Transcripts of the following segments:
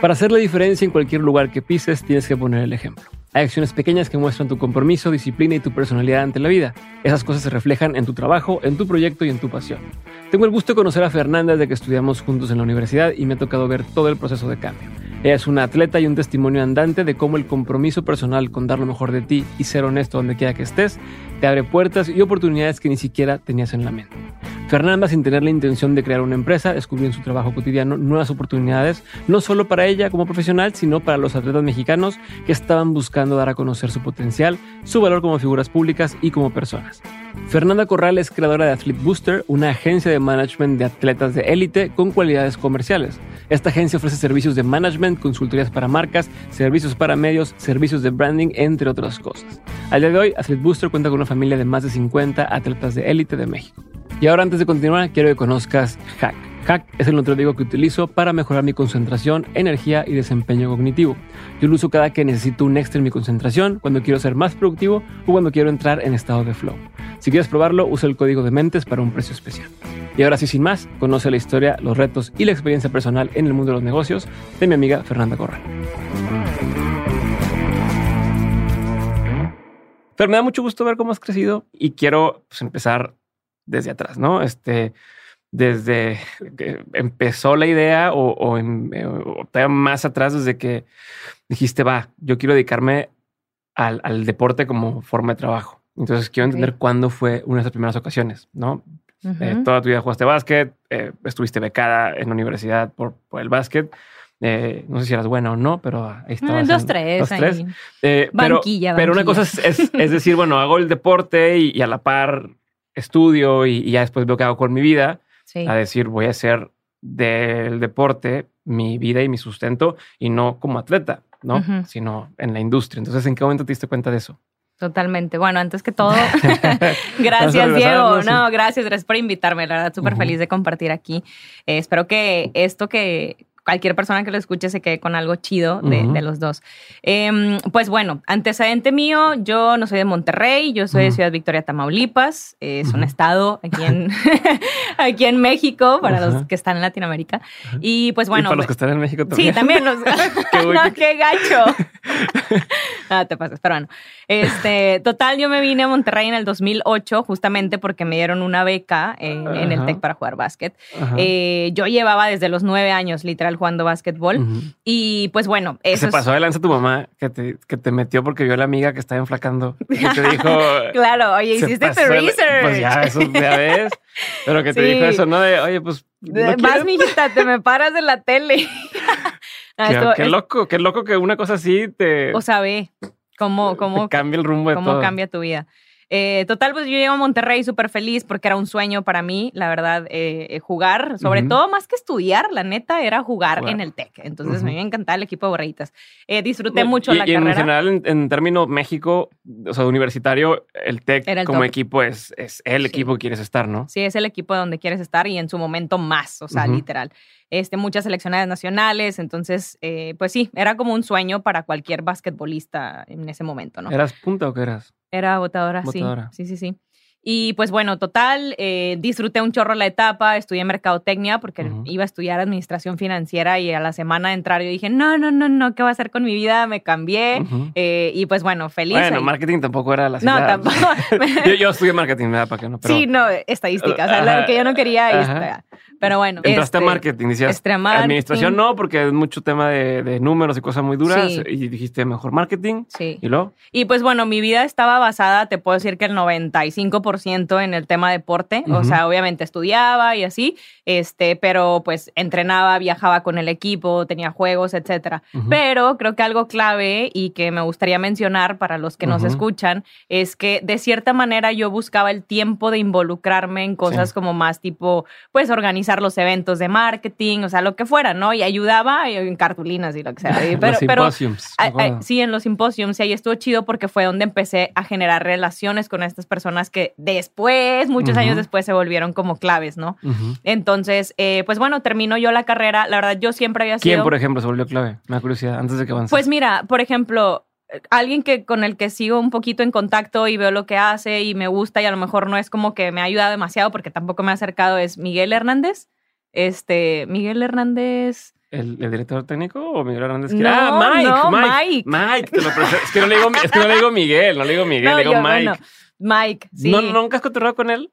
Para hacer la diferencia en cualquier lugar que pises, tienes que poner el ejemplo. Hay acciones pequeñas que muestran tu compromiso, disciplina y tu personalidad ante la vida. Esas cosas se reflejan en tu trabajo, en tu proyecto y en tu pasión. Tengo el gusto de conocer a Fernanda desde que estudiamos juntos en la universidad y me ha tocado ver todo el proceso de cambio. Es una atleta y un testimonio andante de cómo el compromiso personal con dar lo mejor de ti y ser honesto donde quiera que estés te abre puertas y oportunidades que ni siquiera tenías en la mente. Fernanda, sin tener la intención de crear una empresa, descubrió en su trabajo cotidiano nuevas oportunidades, no solo para ella como profesional, sino para los atletas mexicanos que estaban buscando dar a conocer su potencial, su valor como figuras públicas y como personas. Fernanda Corral es creadora de Athlete Booster, una agencia de management de atletas de élite con cualidades comerciales. Esta agencia ofrece servicios de management, consultorías para marcas, servicios para medios, servicios de branding, entre otras cosas. Al día de hoy, Athlete Booster cuenta con una familia de más de 50 atletas de élite de México. Y ahora antes de continuar, quiero que conozcas Hack. Hack es el nutriólogo que utilizo para mejorar mi concentración, energía y desempeño cognitivo. Yo lo uso cada que necesito un extra en mi concentración, cuando quiero ser más productivo o cuando quiero entrar en estado de flow. Si quieres probarlo, usa el código de mentes para un precio especial. Y ahora sí, sin más, conoce la historia, los retos y la experiencia personal en el mundo de los negocios de mi amiga Fernanda Corral. Pero me da mucho gusto ver cómo has crecido y quiero pues, empezar desde atrás, ¿no? Este, desde que empezó la idea o, más atrás, desde que dijiste, va, yo quiero dedicarme al, deporte como forma de trabajo. Entonces quiero entender cuándo fue una de esas primeras ocasiones, ¿no? Eh, toda tu vida jugaste básquet, eh, estuviste becada en la universidad por, el básquet. Eh, no sé si eras buena o no, pero ahí estabas. dos, tres. tres. pero, pero, una cosa es, decir, bueno, hago el deporte y, a la par estudio y, ya después veo qué hago con mi vida. A decir, voy a hacer del deporte mi vida y mi sustento y no como atleta, ¿no? Sino en la industria. Entonces, ¿en qué momento te diste cuenta de eso? Totalmente. Bueno, antes que todo, gracias Diego. No, gracias, gracias por invitarme. La verdad, súper feliz de compartir aquí. Eh, espero que esto que, cualquier persona que lo escuche se quede con algo chido de, los dos. Em, pues bueno, antecedente mío, yo no soy de Monterrey, yo soy de Ciudad Victoria, Tamaulipas, es un estado aquí en, aquí en México, para los que están en Latinoamérica. Y pues bueno. para los que están en México también. Sí, también. Los, qué, no, qué gacho. no te pases, pero bueno. Este, total, yo me vine a Monterrey en el 2008 justamente porque me dieron una beca en, el TEC para jugar básquet. Eh, yo llevaba desde los nueve años, literal, jugando básquetbol. Y pues bueno, eso. Se pasó de lanza tu mamá que te, que te metió porque vio a la amiga que estaba enflacando y te dijo. claro, oye, hiciste tu research. Pues ya, eso ya ves. Pero que te dijo eso, ¿no? De, oye, pues. ¿no Vas, mijita, te me paras de la tele. qué, loco, qué loco que una cosa así te. O sea, ve cómo, cómo cambia el rumbo de cómo cambia tu vida. Eh, total, pues yo llego a Monterrey súper feliz porque era un sueño para mí, la verdad, eh, eh, jugar, sobre todo más que estudiar, la neta, era jugar en el TEC. Entonces me encantaba el equipo de borreitas. disfruté mucho la carrera. En general, en, términos México, o sea, universitario, el TEC como equipo es, es el equipo que quieres estar, ¿no? Sí, es el equipo donde quieres estar y en su momento más, o sea, literal este, muchas seleccionadas nacionales. Entonces, eh, pues sí, era como un sueño para cualquier basquetbolista en ese momento, ¿no? ¿Eras punta o qué eras? Era votadora, sí. Sí, sí, sí. Y pues bueno, total, eh, disfruté un chorro la etapa, estudié mercadotecnia porque iba a estudiar administración financiera y a la semana de entrar yo dije, no, no, no, no, ¿qué va a hacer con mi vida? Me cambié eh, y pues bueno, feliz. Bueno, marketing tampoco era la No, tampoco. yo, estudié marketing, ¿verdad? ¿Para qué no? Sí, no, estadística, o sea, lo que yo no quería. Pero bueno. Entraste a este, marketing, decías. Administración no, porque es mucho tema de, números y cosas muy duras. Y dijiste mejor marketing. Sí. ¿Y luego? Y pues bueno, mi vida estaba basada, te puedo decir que el 95% 100% en el tema deporte. O sea, obviamente estudiaba y así, este, pero pues entrenaba, viajaba con el equipo, tenía juegos, etcétera. Pero creo que algo clave y que me gustaría mencionar para los que nos escuchan es que de cierta manera yo buscaba el tiempo de involucrarme en cosas como más tipo, pues organizar los eventos de marketing, o sea, lo que fuera, ¿no? Y ayudaba en cartulinas y lo que sea. Pero, pero sí, en los simposiums, y ahí estuvo chido porque fue donde empecé a generar relaciones con estas personas que después, muchos años después, se volvieron como claves, ¿no? Entonces, eh, pues bueno, termino yo la carrera. La verdad, yo siempre había sido. ¿Quién, por ejemplo, se volvió clave? Me da curiosidad, antes de que avance. Pues mira, por ejemplo, alguien que con el que sigo un poquito en contacto y veo lo que hace y me gusta y a lo mejor no es como que me ha ayudado demasiado porque tampoco me ha acercado es Miguel Hernández. Este, Miguel Hernández. ¿El, director técnico o Miguel Hernández? No, ah, Mike, no, Mike, Mike. es, que no le digo, es que no le digo Miguel, no le digo Miguel, le digo Mike. Mike, sí. ¿No, ¿Nunca has cotorreado con él?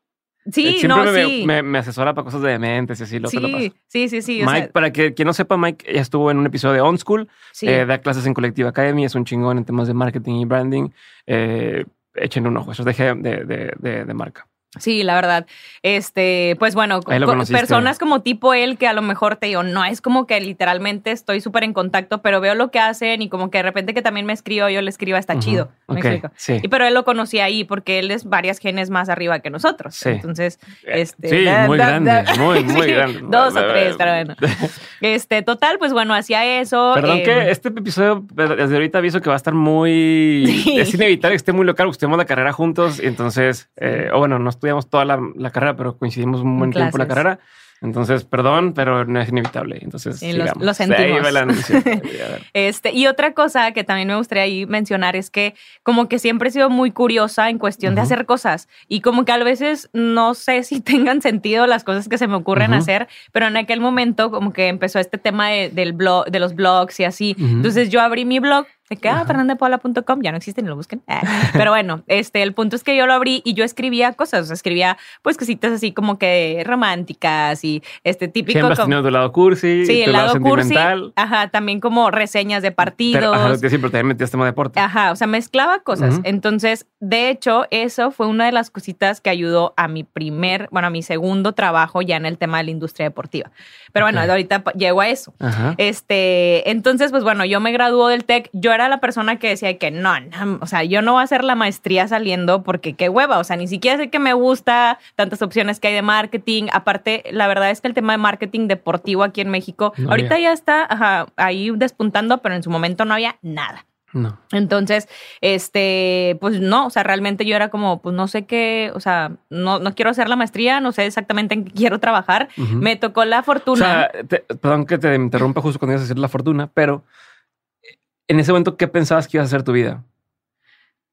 Sí, no, me, sí. Me, asesora para cosas de dementes y así. Lo, sí, lo sí, sí, sí. Mike, para que quien no sepa, Mike ya estuvo en un episodio de On School. Eh, da clases en Collective Academy. Es un chingón en temas de marketing y branding. Eh, echen un ojo. Eso es de, de, de, de marca. Sí, la verdad. Este, pues bueno, personas como tipo él que a lo mejor te digo, no es como que literalmente estoy súper en contacto, pero veo lo que hacen y como que de repente que también me escribo, yo le escribo, está chido. ¿me explico? Sí. Y pero él lo conocí ahí porque él es varias genes más arriba que nosotros. Sí. Entonces, eh, este. Sí, muy grande, muy, muy grande. Dos o tres, pero bueno. Este, total, pues bueno, hacía eso. Perdón que em, este episodio, desde ahorita aviso que va a estar muy. Es inevitable que esté muy local, estemos la carrera juntos, y entonces, eh, o bueno, no estudiamos toda la, la, carrera, pero coincidimos un buen tiempo en la carrera. Entonces, perdón, pero no es inevitable. Entonces, lo sentimos. este, y otra cosa que también me gustaría ahí mencionar es que como que siempre he sido muy curiosa en cuestión de hacer cosas y como que a veces no sé si tengan sentido las cosas que se me ocurren hacer, pero en aquel momento como que empezó este tema de, del blog, de los blogs y así. Entonces yo abrí mi blog de que, ah, ya no existe, ni lo busquen. Ah, pero bueno, este, el punto es que yo lo abrí y yo escribía cosas, o sea, escribía pues cositas así como que románticas y este típico. Siempre como, tu lado cursi, sí, el lado, cursi, Ajá, también como reseñas de partidos. Pero, ajá, siempre te metías tema deporte. Ajá, o sea, mezclaba cosas. Entonces, de hecho, eso fue una de las cositas que ayudó a mi primer, bueno, a mi segundo trabajo ya en el tema de la industria deportiva. Pero bueno, ahorita llego a eso. Este, entonces, pues bueno, yo me graduó del TEC, yo era la persona que decía que no, no, o sea, yo no voy a hacer la maestría saliendo porque qué hueva, o sea, ni siquiera sé que me gusta tantas opciones que hay de marketing. Aparte, la verdad es que el tema de marketing deportivo aquí en México, ahorita ya está ahí despuntando, pero en su momento no había nada. No. Entonces, este, pues no, o sea, realmente yo era como, pues no sé qué, o sea, no, no quiero hacer la maestría, no sé exactamente en qué quiero trabajar. Me tocó la fortuna. O sea, perdón que te interrumpa justo cuando ibas a decir la fortuna, pero en ese momento, ¿qué pensabas que ibas a hacer tu vida?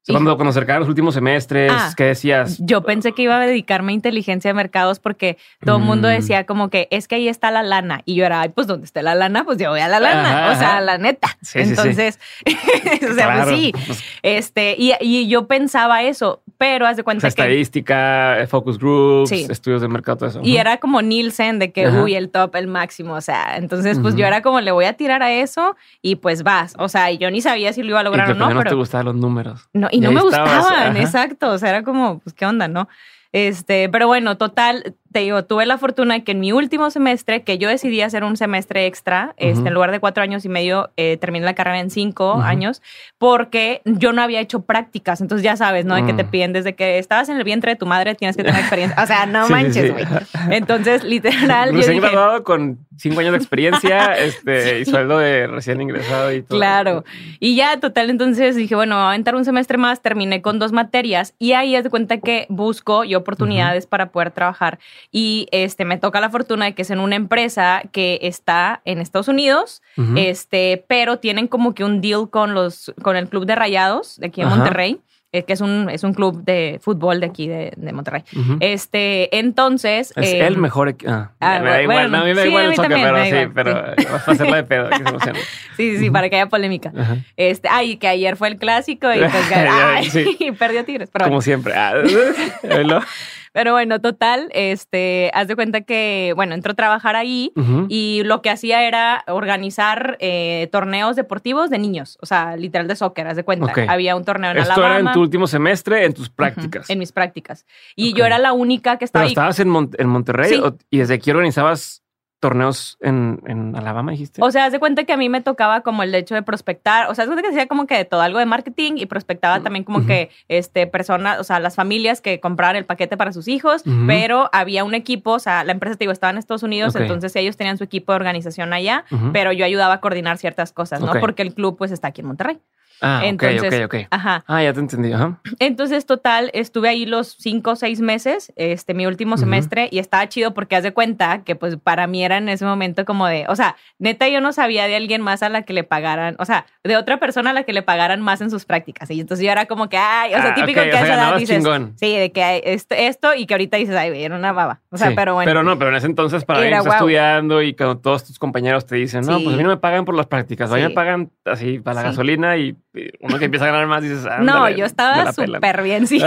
Cuando, cuando acercaban los últimos semestres, ah, ¿qué decías? Yo pensé que iba a dedicarme a inteligencia de mercados porque todo el mundo mm. decía como que es que ahí está la lana. Y yo era, ay, pues ¿dónde está la lana? Pues yo voy a la lana. o sea, la neta. Entonces, o sea, pues sí. Pues este, y, y, yo pensaba eso, pero haz de cuenta estadística, eh, focus groups, estudios de mercado, todo eso. Y era como Nielsen de que, uy, el top, el máximo. O sea, entonces, pues yo era como, le voy a tirar a eso y pues vas. O sea, yo ni sabía si lo iba a lograr o no. no te gustaban los números. No, y, no me gustaban, exacto. O sea, era como, pues, ¿qué onda, no? Este, pero bueno, total, te digo, tuve la fortuna de que en mi último semestre, que yo decidí hacer un semestre extra, este, en lugar de cuatro años y medio, eh, terminé la carrera en cinco años, porque yo no había hecho prácticas. Entonces, ya sabes, ¿no? De que te mm. piden desde que estabas en el vientre de tu madre, tienes que tener experiencia. O sea, no manches, güey. Entonces, literal. yo he graduado con cinco años de experiencia este, y sueldo de recién ingresado y todo. Claro. Y ya, total, entonces dije, bueno, voy a entrar un semestre más, terminé con dos materias y ahí es de cuenta que busco y oportunidades para poder trabajar y este, me toca la fortuna de que es en una empresa que está en Estados Unidos, este, pero tienen como que un deal con, los, con el club de rayados de aquí en Monterrey eh, que es un, es un club de fútbol de aquí de, de Monterrey. Este, entonces. Es el em, mejor. Ah, ah, me da igual, no, a mí me da igual el soccer, pero sí, pero vas a hacerla de pedo. Que sí, sí, para que haya polémica. Este, ay, que ayer fue el clásico y pues ay, sí. perdió Tigres. Como siempre. Pero bueno, total, este, haz de cuenta que, bueno, entró a trabajar ahí y lo que hacía era organizar eh, torneos deportivos de niños, o sea, literal de soccer, haz de cuenta. Había un torneo en Esto Alabama. era en tu último semestre, en tus prácticas. en mis prácticas. Y yo era la única que estaba Pero estabas en, en Monterrey y desde aquí organizabas torneos en, en, Alabama, dijiste. O sea, haz de cuenta que a mí me tocaba como el hecho de prospectar, o sea, haz de cuenta que hacía como que de todo, algo de marketing y prospectaba también como que este personas, o sea, las familias que compraban el paquete para sus hijos, pero había un equipo, o sea, la empresa, te digo, estaba en Estados Unidos, entonces ellos tenían su equipo de organización allá, pero yo ayudaba a coordinar ciertas cosas, ¿no? Porque el club pues está aquí en Monterrey. Ah, Entonces, ok, ok, Ajá. Ah, ya te entendí. Ajá. Entonces, total, estuve ahí los cinco o seis meses, este, mi último semestre, y estaba chido porque haz de cuenta que, pues, para mí era en ese momento como de, o sea, neta, yo no sabía de alguien más a la que le pagaran, o sea, de otra persona a la que le pagaran más en sus prácticas. Y entonces yo era como que, ay, o sea, ah, típico que a esa edad dices, sí, de que esto, esto, y que ahorita dices, ay, era una baba. O sea, pero bueno. Pero no, pero en ese entonces para ir estudiando y cuando todos tus compañeros te dicen, no, pues a mí no me pagan por las prácticas, a mí me pagan así para la gasolina y uno que empieza a ganar más dices, no, yo estaba súper bien, sí,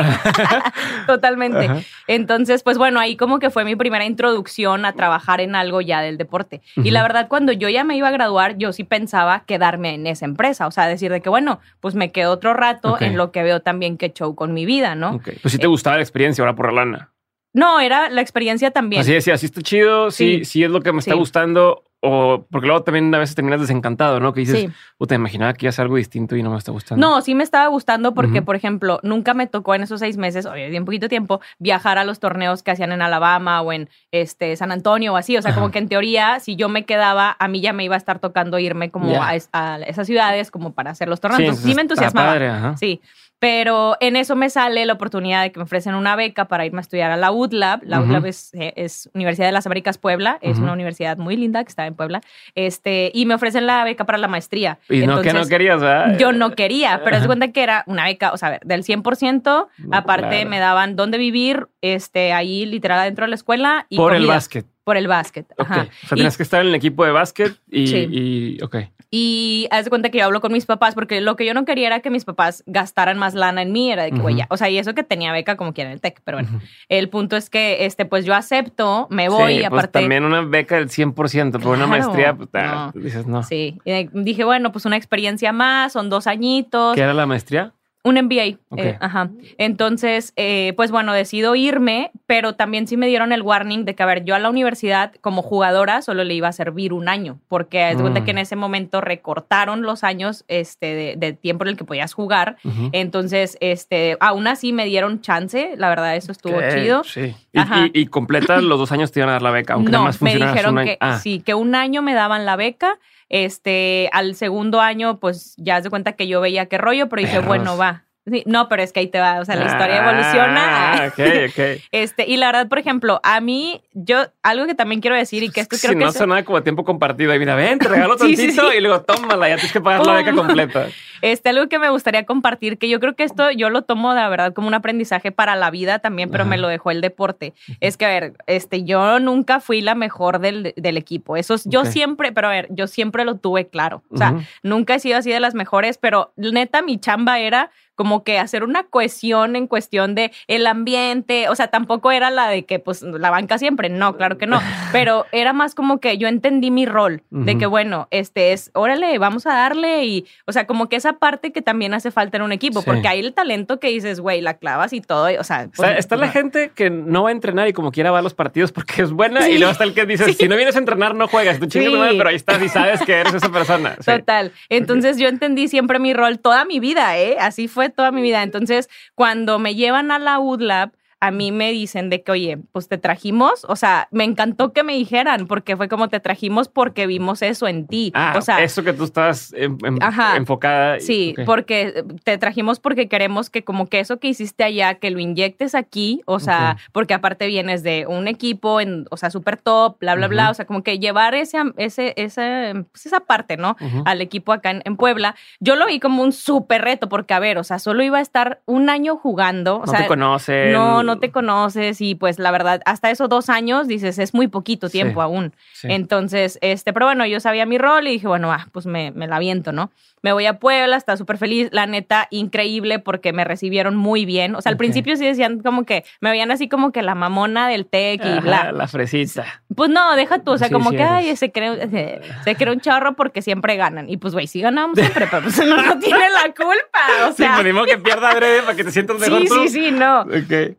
totalmente. Entonces, pues bueno, ahí como que fue mi primera introducción a trabajar en algo ya del deporte. Y la verdad, cuando yo ya me iba a graduar, yo sí pensaba quedarme en esa empresa, o sea, decir de que, bueno, pues me quedo otro rato en lo que veo también que show con mi vida, ¿no? Pues sí te gustaba la experiencia ahora por la lana. No, era la experiencia también. Así decía, así está chido, sí, sí, es lo que me está gustando, o porque luego también a veces terminas desencantado, ¿no? Que dices, sí. te imaginaba que iba a ser algo distinto y no me está gustando. No, sí me estaba gustando porque, por ejemplo, nunca me tocó en esos seis meses, o en poquito tiempo, viajar a los torneos que hacían en Alabama o en este San Antonio o así. O sea, como que en teoría, si yo me quedaba, a mí ya me iba a estar tocando irme como a, esas ciudades como para hacer los torneos. Sí, sí me entusiasmaba. sí. Pero en eso me sale la oportunidad de que me ofrecen una beca para irme a estudiar a la UDLAB. La UDLAB es, es, Universidad de las Américas Puebla, es una universidad muy linda que está en Puebla. Este, y me ofrecen la beca para la maestría. Y no que no querías, ¿verdad? Yo no quería, pero es cuenta que era una beca, o sea, del 100%, aparte me daban dónde vivir, este, ahí literal adentro de la escuela. Y Por el básquet. Por el básquet. Ajá. O sea, tenías que estar en el equipo de básquet y, sí. y ok. Y haz de cuenta que yo hablo con mis papás porque lo que yo no quería era que mis papás gastaran más lana en mí, era de que, güey, ya, o sea, y eso que tenía beca como quiera en el TEC, pero bueno, el punto es que, este, pues yo acepto, me voy, sí, pues aparte. también una beca del 100%, pero una maestría, pues dices no. Sí, y dije, bueno, pues una experiencia más, son dos añitos. ¿Qué era la maestría? Un MBA. Eh, ajá. Entonces, eh, pues bueno, decido irme, pero también sí me dieron el warning de que, a ver, yo a la universidad como jugadora solo le iba a servir un año, porque es cuenta que en mm. ese momento recortaron los años este, de, tiempo en el que podías jugar. Entonces, este, aún así me dieron chance. La verdad, eso estuvo chido. Sí. Y, y, completa los dos años te iban a dar la beca, aunque no, más me dijeron que ah. sí, que un año me daban la beca este, al segundo año, pues ya se cuenta que yo veía qué rollo, pero dije, bueno, va. no, pero es que ahí te va, o sea, la historia ah, evoluciona. Ok, ok. Este, y la verdad, por ejemplo, a mí, yo, algo que también quiero decir y que esto creo que. Si no suena como tiempo compartido, y mira, ven, te regalo tantito y luego tómala, ya tienes que pagar la beca completa. Este, algo que me gustaría compartir, que yo creo que esto yo lo tomo de verdad como un aprendizaje para la vida también, pero me lo dejó el deporte. Es que, a ver, este, yo nunca fui la mejor del, del equipo. Eso yo siempre, pero a ver, yo siempre lo tuve claro. O sea, nunca he sido así de las mejores, pero neta, mi chamba era como que hacer una cohesión en cuestión de el ambiente, o sea, tampoco era la de que pues la banca siempre, no, claro que no, pero era más como que yo entendí mi rol de que bueno, este es, órale, vamos a darle y, o sea, como que esa parte que también hace falta en un equipo, porque hay el talento que dices, güey, la clavas y todo, o sea, pues, está la gente que no va a entrenar y como quiera va a los partidos porque es buena y luego está el que dice, si no vienes a entrenar no juegas, tú chingas, pero ahí estás y sabes que eres esa persona. Total. Entonces yo entendí siempre mi rol toda mi vida, ¿eh? Así fue toda mi vida. Entonces, cuando me llevan a la UDLAB, a mí me dicen de que, oye, pues te trajimos, o sea, me encantó que me dijeran, porque fue como te trajimos porque vimos eso en ti. Ah, o sea, eso que tú estás enfocada. Sí, porque te trajimos porque queremos que como que eso que hiciste allá, que lo inyectes aquí, o sea, porque aparte vienes de un equipo, en, o sea, súper top, bla, bla, bla, o sea, como que llevar ese, ese, ese pues esa parte, ¿no? Al equipo acá en, Puebla. Yo lo vi como un súper reto, porque a ver, o sea, solo iba a estar un año jugando. O no te conocen. No, no te conoces y pues la verdad, hasta esos dos años dices, es muy poquito tiempo aún. Entonces, este, pero bueno, yo sabía mi rol y dije, bueno, ah, pues me, me la aviento, ¿no? Me voy a Puebla, está súper feliz, la neta, increíble porque me recibieron muy bien. O sea, al principio sí decían como que, me veían así como que la mamona del TEC y bla. La fresita. Pues no, deja tú, o sea, como que, ay, se cree, se, cree un chorro porque siempre ganan. Y pues, güey, sí ganamos siempre, pero pues uno no tiene la culpa, o sea. Sí, pues que pierda adrede para que te sientas mejor Sí, tú. sí, sí, no.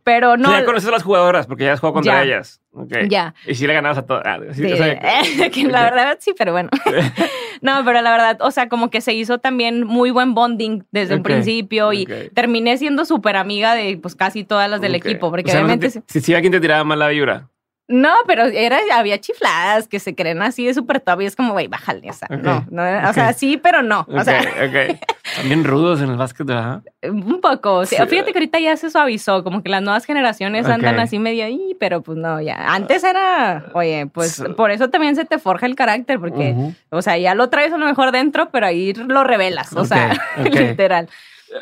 Pero no. ya conoces a las jugadoras porque ya has jugado contra ellas. Okay. Ya. Y sí le ganabas a todas. Ah, sí, la verdad sí, pero bueno. no, pero la verdad, o sea, como que se hizo también muy buen bonding desde un principio y terminé siendo súper amiga de pues casi todas las del equipo, porque obviamente... si, si alguien te tiraba mala vibra. No, pero era, había chifladas que se creen así de súper top y es como, güey, bájale, o sea, no, no, o sea, sí, pero no. O sea, También rudos en el básquet, ¿verdad? Un poco. Sí. Fíjate que ahorita ya se suavizó, como que las nuevas generaciones andan así medio ahí, pero pues no, ya. Antes era, oye, pues por eso también se te forja el carácter, porque, o sea, ya lo traes a lo mejor dentro, pero ahí lo revelas, o sea, literal.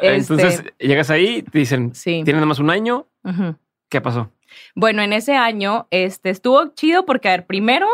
Entonces, este llegas ahí, te dicen, sí. tienes nada más un año, ¿qué pasó? Bueno, en ese año este, estuvo chido porque, a ver, primero,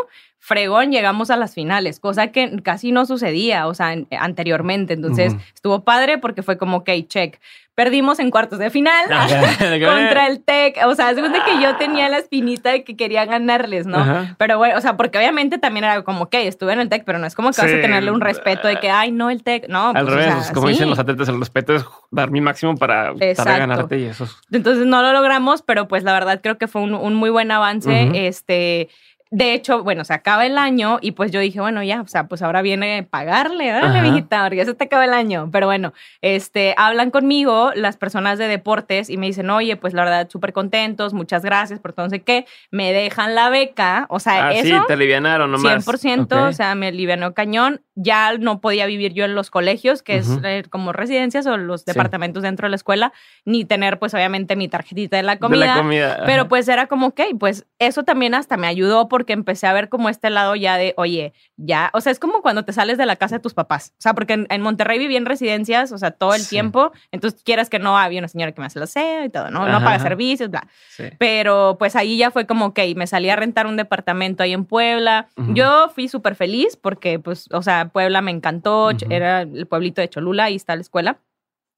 fregón, llegamos a las finales, cosa que casi no sucedía, o sea, anteriormente. Entonces, estuvo padre porque fue como, ok, check. Perdimos en cuartos de final contra el Tec. O sea, según de que yo tenía la espinita de que quería ganarles, ¿no? Pero bueno, o sea, porque obviamente también era como, ok, estuve en el Tec, pero no es como que vas a tenerle un respeto de que, ay, no, el Tec. No, Al pues, revés, como dicen los atletas, el respeto es dar mi máximo para, para ganarte y eso. Entonces no lo logramos, pero pues la verdad creo que fue un, un muy buen avance. Este de hecho, bueno, se acaba el año y pues yo dije, bueno, ya, o sea, pues ahora viene pagarle, dale, mijita, ya se te acaba el año. Pero bueno, este, hablan conmigo las personas de deportes y me dicen, oye, pues la verdad, súper contentos, muchas gracias por todo, no sé qué. Me dejan la beca, o sea, ah, eso. Sí, te alivianaron nomás. 100%, o sea, me alivianó cañón. Ya no podía vivir yo en los colegios, que es eh, como residencias o los departamentos dentro de la escuela, ni tener, pues obviamente, mi tarjetita de la comida. De la comida. Pero pues era como, ok, pues eso también hasta me ayudó porque empecé a ver como este lado ya de, oye, ya, o sea, es como cuando te sales de la casa de tus papás. O sea, porque en, Monterrey viví en residencias, o sea, todo el tiempo. Entonces, quieras que no, había una señora que me hace la aseo y todo, ¿no? no paga servicios, bla. Pero pues ahí ya fue como, ok, me salí a rentar un departamento ahí en Puebla. Yo fui súper feliz porque, pues, o sea, Puebla me encantó, era el pueblito de Cholula, ahí está la escuela.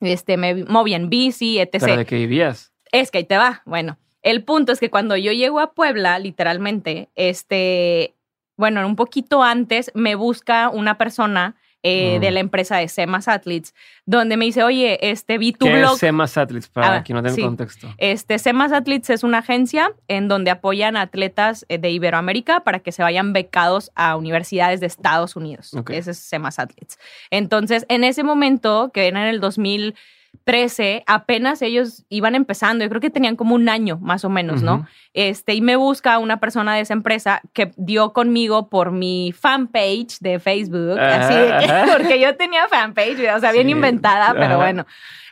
Este, me moví en bici, etc. ¿Pero de qué vivías? Es que ahí te va, bueno. El punto es que cuando yo llego a Puebla, literalmente, este, bueno, un poquito antes me busca una persona eh, de mm. la empresa de Semas Athletes, donde me dice, oye, este, vi tu ¿Qué blog. Es Semas Athletes, para ah, quien no tenga contexto. Este, Semas Athletes es una agencia en donde apoyan a atletas eh, de Iberoamérica para que se vayan becados a universidades de Estados Unidos. Ese es Semas Athletes. Entonces, en ese momento, que era en el 2000 13, apenas ellos iban empezando, yo creo que tenían como un año más o menos, ¿no? Este, y me busca una persona de esa empresa que dio conmigo por mi fanpage de Facebook, así porque yo tenía fanpage, o sea, bien inventada, pero bueno.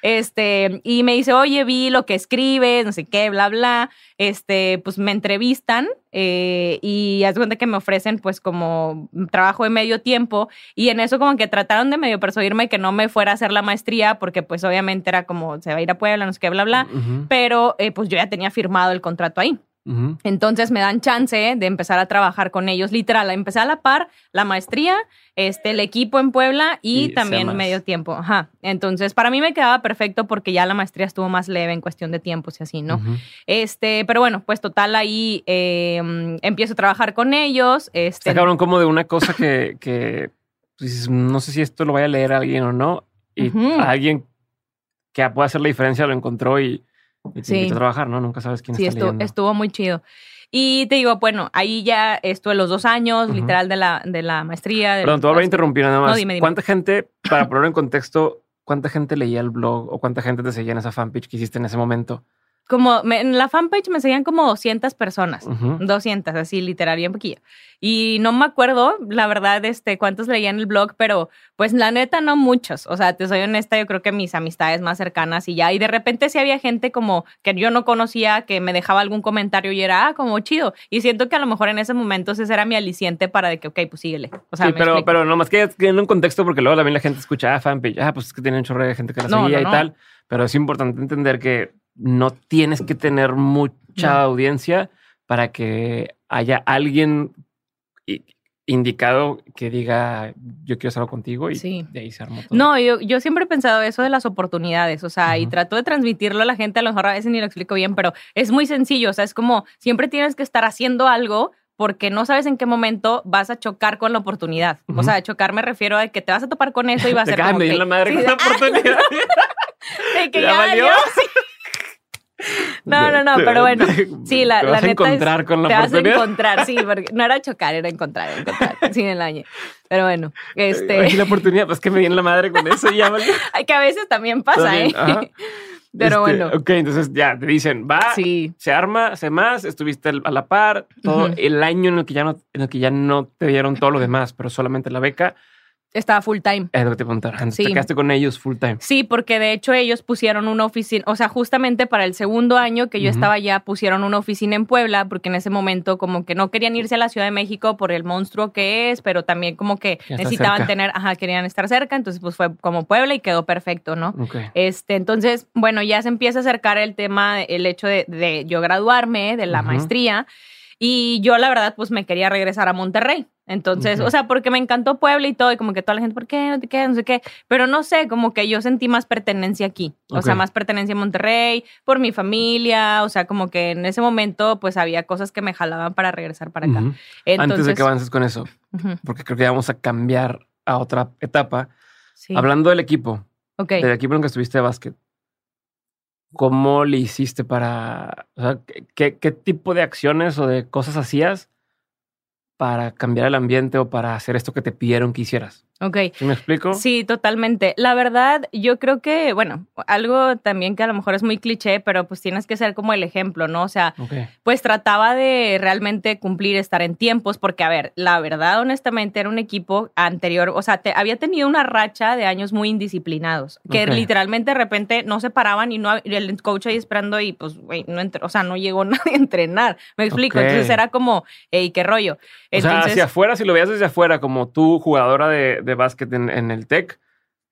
Este, y me dice, oye, vi lo que escribes, no sé qué, bla, bla. Este, pues me entrevistan eh, y haz cuenta que me ofrecen pues como trabajo de medio tiempo y en eso como que trataron de medio persuadirme que no me fuera a hacer la maestría porque pues obviamente era como se va a ir a Puebla, no sé qué, bla, bla. Pero eh, pues yo ya tenía firmado el contrato ahí. Entonces me dan chance de empezar a trabajar con ellos, literal, empecé a la par la maestría, este, el equipo en Puebla y, también medio tiempo. Ajá. Entonces, para mí me quedaba perfecto porque ya la maestría estuvo más leve en cuestión de tiempos y así, ¿no? Este, pero bueno, pues total, ahí em, empiezo a trabajar con ellos. Este, Está cabrón como de una cosa que, que pues, no sé si esto lo vaya a leer alguien o no, y alguien que pueda hacer la diferencia lo encontró y y te a trabajar, ¿no? Nunca sabes quién sí, está estuvo, estuvo muy chido. Y te digo, bueno, ahí ya estuve los dos años, literal, de la, de la maestría. Perdón, te voy a interrumpir nada más. No, dime, dime. ¿Cuánta gente, para ponerlo en contexto, cuánta gente leía el blog o cuánta gente te seguía en esa fanpage que hiciste en ese momento? Como en la fanpage me seguían como 200 personas, 200, así literal, bien poquillo. Y no me acuerdo, la verdad, este, cuántos leían el blog, pero pues la neta no muchos. O sea, te soy honesta, yo creo que mis amistades más cercanas y ya. Y de repente sí había gente como que yo no conocía, que me dejaba algún comentario y era, ah, como chido. Y siento que a lo mejor en ese momento ese era mi aliciente para de que, ok, pues síguele. O sea, sí, pero, pero no más que en un contexto, porque luego también la gente escucha, ah, fanpage, ah, pues es que tiene un chorro de gente que la seguía y tal. Pero es importante entender que no tienes que tener mucha audiencia para que haya alguien indicado que diga yo quiero estar contigo y de ahí se armó todo. No, yo, yo siempre he pensado eso de las oportunidades, o sea, y trato de transmitirlo a la gente, a lo mejor a veces ni lo explico bien, pero es muy sencillo, o sea, es como siempre tienes que estar haciendo algo porque no sabes en qué momento vas a chocar con la oportunidad. O sea, chocar me refiero a que te vas a topar con eso y va a ser como que, la madre con la oportunidad. de que ya, valió. No, no, no, pero bueno, sí, la, te vas a encontrar con la te vas a encontrar, sí, porque no era chocar, era encontrar, encontrar, sin el año. Pero bueno, este... la oportunidad, pues que me viene la madre con eso ya que a veces también pasa, ¿eh? Pero este, bueno. Ok, entonces ya te dicen, va, se arma, se más, estuviste a la par, todo el año en el que ya no, en el que ya no te dieron todo lo demás, pero solamente la beca. Estaba full time. Es lo que te preguntar. Sí. Te quedaste con ellos full time. Sí, porque de hecho ellos pusieron una oficina, o sea, justamente para el segundo año que yo estaba allá, pusieron una oficina en Puebla, porque en ese momento como que no querían irse a la Ciudad de México por el monstruo que es, pero también como que necesitaban tener, ajá, querían estar cerca, entonces pues fue como Puebla y quedó perfecto, ¿no? Este, entonces, bueno, ya se empieza a acercar el tema, el hecho de, yo graduarme de la maestría. Y yo, la verdad, pues me quería regresar a Monterrey. Entonces, o sea, porque me encantó Puebla y todo, y como que toda la gente, ¿por qué no te quedas? No sé qué. Pero no sé, como que yo sentí más pertenencia aquí. O sea, más pertenencia a Monterrey, por mi familia. O sea, como que en ese momento, pues había cosas que me jalaban para regresar para acá. Antes de que avances con eso, porque creo que vamos a cambiar a otra etapa. Hablando del equipo, del equipo en que estuviste de básquet, ¿cómo le hiciste para, o sea, qué, tipo de acciones o de cosas hacías para cambiar el ambiente o para hacer esto que te pidieron que hicieras? Ok. ¿Me explico? Sí, totalmente. La verdad, yo creo que, bueno, algo también que a lo mejor es muy cliché, pero pues tienes que ser como el ejemplo, ¿no? O sea, pues trataba de realmente cumplir, estar en tiempos, porque, a ver, la verdad, honestamente, era un equipo anterior, o sea, había tenido una racha de años muy indisciplinados, que literalmente de repente no se paraban y no el coach ahí esperando y pues, güey, no o sea, no llegó nadie a entrenar. Me explico. Entonces era como, hey, qué rollo. o sea, hacia afuera, si lo veías desde afuera, como tú, jugadora de de básquet en, el TEC,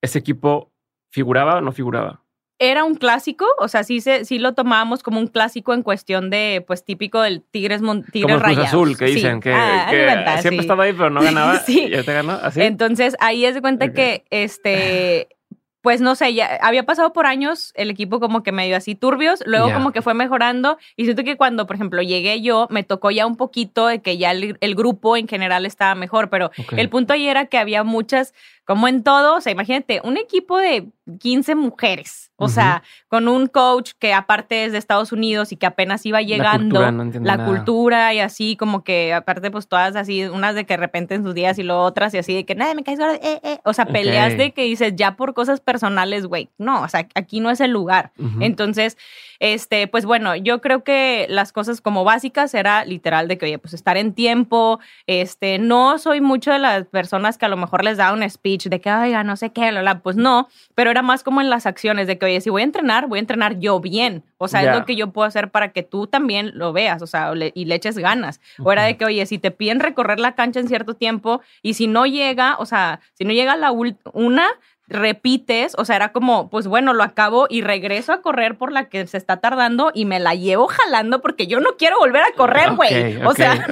¿ese equipo figuraba o no figuraba? era un clásico, o sea, sí, se, sí lo tomábamos como un clásico en cuestión de, pues, típico del Tigres, tigres como el Cruz Azul, que dicen que, ah, siempre estaba ahí, pero no ganaba. sí. Y te ganó, así. Entonces, ahí es de cuenta que, este, pues no sé, ya había pasado por años el equipo como que medio así turbios, luego como que fue mejorando y siento que cuando, por ejemplo, llegué yo, me tocó ya un poquito de que ya el, grupo en general estaba mejor, pero el punto ahí era que había muchas, como en todo, o sea, imagínate, un equipo de 15 mujeres, o sea, con un coach que aparte es de Estados Unidos y que apenas iba llegando la cultura, y así como que aparte pues todas así, unas de que de repente en sus días y luego otras y así de que nada, me caes ahora, eh, eh. o sea, peleas de que dices ya por cosas personales, güey, no, o sea, aquí no es el lugar. Entonces, este, pues bueno, yo creo que las cosas como básicas era literal de que, oye, pues estar en tiempo, este, no soy mucho de las personas que a lo mejor les da un speech de que, oiga, no sé qué, pues no, pero era más como en las acciones de que, oye, si voy a entrenar, voy a entrenar yo bien. O sea, es lo que yo puedo hacer para que tú también lo veas, o sea, y le eches ganas. O era de que, oye, si te piden recorrer la cancha en cierto tiempo y si no llega, o sea, si no llega la una, repites, o sea, era como, pues bueno, lo acabo y regreso a correr por la que se está tardando y me la llevo jalando porque yo no quiero volver a correr, güey. o sea,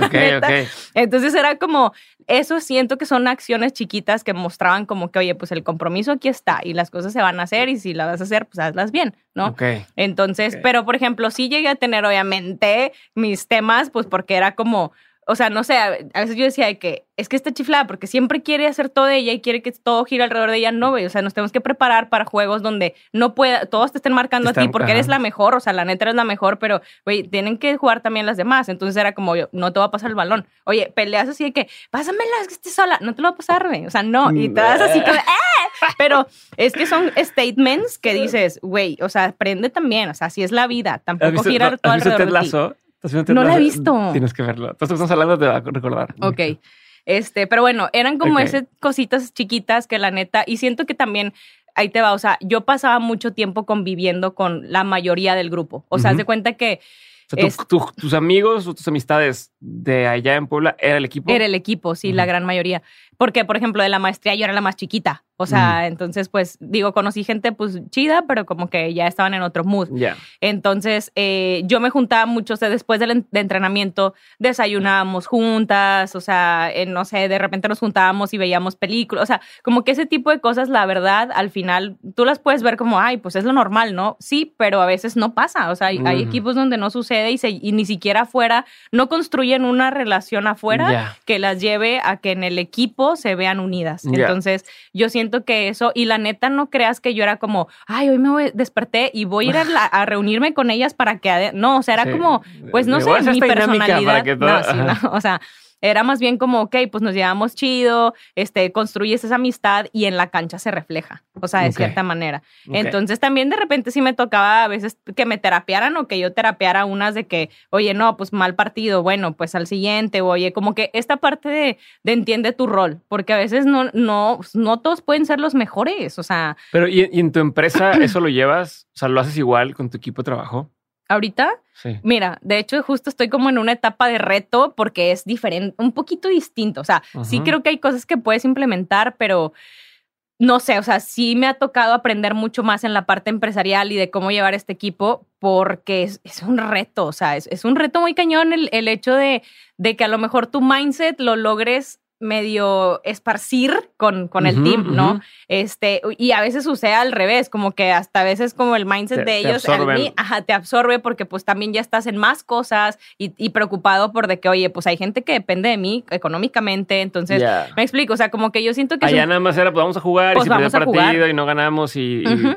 entonces era como, eso siento que son acciones chiquitas que mostraban como que, oye, pues el compromiso aquí está y las cosas se van a hacer y si las vas a hacer, pues hazlas bien, ¿no? Entonces, pero por ejemplo, sí llegué a tener obviamente mis temas, pues porque era como, o sea, no sé, a veces yo decía que es que está chiflada porque siempre quiere hacer todo de ella y quiere que todo gire alrededor de ella. No, güey, o sea, nos tenemos que preparar para juegos donde no pueda, todos te estén marcando a ti porque eres la mejor, o sea, la neta eres la mejor, pero, güey, tienen que jugar también las demás. Entonces era como, yo, no te va a pasar el balón. Oye, peleas así de que, pásamela, es que estés sola. No te lo va a pasar, güey. O sea, no. Y te vas así como, ¡eh! Pero es que son statements que dices, güey, o sea, aprende también. O sea, así es la vida. Tampoco girar todo alrededor de ti. No la he visto. Tienes que verlo. Entonces estamos hablando de recordar. Ok. Este, pero bueno, eran como esas cositas chiquitas que la neta, y siento que también ahí te va, o sea, yo pasaba mucho tiempo conviviendo con la mayoría del grupo. O sea, haz de cuenta que tus amigos o tus amistades de allá en Puebla era el equipo. Era el equipo, sí, la gran mayoría. Porque, por ejemplo, de la maestría yo era la más chiquita. O sea, entonces, pues, digo, conocí gente, pues, chida, pero como que ya estaban en otro mood. Ya. Entonces, eh, yo me juntaba mucho, o sea, después del en- de entrenamiento, desayunábamos juntas, o sea, eh, no sé, de repente nos juntábamos y veíamos películas, o sea, como que ese tipo de cosas, la verdad, al final, tú las puedes ver como, ay, pues es lo normal, ¿no? Sí, pero a veces no pasa, o sea, hay, hay Ujú. equipos donde no sucede y, se- y ni siquiera afuera, no construyen una relación afuera Ya. que las lleve a que en el equipo se vean unidas. Entonces, yo siento que eso, y la neta, no creas que yo era como, ay, hoy me voy, desperté y voy a ir a, la- a reunirme con ellas para que, ade-". no, o sea, era Sí. como, pues no sé, mi personalidad. no, sí, no, o sea, era más bien como, ok, pues nos llevamos chido, este, construyes esa amistad y en la cancha se refleja, o sea, de cierta manera. Entonces también de repente sí me tocaba a veces que me terapiaran o que yo terapiara unas de que, oye, no, pues mal partido, bueno, pues al siguiente, oye, como que esta parte de, de entiende tu rol, porque a veces no, no, no todos pueden ser los mejores, o sea, Pero, ¿y, y en tu empresa eso lo llevas? O sea, ¿lo haces igual con tu equipo de trabajo? Ahorita Sí. Mira, de hecho, justo estoy como en una etapa de reto porque es diferente, un poquito distinto. O sea, sí creo que hay cosas que puedes implementar, pero no sé, o sea, sí me ha tocado aprender mucho más en la parte empresarial y de cómo llevar este equipo porque es, es un reto, o sea, es, es un reto muy cañón el, el hecho de, de que a lo mejor tu mindset lo logres medio esparcir con, con el Ujú, team, ¿no? ujú. Este, y a veces sucede al revés, como que hasta a veces como el mindset Te- de te ellos absorben. mí, ajá, te absorbe porque pues también ya estás en más cosas y, y preocupado por de que, oye, pues hay gente que depende de mí económicamente, entonces, Ya. me explico, o sea, como que yo siento que Allá un- nada más era, pues vamos a jugar Pues y perdió vamos a partido jugar. y no ganamos y... y- Ujú.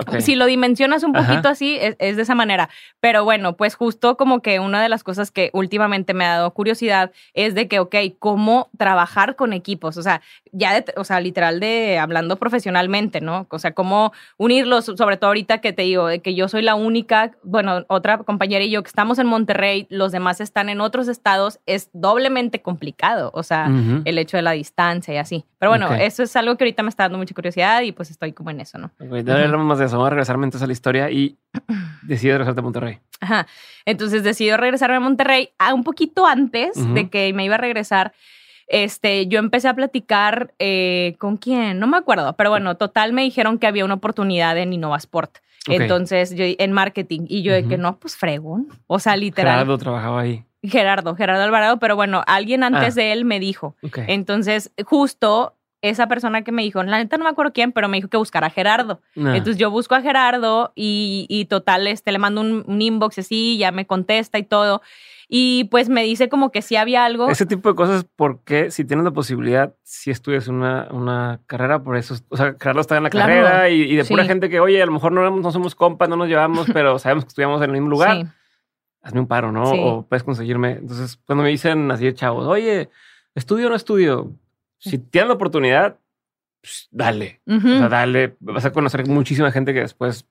ok. Si lo dimensionas un Ajá. poquito así, es, es de esa manera. Pero bueno, pues justo como que una de las cosas que últimamente me ha dado curiosidad es de que, ok, cómo trabajar con equipos. O sea, ya, de- o sea, literal de hablando profesionalmente, ¿no? O sea, cómo unirlos, sobre todo ahorita que te digo, de que yo soy la única, bueno, otra compañera y yo que estamos en Monterrey, los demás están en otros estados, es doblemente complicado. O sea, el hecho de la distancia y así. Pero bueno, eso es algo que ahorita me está dando mucha curiosidad y pues estoy como en eso, ¿no? Más de eso. Vamos a regresarme entonces a la historia y decides regresarte a Monterrey. Ajá. Entonces decido regresarme a Monterrey. Ah, un poquito antes de que me iba a regresar, este, yo empecé a platicar eh, con quién, no me acuerdo, pero bueno, total me dijeron que había una oportunidad en Innovasport. Entonces, yo en marketing, y yo de que no, pues fregón. O sea, literal. Gerardo trabajaba ahí. Gerardo, Gerardo Alvarado, pero bueno, alguien antes Ah. de él me dijo. Entonces, justo esa persona que me dijo, la neta no me acuerdo quién, pero me dijo que buscara a Gerardo. Ah. Entonces yo busco a Gerardo y, y total, este, le mando un, un inbox así, ya me contesta y todo. Y pues me dice como que sí había algo. Ese tipo de cosas, porque si tienes la posibilidad, si estudias una, una carrera, por eso, o sea, Gerardo está en la Claro. carrera y, y de pura gente que, oye, a lo mejor no, somos compas, no nos llevamos, pero sabemos que estudiamos en el mismo lugar. Sí. hazme un paro, ¿no? Sí. O puedes conseguirme. Entonces, cuando me dicen así de chavos, oye, ¿estudio o no estudio? Si tienes la oportunidad, pues, dale. O sea, dale. Vas a conocer muchísima gente que después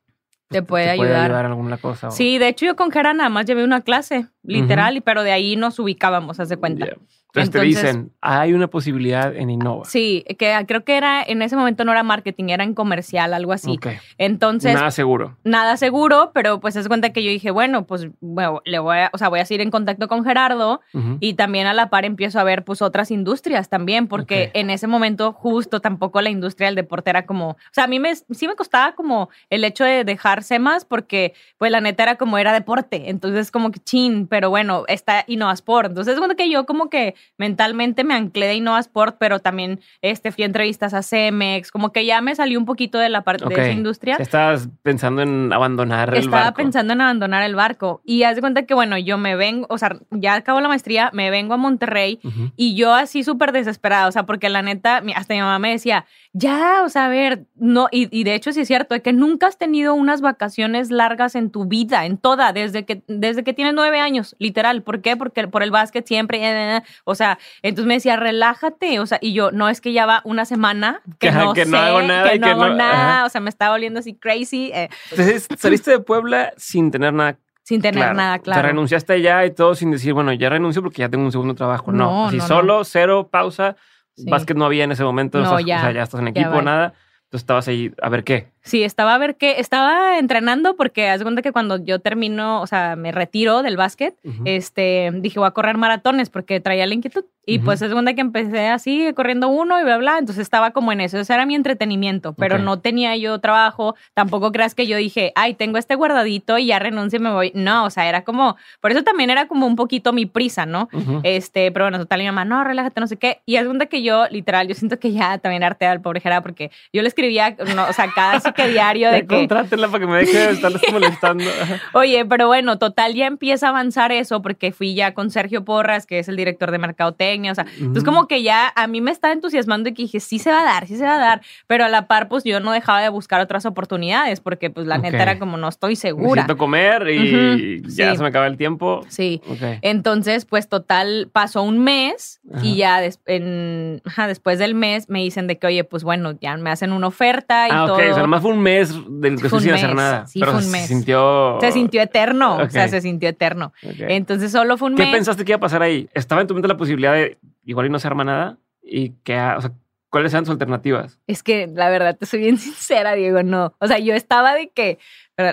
Te puede ayudar. en alguna cosa. o- Sí, de hecho yo con Jera nada más llevé una clase, literal, y pero de ahí nos ubicábamos, haz de cuenta. Ya. Entonces, te dicen, hay una posibilidad en Innova. Sí, que creo que era, en ese momento no era marketing, era en comercial, algo así. Ok. Entonces, Nada seguro. nada seguro, pero pues es cuenta que yo dije, bueno, pues bueno, le voy a, o sea, voy a seguir en contacto con Gerardo y también a la par empiezo a ver pues otras industrias también, porque en ese momento justo tampoco la industria del deporte era como, o sea, a mí me, sí me costaba como el hecho de dejarse más porque pues la neta era como era deporte, entonces como que chin, pero bueno, está Innovasport, entonces es cuando que yo como que mentalmente me anclé de Innovasport, pero también este, fui a entrevistas a Cemex, como que ya me salió un poquito de la parte de esa industria. Estabas pensando en abandonar el Estaba barco. pensando en abandonar el barco. Y haz de cuenta que, bueno, yo me vengo, o sea, ya acabo la maestría, me vengo a Monterrey y yo así súper desesperada, o sea, porque la neta, hasta mi mamá me decía, ya, o sea, a ver, no, y, y de hecho sí es cierto, de que nunca has tenido unas vacaciones largas en tu vida, en toda, desde que, desde que tienes nueve años, literal. ¿Por qué? Porque por el básquet siempre, eh, eh, o sea, entonces me decía, relájate, o sea, y yo, no, es que ya va una semana que Ajá, no que sé, no hago nada que no que hago no- nada, ajá. o sea, me estaba volviendo así crazy, eh, Entonces, saliste de Puebla sin tener nada sin tener claro. nada claro. renunciaste ya y todo sin decir, bueno, ya renuncio porque ya tengo un segundo trabajo. No, No, así no, no. solo, cero, pausa. Sí. Básquet no había en ese momento. No, o sea, ya, o sea, ya estás en equipo, nada. Entonces estabas ahí, a ver qué. Sí, estaba a ver qué, estaba entrenando porque haz de cuenta que cuando yo termino, o sea, me retiro del básquet, este, dije voy a correr maratones porque traía la inquietud. Y pues es cuenta que empecé así, corriendo uno y bla, bla. Entonces estaba como en eso. Ese era mi entretenimiento, pero no tenía yo trabajo. Tampoco creas que yo dije, ay, tengo este guardadito y ya renuncio y me voy. No, o sea, era como, por eso también era como un poquito mi prisa, ¿no? Este, pero bueno, total, mi mamá, no, relájate, no sé qué. Y es cuenta que yo, literal, yo siento que ya también arte al pobre Jera porque yo le escribía, no, o sea, cada que diario de que. Contrátela para que me deje de estarles molestando. Oye, pero bueno, total, ya empieza a avanzar eso porque fui ya con Sergio Porras, que es el director de mercadotecnia o sea, entonces como que ya a mí me estaba entusiasmando y que dije, sí se va a dar, sí se va a dar, pero a la par pues yo no dejaba de buscar otras oportunidades porque pues la neta era como no estoy segura. Necesito comer y ya se me acaba el tiempo. Sí. Entonces pues total pasó un mes y ya en, después del mes me dicen de que oye pues bueno ya me hacen una oferta y ah, todo. ok, o sea, nomás fue un mes del que sin hacer nada. Sí, pero fue un mes. Se sintió... Se sintió eterno, o sea, se sintió eterno. Entonces solo fue un mes. ¿Qué pensaste que iba a pasar ahí? ¿Estaba en tu mente la posibilidad de igual y no se arma nada y que, o sea, ¿cuáles eran sus alternativas? Es que la verdad te soy bien sincera, Diego, no. O sea, yo estaba de que,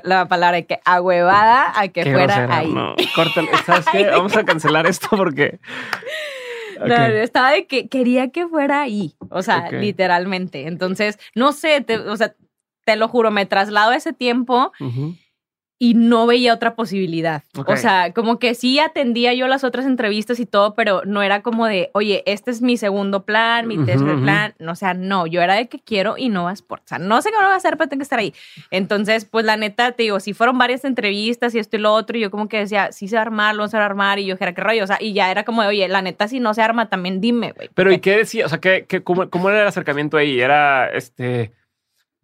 la palabra de que ahuevada a que fuera ahí. No, córtale. ¿Sabes qué? Vamos a cancelar esto porque... No, yo estaba de que quería que fuera ahí, o sea, literalmente. Entonces, no sé, o sea, te lo juro, me traslado a ese tiempo y no veía otra posibilidad. O sea, como que sí atendía yo las otras entrevistas y todo, pero no era como de, oye, este es mi segundo plan, mi tercer plan. O sea, no, yo era de que quiero y no vas por. O sea, no sé cómo lo voy a hacer, pero tengo que estar ahí. Entonces, pues la neta, te digo, si fueron varias entrevistas y esto y lo otro, y yo como que decía, sí se va a armar, lo vamos a armar, y yo era, ¿qué rollo? O sea, y ya era como de, oye, la neta, si no se arma, también dime, güey. Pero, ¿y qué decía? O sea, ¿qué, qué, cómo, ¿cómo era el acercamiento ahí? Era, este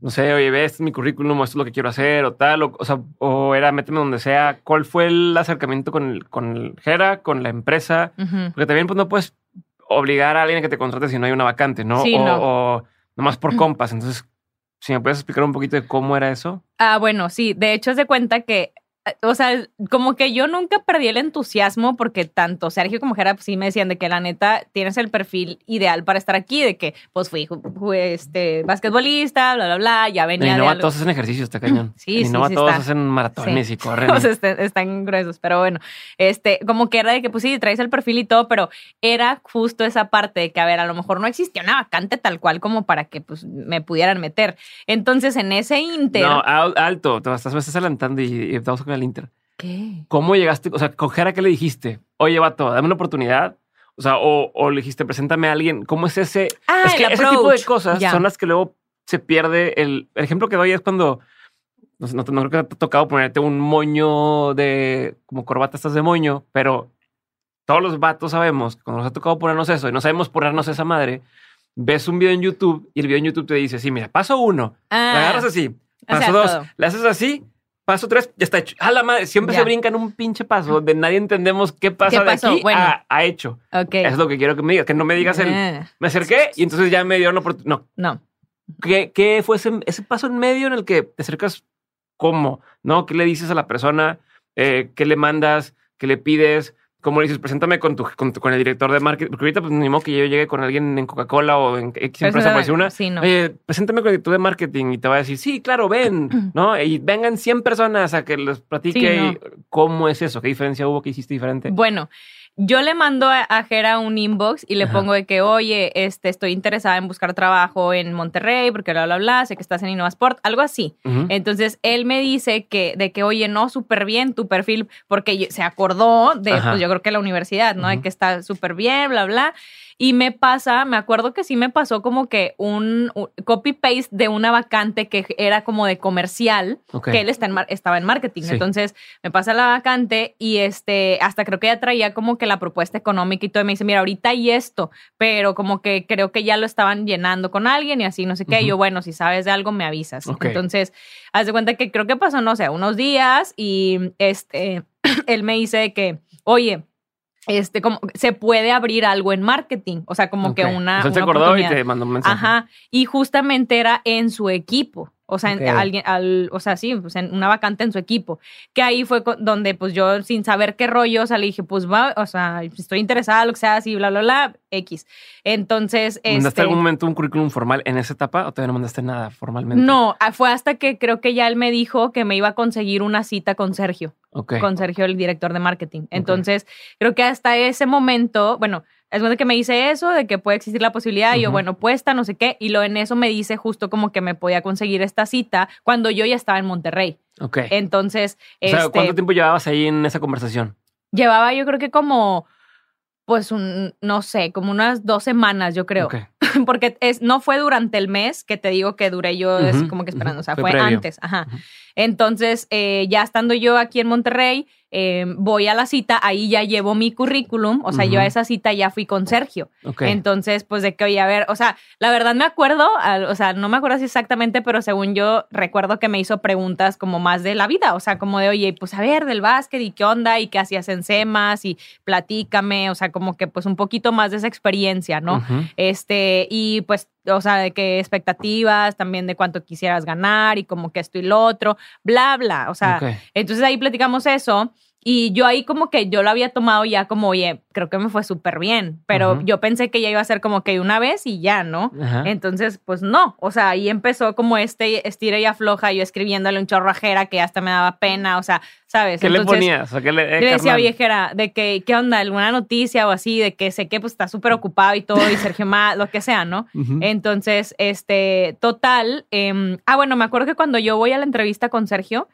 no sé, oye, ve, este es mi currículum, esto es lo que quiero hacer, o tal, o, sea, o era méteme donde sea. ¿Cuál fue el acercamiento con el, con el Jera, con la empresa? Porque también, pues, no puedes obligar a alguien a que te contrate si no hay una vacante, ¿no? Sí, o, no. o nomás por compas. Entonces, si me puedes explicar un poquito de cómo era eso. Ah, bueno, sí. De hecho, es de cuenta que o sea, como que yo nunca perdí el entusiasmo porque tanto Sergio como Jera pues, sí me decían de que la neta tienes el perfil ideal para estar aquí, de que pues fui, este basquetbolista, bla, bla, bla, ya venía. Y no todos hacen ejercicio, está cañón. Sí, y no sí, todos hacen maratones y corren. Todos están gruesos, pero bueno, este, como que era de que pues sí, traes el perfil y todo, pero era justo esa parte de que, a ver, a lo mejor no existía una vacante tal cual como para que pues me pudieran meter. Entonces, en ese inter. No, alto, te estás, me estás adelantando y, y estamos con el Inter. ¿Qué? ¿Cómo llegaste? O sea, coger a qué le dijiste? Oye, vato, dame una oportunidad. O sea, o, le dijiste, preséntame a alguien. ¿Cómo es ese? Ah, es que ese tipo de cosas son las que luego se pierde. El, ejemplo que doy es cuando no, no, no, creo que te ha tocado ponerte un moño de como corbata estás de moño, pero todos los vatos sabemos que cuando nos ha tocado ponernos eso y no sabemos ponernos esa madre, ves un video en YouTube y el video en YouTube te dice, sí, mira, paso uno, ah, agarras así, paso dos, le haces así Paso tres, ya está hecho. A la madre, siempre se brinca en un pinche paso donde nadie entendemos qué pasa de aquí a, hecho. Ok. es lo que quiero que me digas, que no me digas el. Ah. Me acerqué y entonces ya me dieron la oportunidad. No. No. ¿Qué, ¿Qué, fue ese, ese, paso en medio en el que te acercas? ¿Cómo? ¿No? ¿Qué le dices a la persona? Eh, ¿Qué le mandas? ¿Qué le pides? Como dices, preséntame con, tu, con, el director de marketing, porque ahorita pues ni modo que yo llegue con alguien en Coca-Cola o en X empresa, puede una, sí, no. oye, preséntame con el director de marketing y te va a decir, sí, claro, ven, ¿no? Y vengan 100 personas a que les platique cómo es eso, qué diferencia hubo, qué hiciste diferente. Bueno, yo le mando a, Jera un inbox y le pongo de que, oye, este, estoy interesada en buscar trabajo en Monterrey porque bla, bla, bla, sé que estás en InnovaSport, algo así. Entonces, él me dice que, de que, oye, no, súper bien tu perfil, porque se acordó de, pues yo creo que la universidad, ¿no? De que está súper bien, bla, bla. Y me pasa, me acuerdo que sí me pasó como que un, copy-paste de una vacante que era como de comercial, que él está en estaba en marketing. Entonces me pasa la vacante y este, hasta creo que ya traía como que la propuesta económica y todo. Y me dice, mira, ahorita hay esto, pero como que creo que ya lo estaban llenando con alguien y así, no sé qué. Yo, bueno, si sabes de algo, me avisas. Entonces, haz de cuenta que creo que pasó, no sé, unos días y este, él me dice que, oye, este, como se puede abrir algo en marketing, o sea, como que una. O se acordó y te mandó un mensaje. Ajá. Y justamente era en su equipo. O sea, alguien, al, o sea, sí, pues en una vacante en su equipo. Que ahí fue donde, pues yo, sin saber qué rollo, o sea, le dije, pues va, o sea, estoy interesada, lo que sea, así, bla, bla, bla. X. Entonces, ¿Mandaste este, algún momento un currículum formal en esa etapa o todavía no mandaste nada formalmente? no, ah, fue hasta que creo que ya él me dijo que me iba a conseguir una cita con Sergio, Ok. con Sergio, el director de marketing. Entonces, creo que hasta ese momento, bueno, es bueno que me dice eso, de que puede existir la posibilidad, y yo, bueno, puesta, no sé qué, y lo en eso me dice justo como que me podía conseguir esta cita cuando yo ya estaba en Monterrey. Ok. Entonces, o sea, este, ¿cuánto tiempo llevabas ahí en esa conversación? llevaba yo creo que como, pues, un, no sé, como unas dos semanas, yo creo. Ok. Porque es, no fue durante el mes que te digo que duré yo así como que esperando, o sea, Fue fue, antes, ajá. Entonces, eh, ya estando yo aquí en Monterrey, eh, voy a la cita, ahí ya llevo mi currículum, o sea, yo a esa cita ya fui con Sergio. Entonces, pues de que, oye, a ver, o sea, la verdad me acuerdo, al- o sea, no me acuerdo así exactamente, pero según yo recuerdo que me hizo preguntas como más de la vida, o sea, como de, oye, pues a ver, del básquet y qué onda y qué hacías en SEMAS y platícame, o sea, como que pues un poquito más de esa experiencia, ¿no? Este, y pues, o sea, de qué expectativas, también de cuánto quisieras ganar y como que esto y lo otro, bla, bla, o sea, entonces ahí platicamos eso. Y yo ahí como que yo lo había tomado ya como, oye, creo que me fue súper bien, pero yo pensé que ya iba a ser como que una vez y ya, ¿no? Ajá. Entonces, pues no, o sea, ahí empezó como este estira y afloja, yo escribiéndole un chorro a Jera que hasta me daba pena, o sea, ¿sabes? ¿Qué le ponías? O sea, ¿qué le, eh, yo le decía, viejera, de que, ¿qué onda? ¿Alguna noticia o así? De que sé que pues está súper ocupado y todo, y Sergio más, lo que sea, ¿no? Entonces, este, total. em, ah, bueno, me acuerdo que cuando yo voy a la entrevista con Sergio,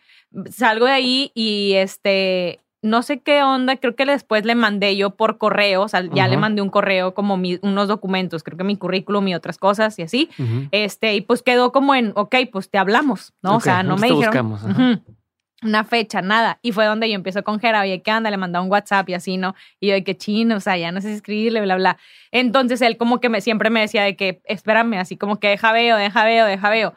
salgo de ahí y este, no sé qué onda, creo que después le mandé yo por correo, o sea, ya le mandé un correo como mi- unos documentos, creo que mi currículum y otras cosas y así. Este, y pues quedó como en, ok, pues te hablamos, ¿no? O sea, no nosotros me dijeron. buscamos. Ujú. Una fecha, nada. Y fue donde yo empiezo con Jera, oye, ¿qué anda? Le mandaba un WhatsApp y así, ¿no? Y yo de que chino, o sea, ya no sé si escribirle, bla, bla. Entonces él como que me siempre me decía de que, espérame, así como que deja veo, deja veo, deja veo.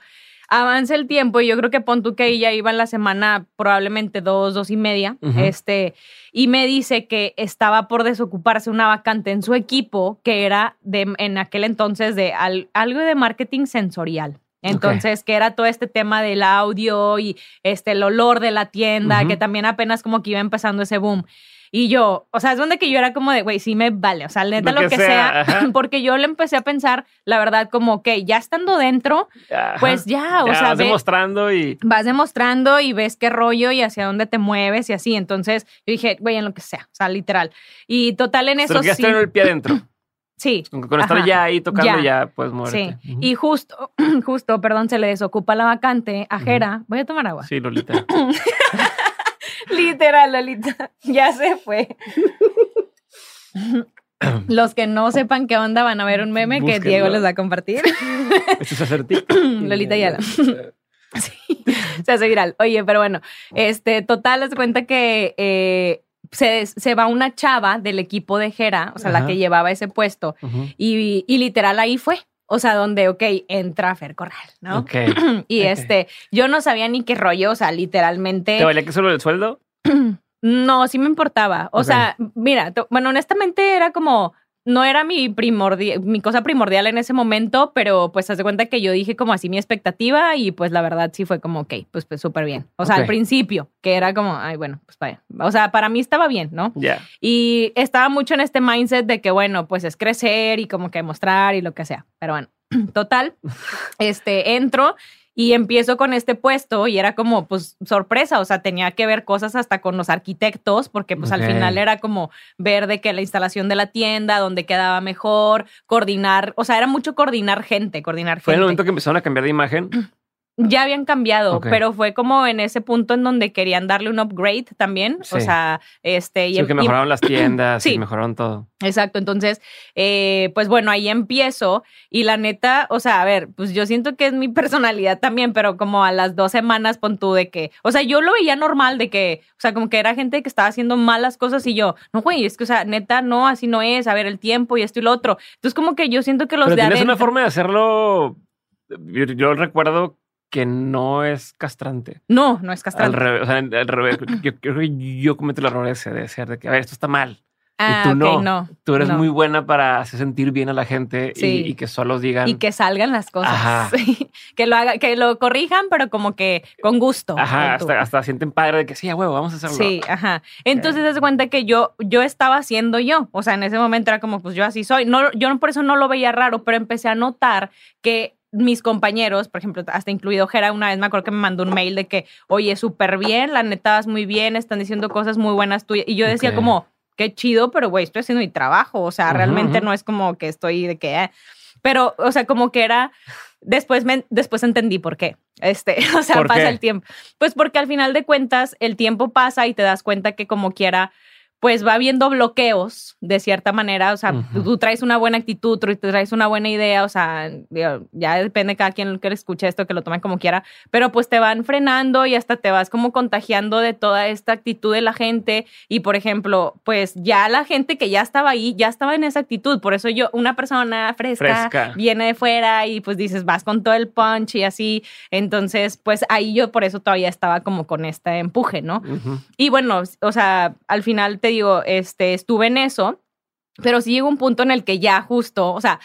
Avanza el tiempo y yo creo que pon tú que ella iba en la semana probablemente dos, dos y media, este, y me dice que estaba por desocuparse una vacante en su equipo que era de, en aquel entonces de al- algo de marketing sensorial. Entonces, que era todo este tema del audio y este, el olor de la tienda, que también apenas como que iba empezando ese boom. Y yo, o sea, es donde que yo era como de, güey, sí me vale, o sea, neta Lo lo, que que, sea, porque yo le empecé a pensar, la verdad, como que ya estando dentro, Ajá. pues ya, o Ya sea, vas ve- demostrando y... vas demostrando y ves qué rollo y hacia dónde te mueves y así. Entonces, yo dije, güey, en lo que sea, o sea, literal. Y total en eso Pero que ya sí. el pie adentro. Sí. Con, estar Ajá. ya ahí tocando Ya. ya, pues muerte. Sí, y justo, justo, perdón, se le desocupa la vacante a Jera. Voy a tomar agua. Sí, Lolita. Literal, Lolita. Ya se fue. Los que no sepan qué onda van a ver un meme que. Diego les va a compartir. Este es acertijo. Lolita Ayala. Sí, se hace viral. Oye, pero bueno, este, total, haz cuenta que eh, se, se va una chava del equipo de Jera, o sea, Ajá. la que llevaba ese puesto, y, y literal ahí fue. O sea, donde, ok, entra Fer Corral, ¿no? Ok. Y este, yo no sabía ni qué rollo, o sea, literalmente. ¿Te valía que solo el sueldo? No, sí me importaba. O sea, mira, bueno, honestamente era como, no era mi primordial, mi cosa primordial en ese momento, pero pues haz de cuenta que yo dije como así mi expectativa y pues la verdad sí fue como, ok, pues pues súper bien. O sea, al principio, que era como, ay, bueno, pues vaya. O sea, para mí estaba bien, ¿no? Ya. Y estaba mucho en este mindset de que, bueno, pues es crecer y como que demostrar y lo que sea. Pero bueno, total, este, entro y empiezo con este puesto y era como, pues, sorpresa, o sea, tenía que ver cosas hasta con los arquitectos, porque pues al final era como ver de que la instalación de la tienda, donde quedaba mejor, coordinar, o sea, era mucho coordinar gente, coordinar Fue en gente. el momento que empezaron a cambiar de imagen. Ya habían cambiado, pero fue como en ese punto en donde querían darle un upgrade también, o sea, este... y Sí, em- que y- mejoraron las tiendas y Sí. mejoraron todo. Exacto, entonces, eh, pues bueno, ahí empiezo y la neta, o sea, a ver, pues yo siento que es mi personalidad también, pero como a las dos semanas pon tú de que, o sea, yo lo veía normal de que, o sea, como que era gente que estaba haciendo malas cosas y yo, no, güey, es que, o sea, neta, no, así no es, a ver, el tiempo y esto y lo otro. Entonces, como que yo siento que los Pero de tienes una adentro- forma de hacerlo. Yo, yo recuerdo que no es castrante. No, no es Al castrante. revés, o sea, al revés. Yo creo que yo cometo el error ese de ser de que, a ver, esto está mal. Ah, y tú ok, no. no, Tú eres no. muy buena para hacer sentir bien a la gente y- Sí. y, que solo digan. Y que salgan las cosas. Sí. Que lo haga, que lo corrijan, pero como que con gusto. Ajá, Tú. hasta, hasta sienten padre de que sí, a huevo, vamos a hacerlo. Sí, ajá. Entonces te das cuenta que yo, yo estaba haciendo yo. O sea, en ese momento era como, pues yo así soy. No, yo por eso no lo veía raro, pero empecé a notar que mis compañeros, por ejemplo, hasta incluido Jera, una vez me acuerdo que me mandó un mail de que, oye, súper bien, la neta vas muy bien, están diciendo cosas muy buenas tuyas. Y yo decía como, qué chido, pero güey, estoy haciendo mi trabajo. O sea, realmente no es como que estoy de que... eh. Pero, o sea, como que era... Después, me, después entendí por qué. Este, o sea, ¿Por pasa qué? el tiempo. Pues porque al final de cuentas el tiempo pasa y te das cuenta que como quiera, pues va habiendo bloqueos de cierta manera. O sea, tú traes una buena actitud, tú traes una buena idea. O sea, ya depende de cada quien que le escuche esto, que lo tome como quiera. Pero pues te van frenando y hasta te vas como contagiando de toda esta actitud de la gente. Y por ejemplo, pues ya la gente que ya estaba ahí, ya estaba en esa actitud. Por eso yo, una persona fresca, Fresca. viene de fuera y pues dices, vas con todo el punch y así. Entonces, pues ahí yo por eso todavía estaba como con este empuje, ¿no? Y bueno, o sea, al final te digo, este, estuve en eso, pero sí llegó un punto en el que ya justo, o sea,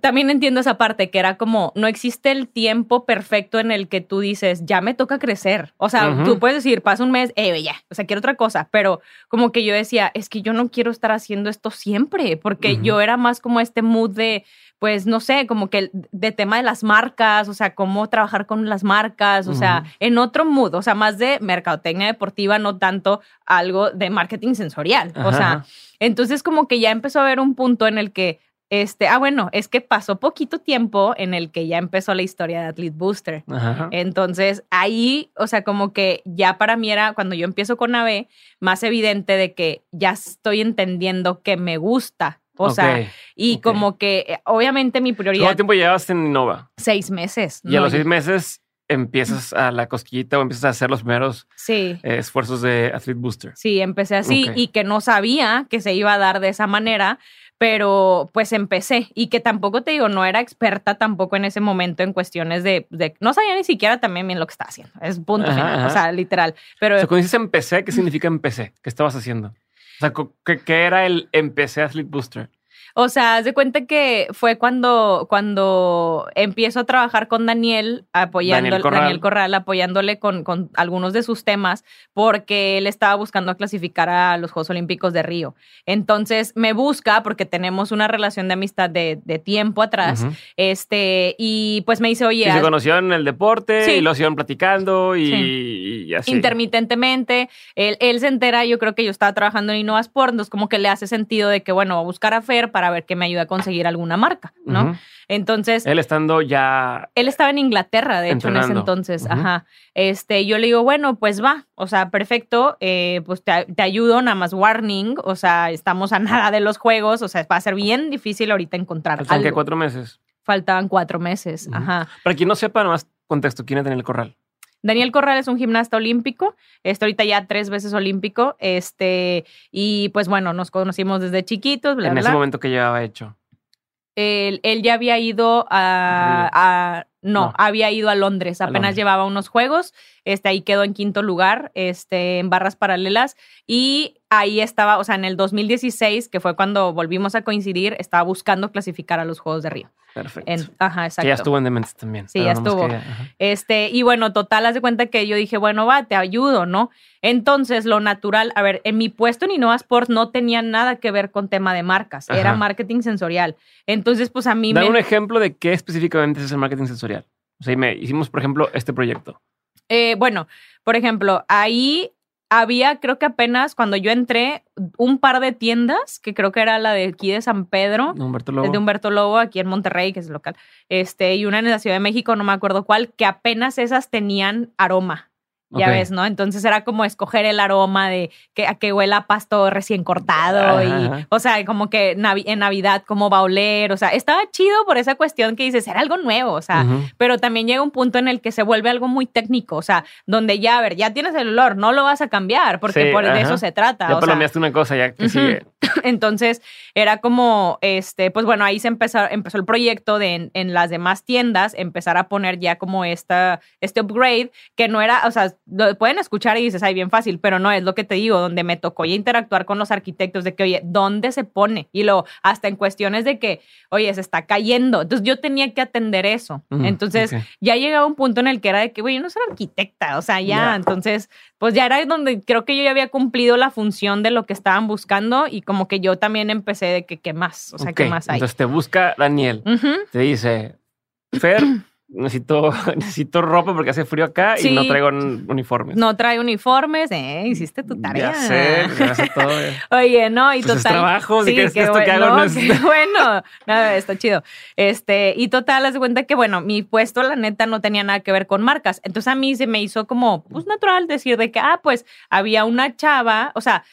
también entiendo esa parte que era como, no existe el tiempo perfecto en el que tú dices, ya me toca crecer. O sea, tú puedes decir, pasa un mes, eh, ya, o sea, quiero otra cosa, pero como que yo decía, es que yo no quiero estar haciendo esto siempre, porque yo era más como este mood de, pues, no sé, como que de tema de las marcas, o sea, cómo trabajar con las marcas, o sea, en otro mood, o sea, más de mercadotecnia deportiva, no tanto algo de marketing sensorial. O sea, entonces como que ya empezó a haber un punto en el que, este, ah, bueno, es que pasó poquito tiempo en el que ya empezó la historia de Athlete Booster. Ajá. Entonces ahí, o sea, como que ya para mí era cuando yo empiezo con AVE, más evidente de que ya estoy entendiendo que me gusta. O sea, y como que eh, obviamente mi prioridad, ¿Cuánto tiempo llevas en Innova? seis meses. Y a los seis meses empiezas a la cosquillita o empiezas a hacer los primeros Sí. eh, esfuerzos de Athlete Booster. Sí, empecé así y que no sabía que se iba a dar de esa manera, pero pues empecé y que tampoco te digo, no era experta tampoco en ese momento en cuestiones de, de- no sabía ni siquiera también bien lo que estaba haciendo, es punto Ajá, final, ajá. o sea, literal, pero O sea, cuando dices empecé, ¿qué significa empecé? ¿Qué estabas haciendo? Sea, ¿qué, qué era el empecé Athlete Booster? O sea, haz de cuenta que fue cuando, cuando empiezo a trabajar con Daniel, apoyando Daniel Corral. Daniel Corral, apoyándole con, con algunos de sus temas, porque él estaba buscando a clasificar a los Juegos Olímpicos de Río. Entonces me busca porque tenemos una relación de amistad de, de tiempo atrás. Ujú. Este, y pues me dice, oye, Sí, se conocieron en el deporte Sí. y lo siguieron platicando y, Sí. y así. intermitentemente. Él, él se entera, yo creo que yo estaba trabajando en Innovasport, entonces como que le hace sentido de que, bueno, voy a buscar a Fer para ver que me ayude a conseguir alguna marca, ¿no? Entonces, Él estando ya. él estaba en Inglaterra, de hecho, en ese entonces. Ajá. Este, yo le digo, bueno, pues va, o sea, perfecto, eh, pues te, te ayudo, nada más warning, o sea, estamos a nada de los juegos, o sea, va a ser bien difícil ahorita encontrar Faltan que cuatro meses. Faltaban cuatro meses, ajá. Para quien no sepa, nomás contexto, ¿quién es Daniel Corral? Daniel Corral es un gimnasta olímpico, este ahorita ya tres veces olímpico, este, y pues bueno, nos conocimos desde chiquitos, bla, en bla, ese bla. momento que llevaba hecho. Él, él ya había ido a, a- no, No. había ido a Londres, A apenas Londres. llevaba unos juegos, este ahí quedó en quinto lugar, este en barras paralelas y ahí estaba, o sea, en el 2016, que fue cuando volvimos a coincidir, estaba buscando clasificar a los Juegos de Río. Perfecto. En, ajá, exacto. que ya estuvo en Dementes también. Sí, ya estuvo. Este, y bueno, total, haz de cuenta que yo dije, bueno, va, te ayudo, ¿no? Entonces, lo natural, a ver, en mi puesto en Innova Sport no tenía nada que ver con tema de marcas, era marketing sensorial. Entonces, pues a mí Dame me... un ejemplo de qué específicamente es el marketing sensorial. O sea, y me- hicimos, por ejemplo, este proyecto. Eh, bueno, por ejemplo, ahí había, creo que apenas cuando yo entré, un par de tiendas, que creo que era la de aquí de San Pedro, de Humberto Lobo. de Humberto Lobo, aquí en Monterrey, que es el local, este, y una en la Ciudad de México, no me acuerdo cuál, que apenas esas tenían aroma. Ya ves, ¿no? Entonces era como escoger el aroma de que a que huela pasto recién cortado Ajá, y, o sea, como que navi- en Navidad cómo va a oler, o sea, estaba chido por esa cuestión que dices, era algo nuevo, o sea, pero también llega un punto en el que se vuelve algo muy técnico, o sea, donde ya, a ver, ya tienes el olor, no lo vas a cambiar, porque Sí, por, de eso se trata. Ya o sea, palomeaste una cosa, ya que Ujú. sigue. entonces era como, este, pues bueno, ahí se empezó, empezó el proyecto de en, en las demás tiendas empezar a poner ya como esta, este upgrade, que no era, o sea, lo pueden escuchar y dices, ay, bien fácil, pero no es lo que te digo, donde me tocó ya interactuar con los arquitectos de que, oye, ¿dónde se pone? Y luego, hasta en cuestiones de que, oye, se está cayendo. Entonces yo tenía que atender eso. Mm, Entonces ya llegaba un punto en el que era de que, güey, yo no soy arquitecta, o sea, ya, entonces, pues ya era donde creo que yo ya había cumplido la función de lo que estaban buscando y como que yo también empecé de que, ¿qué más? O sea, ¿qué más hay? Entonces te busca Daniel. Te dice, Fer, necesito, necesito ropa porque hace frío acá y Sí. no traigo un- uniformes. No trae uniformes, eh, hiciste tu tarea. Ya sé, ya sé todo. eh. Oye, no, y Pues es total. trabajo, si crees que esto que bueno, hago no es- qué bueno, nada, está chido. Este, y total, haz de cuenta que, bueno, mi puesto, la neta, no tenía nada que ver con marcas. Entonces a mí se me hizo como, pues natural decir de que, ah, pues había una chava, o sea,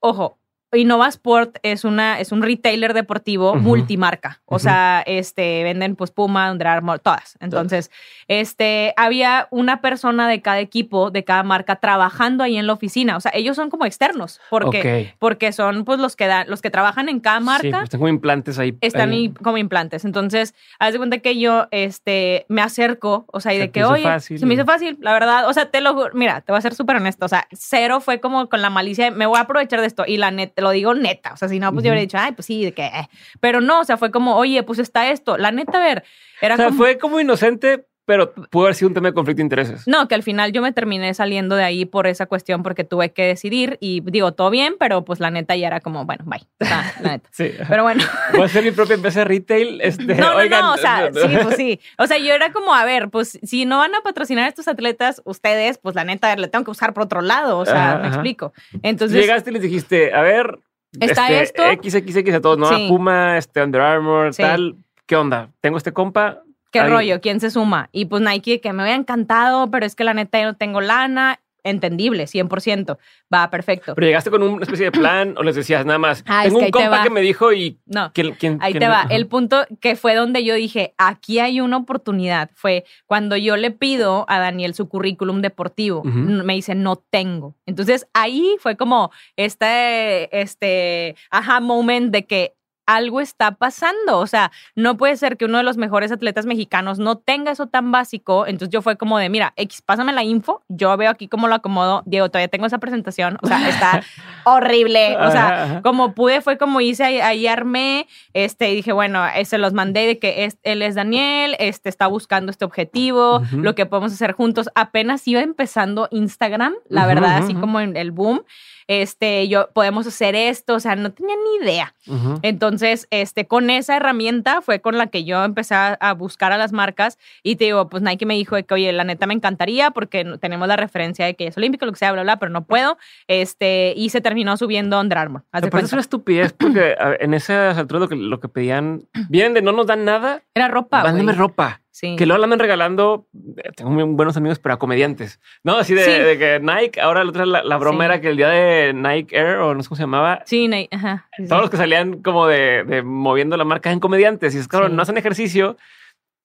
ojo. Innova Sport es una es un retailer deportivo multimarca, o sea, este venden pues Puma, Under Armour, todas. Entonces, este había una persona de cada equipo, de cada marca trabajando ahí en la oficina, o sea, ellos son como externos, porque Ok. porque son pues los que dan, los que trabajan en cada Sí, marca. pues tengo implantes ahí. están ahí. como implantes. Entonces, haz de cuenta que yo este, me acerco, o sea, y Se de que, oye, fácil se me hizo fácil, la verdad. O sea, te lo mira, te voy a ser súper honesto. O sea, cero fue como con la malicia de, me voy a aprovechar de esto. Y la neta, te lo digo neta. O sea, si no, pues yo hubiera dicho, ay, pues sí, de que. eh". Pero no, o sea, fue como, oye, pues está esto. La neta, a ver, era O sea, como. fue como inocente, pero pudo haber sido un tema de conflicto de intereses. No, que al final yo me terminé saliendo de ahí por esa cuestión porque tuve que decidir y digo, todo bien, pero pues la neta ya era como, bueno, bye. La neta. Sí. Pero bueno. Voy a hacer mi propia empresa de retail. Este, No, no, oigan, no, o sea, sí, pues sí. O sea, yo era como, a ver, pues si no van a patrocinar a estos atletas, ustedes, pues la neta, le tengo que buscar por otro lado, o sea, Ajá, me ajá. explico. Entonces, Llegaste y les dijiste, a ver, ¿Está esto? XXX a todos, ¿no? Sí. A Puma, este Under Armour, Sí. tal. ¿Qué onda? Tengo este compa. ¿Qué rollo? ¿Quién se suma? Y pues Nike, que me había encantado, pero es que la neta yo no tengo lana. Entendible, 100%. Va, perfecto. Pero llegaste con una especie de plan o les decías nada más. Ah, es Tengo que un te compa va. que me dijo y. No. ¿quién, quién- Ahí te va. ajá. El punto que fue donde yo dije, aquí hay una oportunidad, fue cuando yo le pido a Daniel su currículum deportivo. Me dice, no tengo. Entonces ahí fue como este, este, aha moment de que algo está pasando. O sea, no puede ser que uno de los mejores atletas mexicanos no tenga eso tan básico. Entonces yo fue como de, mira, X, pásame la info. Yo veo aquí cómo lo acomodo. Diego, todavía tengo esa presentación. O sea, está horrible. O sea, Ajá, ajá. como pude fue como hice ahí, ahí armé este y dije bueno eh, se los mandé de que es- él es Daniel este está buscando este objetivo lo que podemos hacer juntos apenas iba empezando Instagram la verdad así como en el boom este yo podemos hacer esto o sea no tenía ni idea entonces, este, con esa herramienta fue con la que yo empecé a, buscar a las marcas y te digo, pues Nike me dijo que, oye, la neta me encantaría porque tenemos la referencia de que es olímpico, lo que sea, bla, bla, pero no puedo. Este, y se terminó subiendo Under Armour. Me parece una estupidez porque en esas alturas lo que, lo que pedían, vienen de no nos dan nada, Era ropa. güey. ropa. Sí. Que luego la andan regalando, eh, tengo muy buenos amigos, pero a comediantes. No, así de, Sí. de que Nike, ahora la otra, la, la broma Sí. era que el día de Nike Air, o no sé cómo se llamaba, Sí, Nike, ajá. todos los que salían como de, de moviendo la marca en comediantes. Y es claro, no hacen ejercicio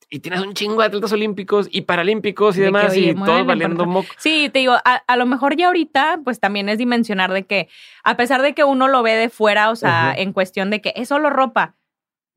y tienes un chingo de atletas olímpicos y paralímpicos y De que, demás, oye, y todos valiendo moco. Sí, te digo, a, a lo mejor ya ahorita, pues también es dimensionar de que, a pesar de que uno lo ve de fuera, o sea, en cuestión de que es solo ropa.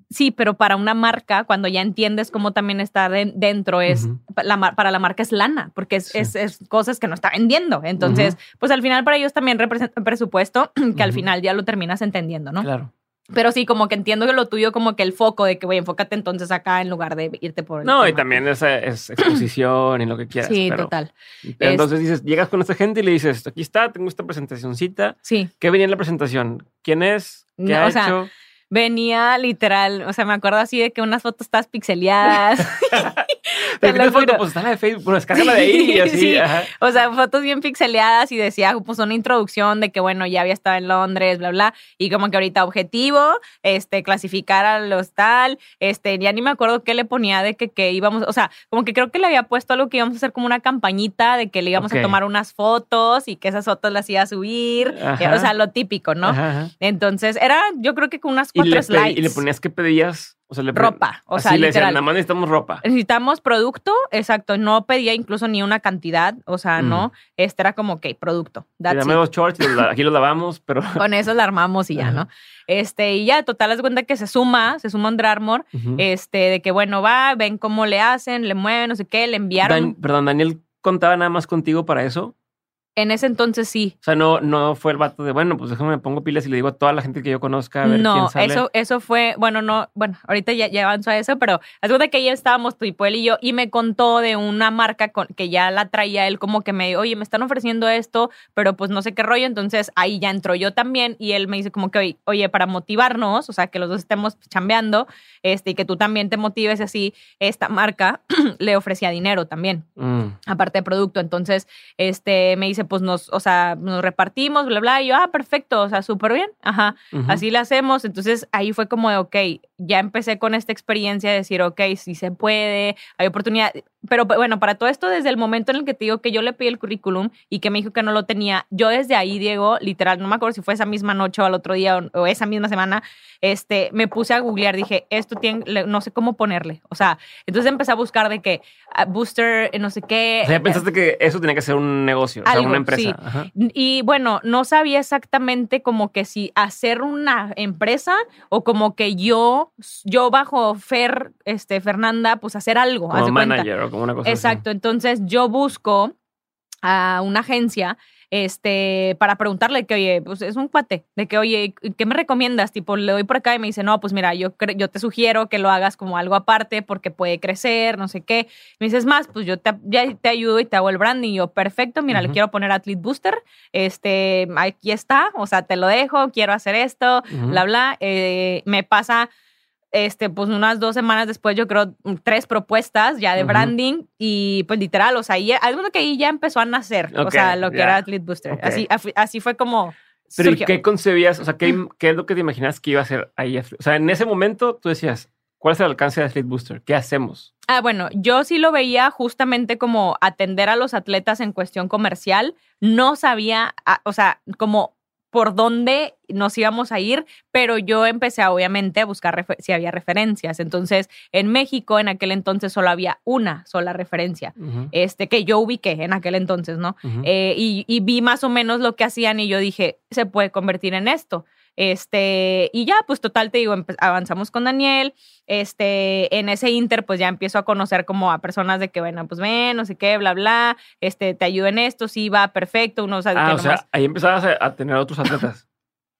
Sí, pero para una marca, cuando ya entiendes cómo también está de- dentro, es la para la marca es lana, porque es, Sí. es- es cosas que no está vendiendo. Entonces, pues al final para ellos también representa un presupuesto que al final ya lo terminas entendiendo, ¿no? Claro. Pero sí, como que entiendo que lo tuyo, como que el foco de que, güey, enfócate entonces acá en lugar de irte por el No, y también es, es exposición y lo que quieras. Sí, pero- total. pero Entonces dices, llegas con esta gente y le dices, aquí está, tengo esta presentacioncita. Sí. ¿Qué venía en la presentación? ¿Quién es? ¿Qué No, ha o sea, hecho? Venía literal, o sea, me acuerdo así de que unas fotos todas pixeleadas. ¿Te pides foto? Pues está la de Facebook, bueno, descárgala de ahí y así. Sí. o sea, fotos bien pixeleadas y decía, pues una introducción de que, bueno, ya había estado en Londres, bla, bla. Y como que ahorita objetivo, este, clasificar a los tal, este, ya ni me acuerdo qué le ponía de que, que íbamos, o sea, como que creo que le había puesto algo que íbamos a hacer como una campañita de que le íbamos a tomar unas fotos y que esas fotos las iba a subir. Ajá. O sea, lo típico, ¿no? Ajá, ajá. Entonces, era, yo creo que con unas Y le, y ponías que pedías, o sea, le ropa, o sea, así le decían, nada más necesitamos ropa. Necesitamos producto, exacto. No pedía incluso ni una cantidad, o sea, Mm. no. Este era como, ok, producto. Dame shorts, los la- aquí los lavamos, pero... Con eso la armamos y ya. ¿no? Este, y ya, total, es cuenta que se suma, se suma Under Armour, Ujú. este, de que, bueno, va, ven cómo le hacen, le mueven, no sé qué, le enviaron. Dan- perdón, Daniel contaba nada más contigo para eso. En ese entonces sí. O sea, no, no fue el vato de, bueno, pues déjame me pongo pilas y le digo a toda la gente que yo conozca a ver no, quién sale. eso, eso fue, bueno, no, bueno, ahorita ya, ya avanzó a eso, pero de que ya estábamos tipo él y yo, y me contó de una marca con, que ya la traía él como que me, oye, me están ofreciendo esto, pero pues no sé qué rollo, entonces ahí ya entró yo también, y él me dice como que, oye, oye para motivarnos, o sea, que los dos estemos chambeando, este, y que tú también te motives así, esta marca le ofrecía dinero también, Mm. aparte de producto, entonces, este, me dice, pues nos, o sea, nos repartimos, bla, bla, y yo, ah, perfecto, o sea, súper bien, ajá, así lo hacemos. Entonces ahí fue como de, ok, ya empecé con esta experiencia de decir, ok, sí se puede, hay oportunidad. Pero bueno, para todo esto, desde el momento en el que te digo que yo le pedí el currículum y que me dijo que no lo tenía, yo desde ahí, Diego, literal, no me acuerdo si fue esa misma noche o al otro día o, o esa misma semana, este, me puse a googlear, dije, esto tiene, no sé cómo ponerle. O sea, entonces empecé a buscar de que ah, booster, eh, no sé qué. O sea, pensaste que eso tenía que ser un negocio, o sea, una empresa. sí. Y bueno, no sabía exactamente como que si hacer una empresa o como que yo, yo bajo Fer, este, Fernanda, pues hacer algo. Como cuenta. manager o como una cosa así. Exacto. Entonces yo busco a una agencia este, para preguntarle que, oye, pues es un cuate, de que, oye, ¿qué me recomiendas? Tipo, le doy por acá y me dice, no, pues mira, yo, yo te sugiero que lo hagas como algo aparte porque puede crecer, no sé qué. Me dices más, pues yo te, ya te ayudo y te hago el branding. Y yo, perfecto, mira, le quiero poner Athlete Booster, este, aquí está, o sea, te lo dejo, quiero hacer esto, bla, bla. Eh, me pasa este, pues unas dos semanas después, yo creo, tres propuestas ya de branding y pues literal, o sea, ahí, alguno que ahí ya empezó a nacer, o sea, lo que era Athlete Booster. Así, así fue como Pero ¿y qué concebías? O sea, ¿qué, qué es lo que te imaginas que iba a hacer ahí? O sea, en ese momento tú decías, ¿cuál es el alcance de Athlete Booster? ¿Qué hacemos? Ah, bueno, yo sí lo veía justamente como atender a los atletas en cuestión comercial. No sabía, ah, o sea, como por dónde nos íbamos a ir, pero yo empecé obviamente a buscar si había referencias. Entonces, en México en aquel entonces solo había una sola referencia, este que yo ubiqué en aquel entonces, ¿no? Eh, y, y vi más o menos lo que hacían y yo dije, se puede convertir en esto. Este, y ya, pues total, te digo, avanzamos con Daniel. Este, en ese inter, pues ya empiezo a conocer como a personas de que, bueno, pues ven, no sé qué, bla, bla, este, te ayudo en esto, sí, va perfecto, uno sabe ah, que o sea, ahí empezabas a tener otros atletas.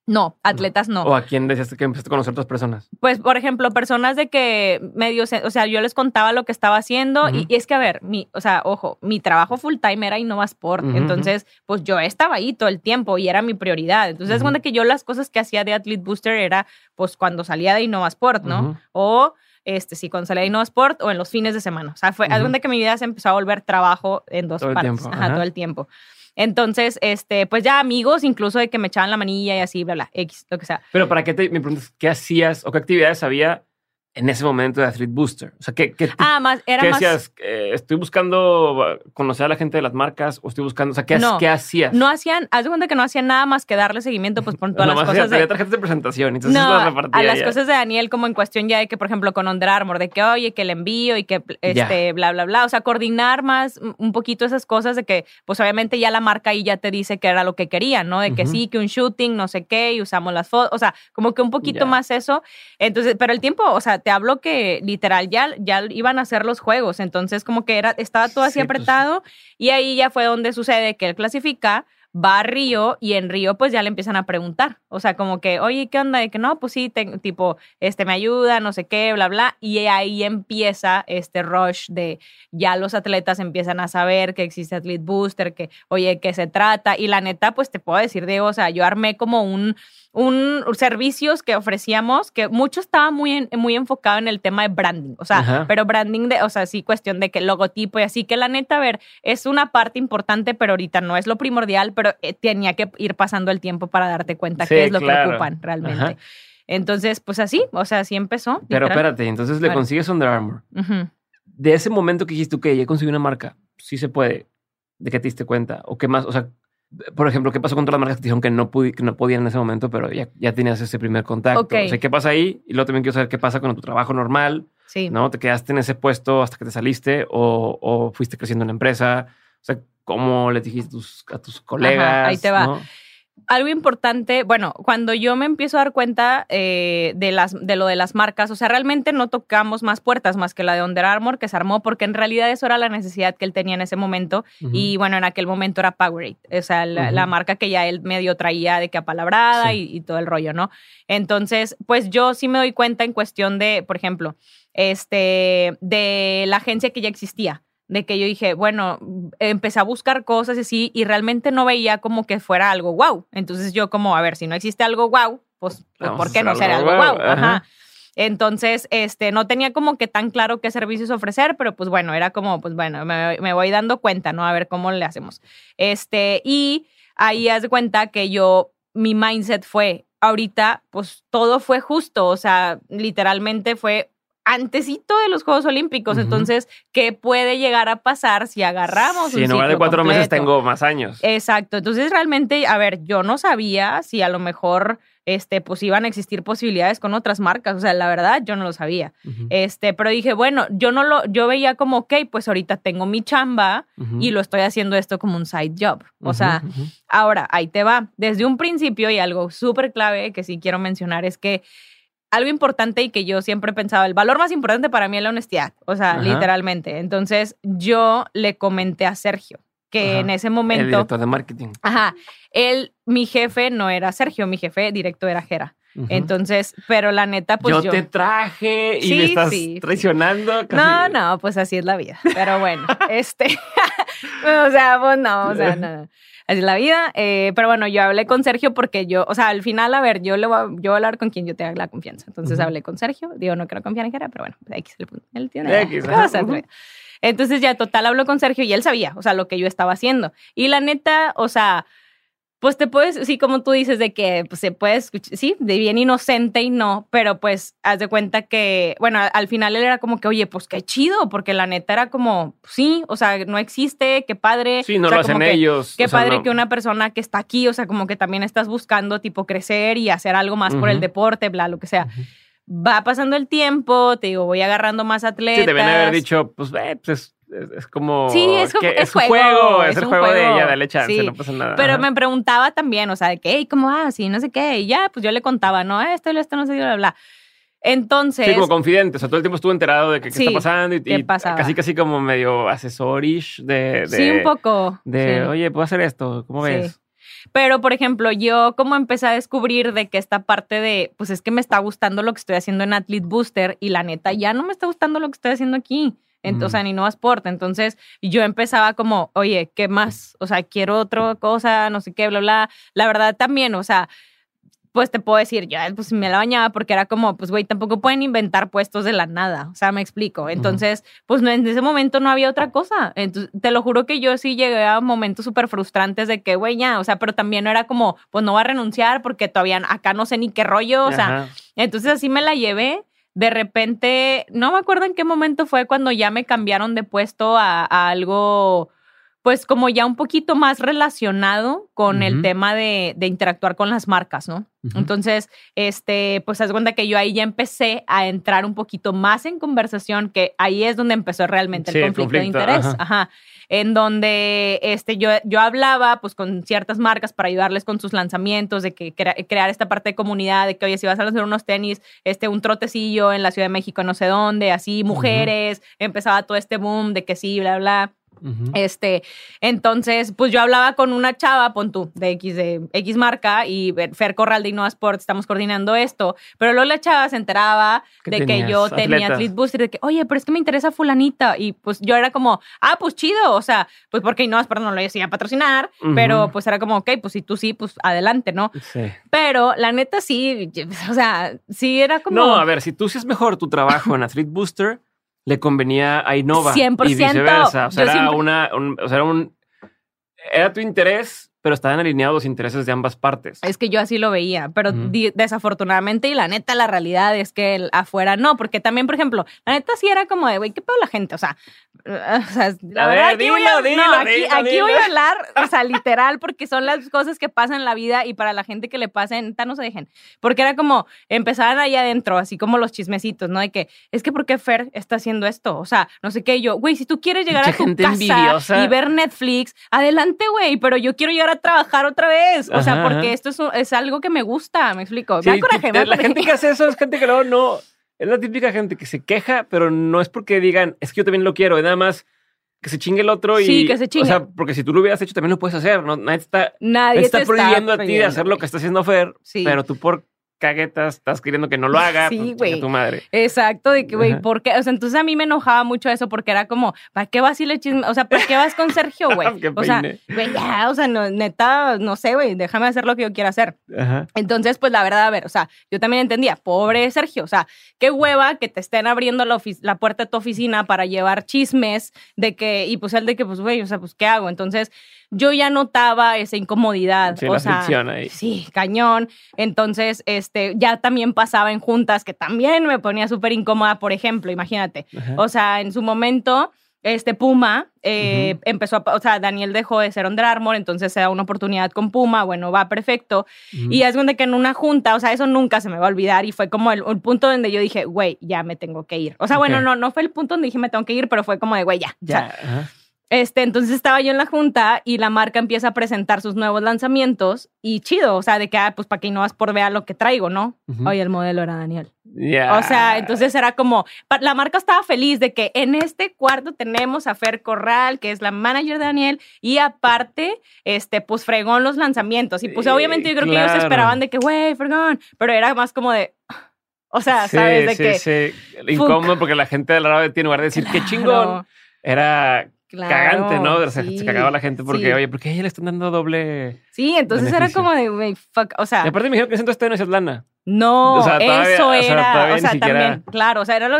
No, atletas no. ¿O a quién decías que empezaste a conocer otras personas? Pues, por ejemplo, personas de que medio, o sea, yo les contaba lo que estaba haciendo y, y es que, a ver, mi, o sea, ojo, mi trabajo full time era Innova Sport, Ujú, entonces, pues yo estaba ahí todo el tiempo y era mi prioridad. Entonces, es Ujú. cuando que yo las cosas que hacía de Athlete Booster era, pues, cuando salía de Innova Sport, ¿no? O, este, sí, cuando salía de Innova Sport o en los fines de semana. O sea, fue, haz de Ujú. cuenta que mi vida se empezó a volver trabajo en dos Todo el partes, tiempo, Ajá, ajá. todo el tiempo. Entonces, este, pues ya amigos, incluso de que me echaban la manilla y así, bla, bla, X, lo que sea. Pero para qué te, me preguntas, ¿qué hacías o qué actividades había en ese momento de Athlete Booster? O sea, ¿qué, qué, Ah, más, era qué más... decías? Eh, ¿Estoy buscando conocer a la gente de las marcas o estoy buscando, o sea, ¿qué, No. qué hacías? No hacían, haz de cuenta que no hacían nada más que darle seguimiento, pues por todas Nomás las hacía- cosas de. tarjetas de presentación, entonces No, las a las ya. cosas de Daniel, como en cuestión ya de que, por ejemplo, con Under Armour, de que, oye, que le envío y que, este, bla, bla, bla. O sea, coordinar más mm, un poquito esas cosas de que, pues obviamente ya la marca ahí ya te dice que era lo que querían, ¿no? De que sí, que un shooting, no sé qué, y usamos las fotos. O sea, como que un poquito Ya. más eso. Entonces, pero el tiempo, o sea, te hablo que literal ya, ya iban a hacer los juegos. Entonces, como que era, estaba todo así Sí, pues. apretado. Y ahí ya fue donde sucede que él clasifica, va a Río y en Río pues ya le empiezan a preguntar. O sea, como que, oye, ¿qué onda? De que no, pues sí, te- tipo, este me ayuda, no sé qué, bla, bla. Y ahí empieza este rush de ya los atletas empiezan a saber que existe Athlete Booster, que, oye, ¿qué se trata? Y la neta, pues te puedo decir, Diego, o sea, yo armé como un, un servicios que ofrecíamos que mucho estaba muy, en- muy enfocado en el tema de branding, o sea, Ajá. pero branding de, o sea, sí cuestión de que logotipo y así que la neta, a ver, es una parte importante, pero ahorita no es lo primordial, pero eh, tenía que ir pasando el tiempo para darte cuenta Sí, qué es lo claro. que ocupan realmente. Ajá. Entonces, pues así, o sea, así empezó. Pero literal. espérate, entonces le consigues Under Armour. De ese momento que dijiste, ok, ya conseguí una marca, sí se puede. ¿De qué te diste cuenta? ¿O qué más? O sea, por ejemplo, ¿qué pasó con todas las marcas que te dijeron que no, que no podían en ese momento, pero ya, ya tenías ese primer contacto? Ok. O sea, ¿qué pasa ahí? Y luego también quiero saber qué pasa con tu trabajo normal, Sí. ¿no? ¿Te quedaste en ese puesto hasta que te saliste o, o fuiste creciendo en la empresa? O sea, ¿cómo le dijiste a tus, a tus colegas? ahí te va. ¿no? Algo importante, bueno, cuando yo me empiezo a dar cuenta eh, de, las, de lo de las marcas, o sea, realmente no tocamos más puertas más que la de Under Armour, que se armó, porque en realidad eso era la necesidad que él tenía en ese momento. Y bueno, en aquel momento era Powerade, o sea, la, marca que ya él medio traía de que apalabrada y, y todo el rollo, ¿no? Entonces, pues yo sí me doy cuenta en cuestión de, por ejemplo, este, de la agencia que ya existía de que yo dije, bueno, empecé a buscar cosas así y realmente no veía como que fuera algo wow. Entonces yo como, a ver, si no existe algo wow, pues, pues ¿por qué no ser algo wow? Ajá. Entonces, este, no tenía como que tan claro qué servicios ofrecer, pero pues bueno, era como, pues bueno, me, voy dando cuenta, ¿no? A ver cómo le hacemos. Este, y ahí haz de cuenta que yo, mi mindset fue, ahorita, pues todo fue justo, o sea, literalmente fue antesito de los Juegos Olímpicos. Entonces, ¿qué puede llegar a pasar si agarramos si en lugar de cuatro meses tengo más años. Exacto. Entonces, realmente, a ver, yo no sabía si a lo mejor este, pues iban a existir posibilidades con otras marcas. O sea, la verdad, yo no lo sabía. Este, pero dije, bueno, yo no lo, yo veía como, ok, pues ahorita tengo mi chamba y lo estoy haciendo esto como un side job. O sea, ahora, ahí te va. Desde un principio, y algo súper clave que sí quiero mencionar es que algo importante y que yo siempre he pensado, el valor más importante para mí es la honestidad, o sea, literalmente. Entonces yo le comenté a Sergio que en ese momento... El director de marketing. Ajá. Él, mi jefe no era Sergio, mi jefe directo era Jera. Entonces, pero la neta, pues yo... Yo te traje y me estás traicionando. No, no, pues así es la vida. Pero bueno, este... o sea, pues no, o sea, no así es la vida. Eh, pero bueno, yo hablé con Sergio porque yo, o sea, al final, a ver, yo le voy a, yo voy a hablar con quien yo tenga la confianza. Entonces hablé con Sergio. Digo, no quiero confiar en Jera, pero bueno, pues, X le Él tiene. X, Entonces ya total habló con Sergio y él sabía, o sea, lo que yo estaba haciendo. Y la neta, o sea, pues te puedes, sí, como tú dices, de que pues, se puede escuchar, sí, de bien inocente y no, pero pues haz de cuenta que, bueno, al final él era como que, oye, pues qué chido, porque la neta era como, sí, o sea, no existe, qué padre. Sí, no lo hacen ellos. Qué padre que una persona que está aquí, o sea, como que también estás buscando, tipo, crecer y hacer algo más por el deporte, bla, lo que sea. Va pasando el tiempo, te digo, voy agarrando más atletas. Sí, te deben haber dicho, pues, eh, pues es, como. Sí, es, que, es, juego, es, el juego, de ella, dale chance, no pasa nada. Pero me preguntaba también, o sea, de que, hey, ¿cómo ah, sí, no sé qué. Y ya, pues yo le contaba, no, esto, esto, no sé qué, bla, bla. Entonces. Sí, como confidente, o sea, todo el tiempo estuvo enterado de qué está pasando y, casi, casi como medio asesorish de, de. sí, un poco. De, oye, puedo hacer esto, ¿cómo ves? Pero, por ejemplo, yo como empecé a descubrir de que esta parte de, pues es que me está gustando lo que estoy haciendo en Athlete Booster y la neta ya no me está gustando lo que estoy haciendo aquí. Entonces, o sea, ni no Sport. Entonces, yo empezaba como, oye, ¿qué más? O sea, quiero otra cosa, no sé qué, bla, bla. La verdad también, o sea, pues te puedo decir, ya, pues me la bañaba porque era como, pues, güey, tampoco pueden inventar puestos de la nada. O sea, me explico. Entonces, pues no, en ese momento no había otra cosa. Entonces, te lo juro que yo sí llegué a momentos súper frustrantes de que, güey, ya, o sea, pero también no era como, pues no va a renunciar porque todavía acá no sé ni qué rollo. O sea, entonces así me la llevé de repente, no me acuerdo en qué momento fue cuando ya me cambiaron de puesto a, algo, pues como ya un poquito más relacionado con el tema de, interactuar con las marcas, ¿no? Entonces, este, pues haz cuenta que yo ahí ya empecé a entrar un poquito más en conversación, que ahí es donde empezó realmente el, conflicto, de interés. Ajá en donde este, yo, yo hablaba pues con ciertas marcas para ayudarles con sus lanzamientos, de que crear esta parte de comunidad, de que, oye, si vas a lanzar unos tenis, este, un trotecillo en la Ciudad de México, no sé dónde, así, mujeres, empezaba todo este boom de que sí, bla, bla. Este, entonces, pues yo hablaba con una chava, pon tú, de X, de X marca, y Fer Corral de Innova Sports, estamos coordinando esto, pero luego la chava se enteraba de que yo tenía Athlete Booster, de que, oye, pero es que me interesa fulanita, y pues yo era como, ah, pues chido, o sea, pues porque Innova Sports no lo iba a patrocinar, pero pues era como, ok, pues si tú sí, pues adelante, ¿no? Sí. Pero la neta sí, o sea, sí era como... No, a ver, si tú sí es mejor tu trabajo en Athlete Booster, le convenía a Innova. 100%. Y viceversa. O sea, era, una, o sea, era un... Era tu interés pero estaban alineados los intereses de ambas partes. Es que yo así lo veía, pero desafortunadamente y la neta, la realidad es que afuera no, porque también, por ejemplo, la neta sí era como de, güey, ¿qué pedo la gente? O sea, o sea la verdad, aquí, voy a, no, aquí, voy a hablar, o sea, literal, porque son las cosas que pasan en la vida y para la gente que le pasen, no se dejen. Porque era como, empezaban ahí adentro, así como los chismecitos, ¿no? De que, es que, ¿por qué Fer está haciendo esto? O sea, no sé qué, yo, güey, si tú quieres llegar a tu casa y ver Netflix, adelante, güey, pero yo quiero llegar a a trabajar otra vez. O sea, Ajá, porque ajá. esto es, es algo que me gusta, me explico. Sí, me da coraje, me da la coraje. gente que hace eso es gente que luego no. Es la típica gente que se queja, pero no es porque digan, es que yo también lo quiero, es nada más que se chingue el otro y. Sí, que se chingue. O sea, porque si tú lo hubieras hecho, también lo puedes hacer. ¿no? Nadie está, Nadie nadie está prohibiendo a ti de hacer lo que está haciendo Fer, Sí. pero tú por caguetas estás queriendo que no lo haga. Sí, pues, güey. tu madre. Exacto, de que, güey. ¿por qué? O sea, entonces a mí me enojaba mucho eso porque era como, ¿para qué vas y le chisme? O sea, ¿para qué vas con Sergio, güey? O sea, güey, ya, o sea, no, neta, no sé, güey, déjame hacer lo que yo quiera hacer. Ajá. Entonces, pues la verdad, a ver, o sea, yo también entendía, pobre Sergio, o sea, qué hueva que te estén abriendo la, la puerta de tu oficina para llevar chismes de que, y pues él de que, pues, güey, o sea, pues, ¿qué hago? Entonces, yo ya notaba esa incomodidad. Sí, o la sea, fricción ahí. Sí, cañón. Entonces, este, ya también pasaba en juntas que también me ponía súper incómoda, por ejemplo, imagínate. Ajá. O sea, en su momento, este Puma eh, empezó a, o sea, Daniel dejó de ser Under Armour, entonces se da una oportunidad con Puma, bueno, va perfecto. Y es donde que en una junta, o sea, eso nunca se me va a olvidar y fue como el, el punto donde yo dije, güey, ya me tengo que ir. O sea, bueno, no, no fue el punto donde dije me tengo que ir, pero fue como de, güey, ya. O sea, Ya. Este, entonces estaba yo en la junta y la marca empieza a presentar sus nuevos lanzamientos y chido, o sea, de que, ah, pues para que no vas por vea lo que traigo, ¿no? Ujú. Oye, el modelo era Daniel. Ya. O sea, entonces era como, la marca estaba feliz de que en este cuarto tenemos a Fer Corral, que es la manager de Daniel, y aparte, este, pues fregón los lanzamientos. Y pues obviamente yo creo que ellos esperaban de que, güey, fregón, pero era más como de, o sea, Sí, ¿sabes? De sí, que, sí. Incómodo porque la gente de ti, en lugar de decir qué chingón, era claro, cagante, ¿no? O sea, sí, se cagaba la gente porque, sí. oye, ¿por qué a ella le están dando doble? Sí, entonces era como de, fuck, o sea, Y aparte me dijeron que ese entonces todavía no hacías lana. No, O sea, todavía- eso o sea, era, o sea, siquiera- también, claro, o sea, era lo,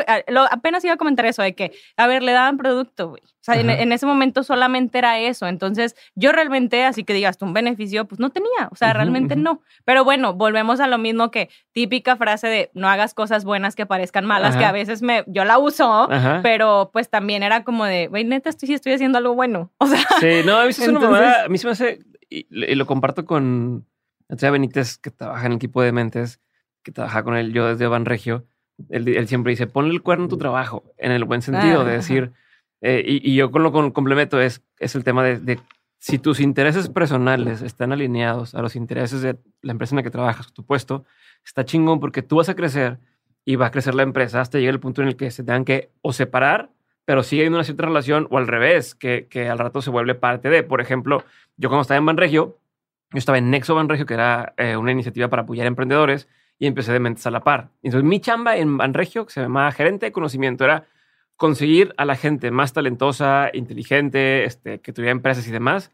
apenas iba a comentar eso de que, a ver, le daban producto, güey. O sea, en, ese momento solamente era eso. Entonces, yo realmente, así que digas, tú un beneficio, pues no tenía, o sea, realmente no. Pero bueno, volvemos a lo mismo que típica frase de no hagas cosas buenas que parezcan malas, Ajá. que a veces me, yo la uso, pero pues también era como de, güey, neta, estoy, estoy haciendo algo bueno. O sea, Sí, no, a mí una Entonces- mamada. A mí se me hace, y, y lo comparto con Andrea Benítez, que trabaja en el equipo de mentes, que trabaja con él, yo desde Banregio. Él, él siempre dice, ponle el cuerno a tu trabajo, en el buen sentido, de Ah, decir, eh, y, y yo con lo con complemento es, es el tema de, de si tus intereses personales están alineados a los intereses de la empresa en la que trabajas, tu puesto, está chingón porque tú vas a crecer y va a crecer la empresa hasta llegar el punto en el que se tengan que o separar, pero sigue habiendo una cierta relación, o al revés, que, que al rato se vuelve parte de. Por ejemplo, yo cuando estaba en Banregio, yo estaba en Nexo Banregio, que era eh, una iniciativa para apoyar a emprendedores, y empecé de mentes a la par. Entonces, mi chamba en Banregio, que se llamaba gerente de conocimiento, era conseguir a la gente más talentosa, inteligente, este, que tuviera empresas y demás,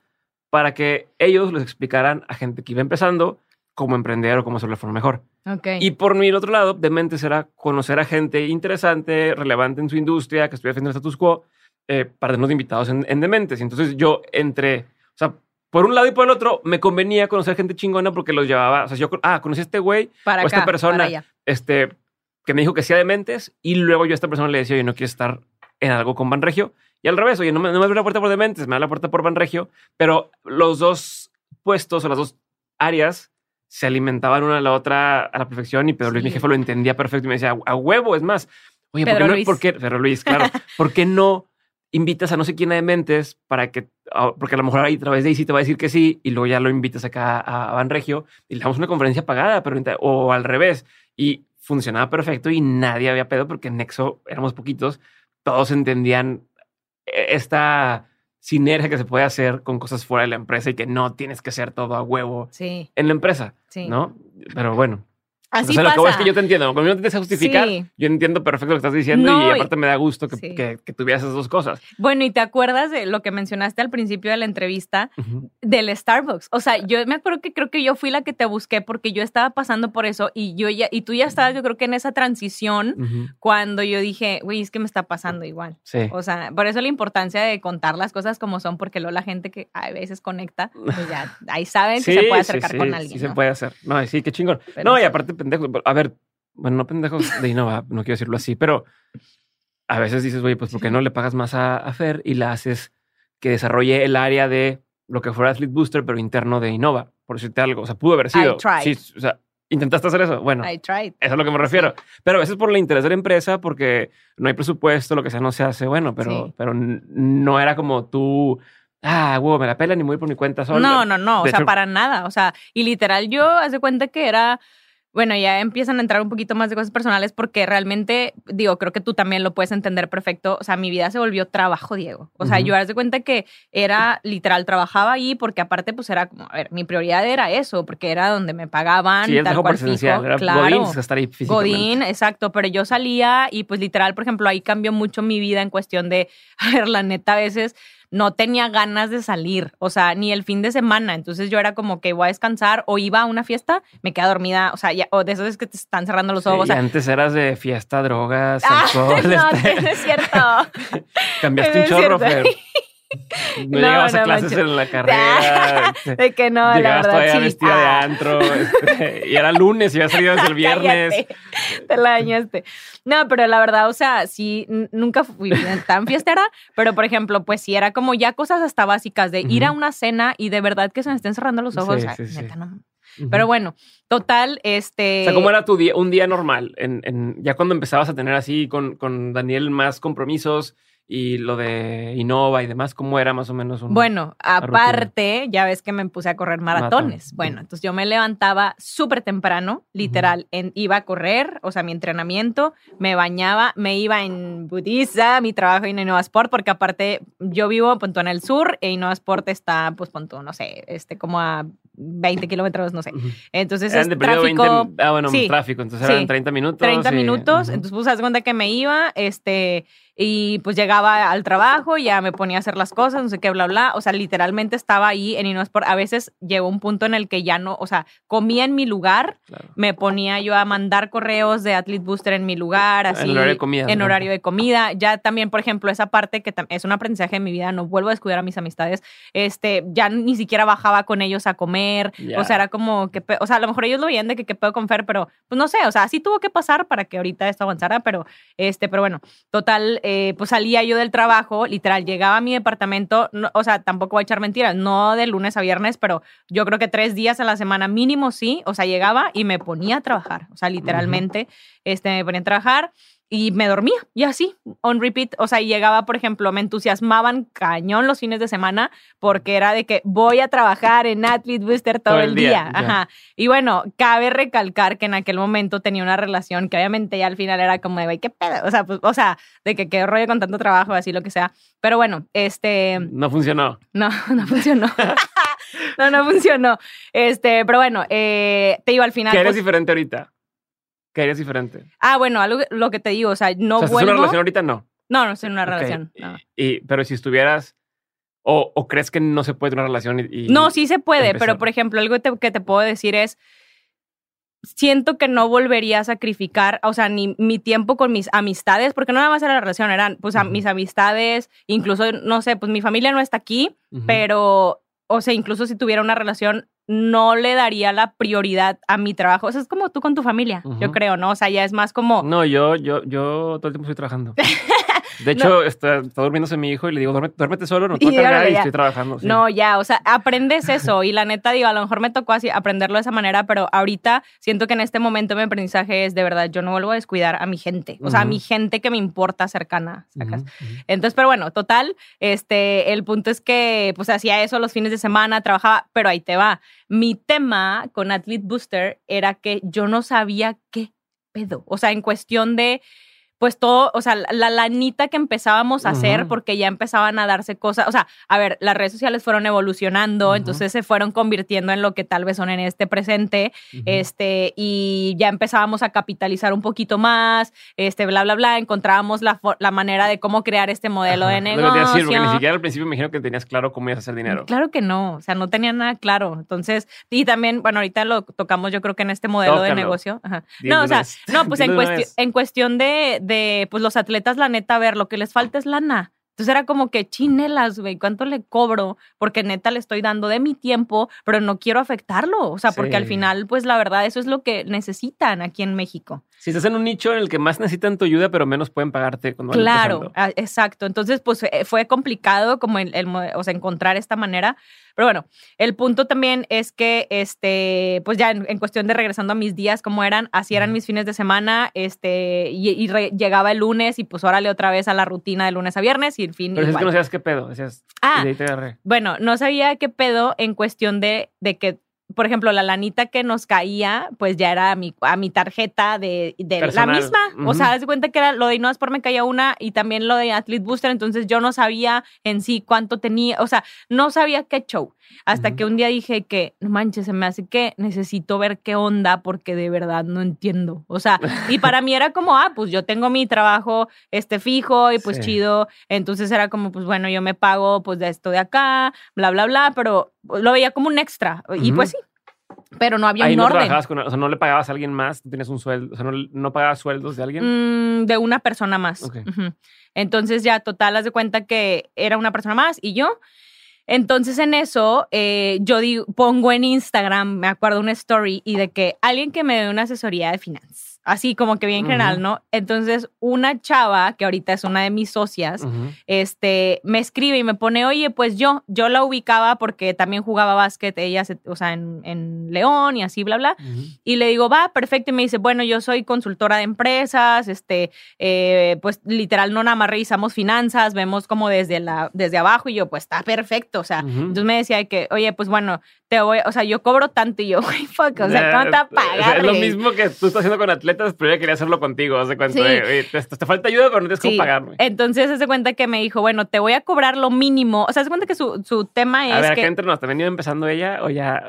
para que ellos les explicaran a gente que iba empezando cómo emprender o cómo hacerlo de forma mejor. ok. Y por mi otro lado, de mentes era conocer a gente interesante, relevante en su industria, que estuviera defendiendo el status quo, eh, para tenernos de invitados en, en Dementes. Y entonces yo entre, o sea, por un lado y por el otro, me convenía conocer gente chingona porque los llevaba, o sea, yo, ah, conocí a este güey, para o esta acá, persona. para este, que me dijo que sea Dementes, y luego yo a esta persona le decía, oye, no quiero estar en algo con Banregio. Y al revés, oye, no me, no me abre la puerta por Dementes, me abre la puerta por Banregio, pero los dos puestos o las dos áreas se alimentaban una a la otra a la perfección y Pedro Luis, mi jefe, lo entendía perfecto y me decía, a huevo, es más, oye, ¿por Pedro qué no? Luis. ¿Por qué? Pedro Luis, claro, ¿por qué no invitas a no sé quién a Dementes para que, porque a lo mejor ahí a través de ahí sí te va a decir que sí y luego ya lo invitas acá a, a Banregio y le damos una conferencia pagada, pero o al revés y funcionaba perfecto y nadie había pedo porque en Nexo éramos poquitos, todos entendían eh, esta sinergia que se puede hacer con cosas fuera de la empresa y que no tienes que hacer todo a huevo Sí, en la empresa, sí. ¿no? Pero bueno, Así o sea, lo que pasa. es que yo te entiendo. Cuando no te que justificar, Sí. yo entiendo perfecto lo que estás diciendo No, y aparte me da gusto que, Sí. que, que tuvieras esas dos cosas. Bueno, y te acuerdas de lo que mencionaste al principio de la entrevista del Starbucks. O sea, yo me acuerdo que creo que yo fui la que te busqué porque yo estaba pasando por eso y yo ya, y tú ya estabas, yo creo que en esa transición cuando yo dije, güey, es que me está pasando igual. Sí. O sea, por eso la importancia de contar las cosas como son, porque luego la gente que a veces conecta, pues ya ahí saben que se puede acercar sí, con sí, alguien. Sí, se ¿no? puede hacer. No, sí, qué chingón. Pero no, y aparte, pendejos. A ver, bueno, no pendejos de Innova, no quiero decirlo así, pero a veces dices, oye, pues, ¿por qué no le pagas más a, a Fer y la haces que desarrolle el área de lo que fuera Athlete Booster, pero interno de Innova? Por decirte algo. O sea, pudo haber sido. tried. Sí, o sea, intentaste hacer eso. Bueno, I tried. eso es a lo que me refiero. Pero a veces por el interés de la empresa, porque no hay presupuesto, lo que sea, no se hace. Bueno, pero, Sí. pero no era como tú ah, huevo, me la pelan y me voy por mi cuenta sola. No, no, no, o sea, hecho- para nada. O sea, y literal yo hace cuenta que era, bueno, ya empiezan a entrar un poquito más de cosas personales porque realmente, digo, creo que tú también lo puedes entender perfecto. O sea, mi vida se volvió trabajo, Diego. O sea, Ujú. yo haz de cuenta que era literal, trabajaba ahí porque aparte, pues era como, a ver, mi prioridad era eso, porque era donde me pagaban. Sí, tal cual presencial. Era Claro. Godín, es estar ahí físicamente. Godín, exacto, pero yo salía y pues literal, por ejemplo, ahí cambió mucho mi vida en cuestión de, a ver, la neta, a veces no tenía ganas de salir, o sea, ni el fin de semana, entonces yo era como que voy a descansar o iba a una fiesta, me quedaba dormida, o sea, ya, o de esos es que te están cerrando los Sí, ojos, y antes eras de fiesta, drogas, Ah, alcohol. no, este, no es cierto. cambiaste no un chorro. Fer. No, No, llegabas a clases en la carrera. De que no, la verdad, todavía sí. vestida de Ah. antro. este, y era lunes y había salido desde el viernes. Cállate, Te la dañaste. No, pero la verdad, o sea, sí, nunca fui tan fiestera, pero por ejemplo, pues sí, era como ya cosas hasta básicas de ir a una cena y de verdad que se me estén cerrando los ojos. Sí, o sea, sí, sí. neta, no. Ujú. Pero bueno, total, este. O sea, ¿cómo era tu día, un día normal? En, en- ya cuando empezabas a tener así con, con Daniel más compromisos y lo de Innova y demás, ¿cómo era más o menos un Bueno, aparte, ya ves que me puse a correr maratones. Maratón. Bueno, entonces yo me levantaba súper temprano, literal, en- iba a correr, o sea, mi entrenamiento, me bañaba, me iba en Budiza, mi trabajo en Innova Sport, porque aparte yo vivo punto en el sur e Innova Sport está, pues, punto, no sé, este, como a 20 kilómetros, no sé. Entonces Eran es de tráfico. 20, ah, bueno, sí, tráfico, entonces sí. eran 30 minutos. 30 y- minutos, ujú. entonces pues haz cuenta que me iba, este, y pues llegaba al trabajo, ya me ponía a hacer las cosas, no sé qué, bla, bla, o sea, literalmente estaba ahí en Innosport, a veces llegó un punto en el que ya no, o sea, comía en mi lugar, Claro. me ponía yo a mandar correos de Athlete Booster en mi lugar, así. En horario de comida, En ¿no? horario de comida. Ya también, por ejemplo, esa parte que es un aprendizaje de mi vida, no vuelvo a descuidar a mis amistades, este, ya ni siquiera bajaba con ellos a comer, o sea, era como que, o sea, a lo mejor ellos lo veían de que qué pedo con Fer, pero pues no sé, o sea, así tuvo que pasar para que ahorita esto avanzara, pero este, pero bueno, total, eh, pues salía yo del trabajo, literal, llegaba a mi departamento, no- o sea, tampoco voy a echar mentiras, no de lunes a viernes, pero yo creo que tres días a la semana mínimo sí, o sea, llegaba y me ponía a trabajar, o sea, literalmente, este, me ponía a trabajar y me dormía y así, on repeat, o sea, y llegaba, por ejemplo, me entusiasmaban cañón los fines de semana porque era de que voy a trabajar en Athlete Booster todo, el día, ajá. Y bueno, cabe recalcar que en aquel momento tenía una relación que obviamente ya al final era como de, qué pedo, o sea, pues, o sea, de que qué rollo con tanto trabajo, así lo que sea. Pero bueno, este, No funcionó. no, no funcionó. no, no funcionó. Este, pero bueno, eh, te digo al final. ¿Qué eres pues- diferente ahorita? ¿Qué eres diferente? ah, bueno, algo lo que te digo, o sea, no o sea, ¿estás en vuelvo. una relación ahorita? No. No, no estoy en una relación. no. Y, pero si estuvieras, o, o crees que no se puede tener una relación y... y- No, sí se puede, empezar. pero por ejemplo, algo te- que te puedo decir es, siento que no volvería a sacrificar, o sea, ni mi tiempo con mis amistades, porque no nada más era la relación, eran pues a mis amistades, incluso, no sé, pues mi familia no está aquí, pero, o sea, incluso si tuviera una relación, no le daría la prioridad a mi trabajo. O sea, es como tú con tu familia, yo creo, ¿no? O sea, ya es más como... No, yo, yo, yo todo el tiempo estoy trabajando. De hecho, está, está durmiéndose mi hijo y le digo, duérmete, duérmete solo, no a cargar y estoy trabajando. sí. No, ya, o sea, aprendes eso y la neta digo, a lo mejor me tocó así aprenderlo de esa manera, pero ahorita siento que en este momento mi aprendizaje es de verdad, yo no vuelvo a descuidar a mi gente, o sea, a mi gente que me importa cercana. Entonces, pero bueno, total, este, el punto es que pues hacía eso los fines de semana, trabajaba, pero ahí te va. Mi tema con Athlete Booster era que yo no sabía qué pedo, o sea, en cuestión de pues todo, o sea, la, la lanita que empezábamos a hacer porque ya empezaban a darse cosas, o sea, a ver, las redes sociales fueron evolucionando, entonces se fueron convirtiendo en lo que tal vez son en este presente, este, y ya empezábamos a capitalizar un poquito más, este, bla, bla, bla, encontrábamos la, la manera de cómo crear este modelo Ajá. de negocio. decir, porque ni siquiera al principio me imagino que tenías claro cómo ibas a hacer dinero. Claro que no, o sea, no tenía nada claro. Entonces, y también, bueno, ahorita lo tocamos yo creo que en este modelo de negocio. Ajá. No, o sea, no, pues en, Dilo de una cuesti- vez. en cuestión de, de, pues los atletas, la neta, a ver, lo que les falta es lana. Entonces era como que chinelas, güey, ¿cuánto le cobro? Porque neta le estoy dando de mi tiempo, pero no quiero afectarlo. O sea, porque al final, pues la verdad, eso es lo que necesitan aquí en México. Si estás en un nicho en el que más necesitan tu ayuda, pero menos pueden pagarte cuando Claro, ah, exacto. Entonces, pues eh, fue complicado como el, el o sea, encontrar esta manera, Pero bueno, el punto también es que, este, pues ya en, cuestión de regresando a mis días como eran, así eran mis fines de semana, este, y, llegaba el lunes y pues órale otra vez a la rutina de lunes a viernes y el fin. Pero es que no sabías qué pedo, decías, ah, bueno, no sabía qué pedo en cuestión de, de que por ejemplo, la lanita que nos caía, pues ya era a mi, a mi tarjeta de, de la misma. O sea, haz cuenta que era lo de por me caía una y también lo de Athlete Booster, entonces yo no sabía en sí cuánto tenía, o sea, no sabía qué show. Hasta que un día dije que, no manches, se me hace que necesito ver qué onda porque de verdad no entiendo. O sea, y para mí era como, ah, pues yo tengo mi trabajo este fijo y pues chido. Entonces era como, pues bueno, yo me pago pues de esto de acá, bla, bla, bla, pero lo veía como un extra. Y pues sí, pero no había un no orden. o sea, no le pagabas a alguien más, tienes un sueldo, o sea, no, pagabas sueldos de alguien. Mm, de una persona más. Entonces ya total, haz de cuenta que era una persona más y yo. Entonces en eso eh, yo pongo en Instagram, me acuerdo una story y de que alguien que me dé una asesoría de finanzas así como que bien general, ¿no? Entonces, una chava, que ahorita es una de mis socias, este, me escribe y me pone, oye, pues yo, yo la ubicaba porque también jugaba básquet, ella, o sea, en, en, León y así, bla, bla. Y le digo, va, perfecto. Y me dice, bueno, yo soy consultora de empresas, este, eh, pues literal, no nada más revisamos finanzas, vemos como desde, la, desde abajo y yo, pues está perfecto. O sea, entonces me decía que, oye, pues bueno, te voy, o sea, yo cobro tanto y yo, güey, fuck, o sea, ¿cómo te va a pagar? Es lo mismo que tú estás haciendo con atletas pero yo quería hacerlo contigo. Hace cuenta, te, falta ayuda, pero no tienes cómo pagarme. Entonces, hace cuenta que me dijo, bueno, te voy a cobrar lo mínimo. O sea, hace cuenta que su, su tema es. A ver, que, entre nos, ¿te venía empezando ella o ya?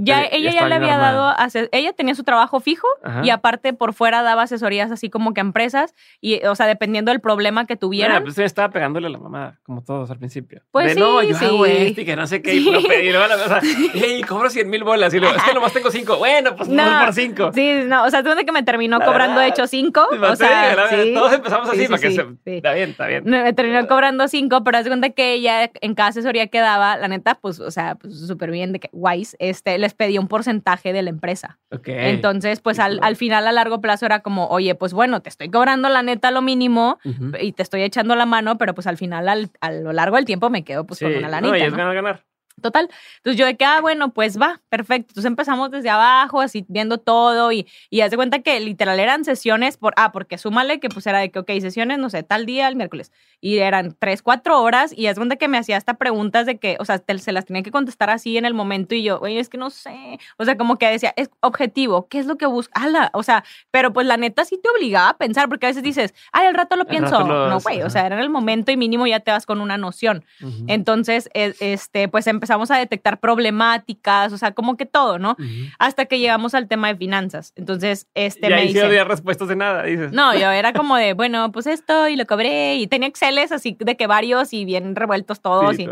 ya, ella ya, le había dado. Ella tenía su trabajo fijo y aparte por fuera daba asesorías así como que a empresas. Y, o sea, dependiendo del problema que tuviera. Bueno, pues estaba pegándole a la mamá, como todos al principio. Pues de, sí, no, yo sí. hago y que no sé qué. Y, no, y luego la hey, cobro 100 mil bolas. Y luego, es que nomás tengo cinco. Bueno, pues no, por cinco. Sí, no, o sea, tú que me terminó cobrando, de hecho, cinco. O sea, todos empezamos así para que se... Está bien, está bien. Me terminó cobrando cinco, pero haz cuenta que ella en cada asesoría que daba, la neta, pues, o sea, pues súper bien de que Wise este, les pedía un porcentaje de la empresa. Ok. Entonces, pues al, al, final a largo plazo era como, oye, pues bueno, te estoy cobrando la neta lo mínimo y te estoy echando la mano, pero pues al final al, a lo largo del tiempo me quedo pues con una lanita. No, y es ganar, ganar. Total. Entonces yo de que, ah, bueno, pues va, perfecto. Entonces empezamos desde abajo, así viendo todo y, y haz de cuenta que literal eran sesiones por, ah, porque súmale que pues era de que, ok, sesiones, no sé, tal día, el miércoles. Y eran tres, cuatro horas y haz de cuenta que me hacía hasta preguntas de que, o sea, se las tenía que contestar así en el momento y yo, oye, es que no sé. O sea, como que decía, es objetivo, ¿qué es lo que busca? O sea, pero pues la neta sí te obligaba a pensar porque a veces dices, ay, al rato lo pienso. no, güey, o sea, era en el momento y mínimo ya te vas con una noción. Entonces, e, este, pues empezamos empezamos a detectar problemáticas, o sea, como que todo, ¿no? Hasta que llegamos al tema de finanzas. Entonces, este y me dice... no había respuestas de nada, dices. No, yo era como de, bueno, pues esto y lo cobré y tenía Exceles así de que varios y bien revueltos todos, y,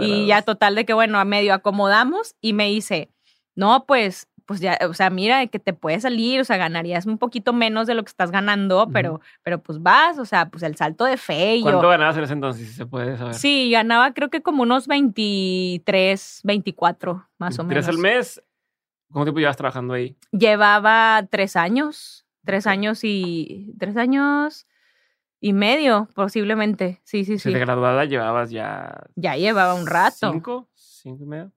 y ya total de que, bueno, a medio acomodamos y me dice, no, pues pues ya, o sea, mira que te puede salir, o sea, ganarías un poquito menos de lo que estás ganando, pero, pero pues vas, o sea, pues el salto de fe. Y ¿Cuánto ganabas en ese entonces, si se puede saber? Sí, ganaba creo que como unos 23, 24, más o menos. ¿Tres al mes? ¿Cuánto tiempo llevas trabajando ahí? Llevaba tres años, tres años y, tres años y medio, posiblemente, sí, sí, sí. ¿De graduada llevabas ya? Ya llevaba un rato. ¿Cinco? ¿Cinco y medio?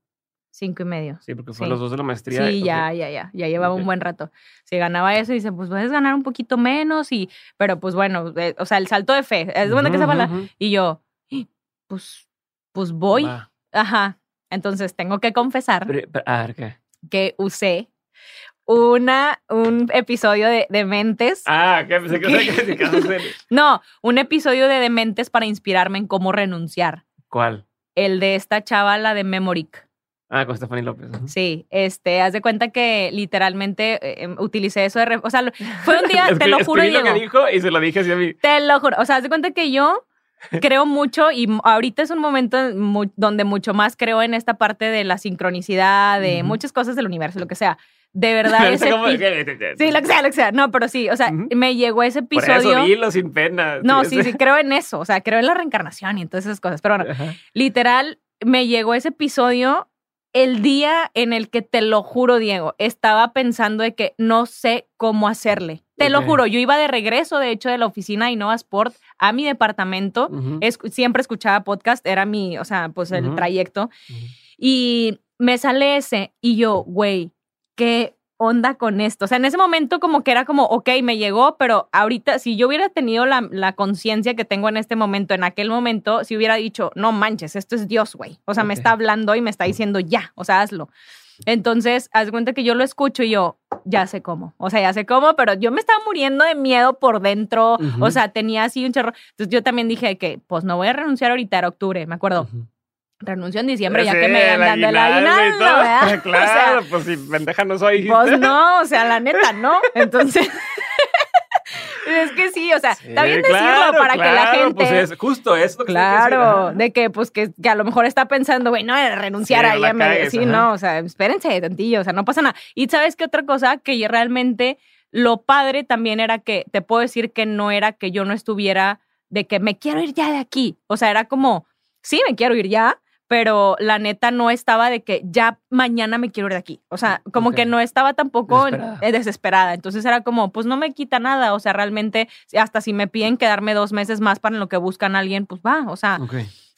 Cinco y medio. Sí, porque fue los dos de la maestría. Sí, ya, ya, ya, ya llevaba un buen rato. Si ganaba eso, dice, pues puedes ganar un poquito menos y, pero pues bueno, eh, o sea, el salto de fe, es bueno que se va Y yo, pues, pues voy. Ajá. Entonces tengo que confesar a ver, ¿qué? que usé una, un episodio de Dementes. Ah, ¿qué? Pensé que, que, No, un episodio de Dementes para inspirarme en cómo renunciar. ¿Cuál? El de esta chava, la de Memoric. Ah, con Stephanie López. Sí, este, haz de cuenta que literalmente eh, em, utilicé eso de... o sea, fue un día, te lo juro, Diego. lo que dijo y se lo dije así a mí. Te lo juro. O sea, haz de cuenta que yo creo mucho y ahorita es un momento donde mucho más creo en esta parte de la sincronicidad, de muchas cosas del universo, lo que sea. De verdad, ese Sí, lo que sea, lo que sea. No, pero sí, o sea, me llegó ese episodio. Por eso dilo sin pena. No, sí, sí, creo en eso. O sea, creo en la reencarnación y todas esas cosas. Pero bueno, literal, me llegó ese episodio el día en el que te lo juro, Diego, estaba pensando de que no sé cómo hacerle. Te lo juro, yo iba de regreso, de hecho, de la oficina de Innova Sport a mi departamento. siempre escuchaba podcast, era mi, o sea, pues el trayecto. Y me sale ese y yo, güey, qué onda con esto. O sea, en ese momento como que era como, ok, me llegó, pero ahorita si yo hubiera tenido la, la conciencia que tengo en este momento, en aquel momento, si hubiera dicho, no manches, esto es Dios, güey. O sea, me está hablando y me está diciendo, ya, o sea, hazlo. Entonces, haz cuenta que yo lo escucho y yo, ya sé cómo. O sea, ya sé cómo, pero yo me estaba muriendo de miedo por dentro. O sea, tenía así un chorro. Entonces yo también dije que, pues no voy a renunciar ahorita, era octubre, me acuerdo. Renuncio en diciembre, ya Sí, que me el dan el aguinaldo. ¿verdad? Claro, O sea, pues si pendeja no soy. pues no, o sea, la neta, no. Entonces, es que sí, o sea, está bien decirlo claro, para que la claro, gente. Pues es justo eso. que que Claro, ajá. de que pues que, que a lo mejor está pensando, güey, no, renunciar Sí, a medio- cagues, Sí, ajá. no, o sea, espérense tantillo, o sea, no pasa nada. Y sabes qué otra cosa, que yo realmente lo padre también era que te puedo decir que no era que yo no estuviera de que me quiero ir ya de aquí. O sea, era como, sí, me quiero ir ya, pero la neta no estaba de que ya mañana me quiero ir de aquí. O sea, como que no estaba tampoco Desesperada. eh, desesperada. Entonces era como, pues no me quita nada. O sea, realmente, hasta si me piden quedarme dos meses más para lo que buscan a alguien, pues va. O sea,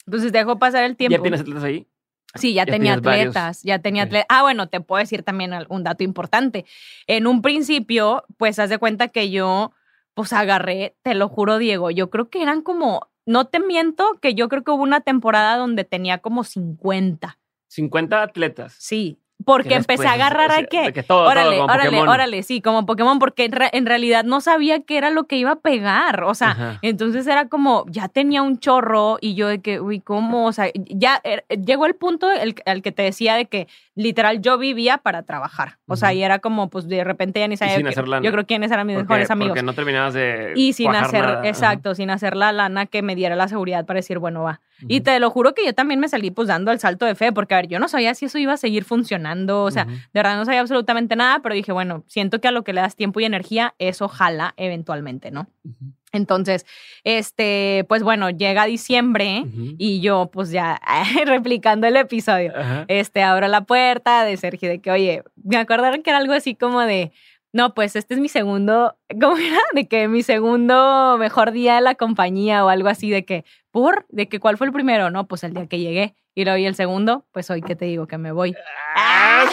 entonces dejo pasar el tiempo. ¿Ya tienes atletas ahí? Sí, ya, Ya tenía varios. atletas, ya tenía atletas. Ah, bueno, te puedo decir también un dato importante. En un principio, pues haz de cuenta que yo, pues agarré, te lo juro, Diego, yo creo que eran como, no te miento, que yo creo que hubo una temporada donde tenía como 50. 50 atletas. Sí, porque Que empecé a agarrar o a qué. que todo, órale, órale, órale, sí, como Pokémon, porque en, re- en realidad no sabía qué era lo que iba a pegar. O sea, Ajá. entonces era como, ya tenía un chorro y yo de que, uy, ¿cómo? O sea, ya er- llegó el punto el, al que te decía de que literal yo vivía para trabajar. O sea, y era como, pues de repente ya ni sabía. sin que- hacer lana. yo creo quiénes eran mis Porque- mejores amigos. Porque no terminabas de. Y sin hacer, nada. Ajá. exacto, sin hacer la lana que me diera la seguridad para decir, bueno, va. Y te lo juro que yo también me salí pues dando el salto de fe, porque a ver, yo no sabía si eso iba a seguir funcionando, o sea, de verdad no sabía absolutamente nada, pero dije, bueno, siento que a lo que le das tiempo y energía, eso jala eventualmente, ¿no? Entonces, este, pues bueno, llega diciembre y yo pues ya replicando el episodio, este, abro la puerta de Sergio de que, oye, me acordaron que era algo así como de, no, pues este es mi segundo, ¿cómo era? De que mi segundo mejor día de la compañía o algo así de que, ¿por? De que, ¿cuál fue el primero? No, pues el día que llegué. Y luego, y el segundo, pues hoy que te digo que me voy. Ah,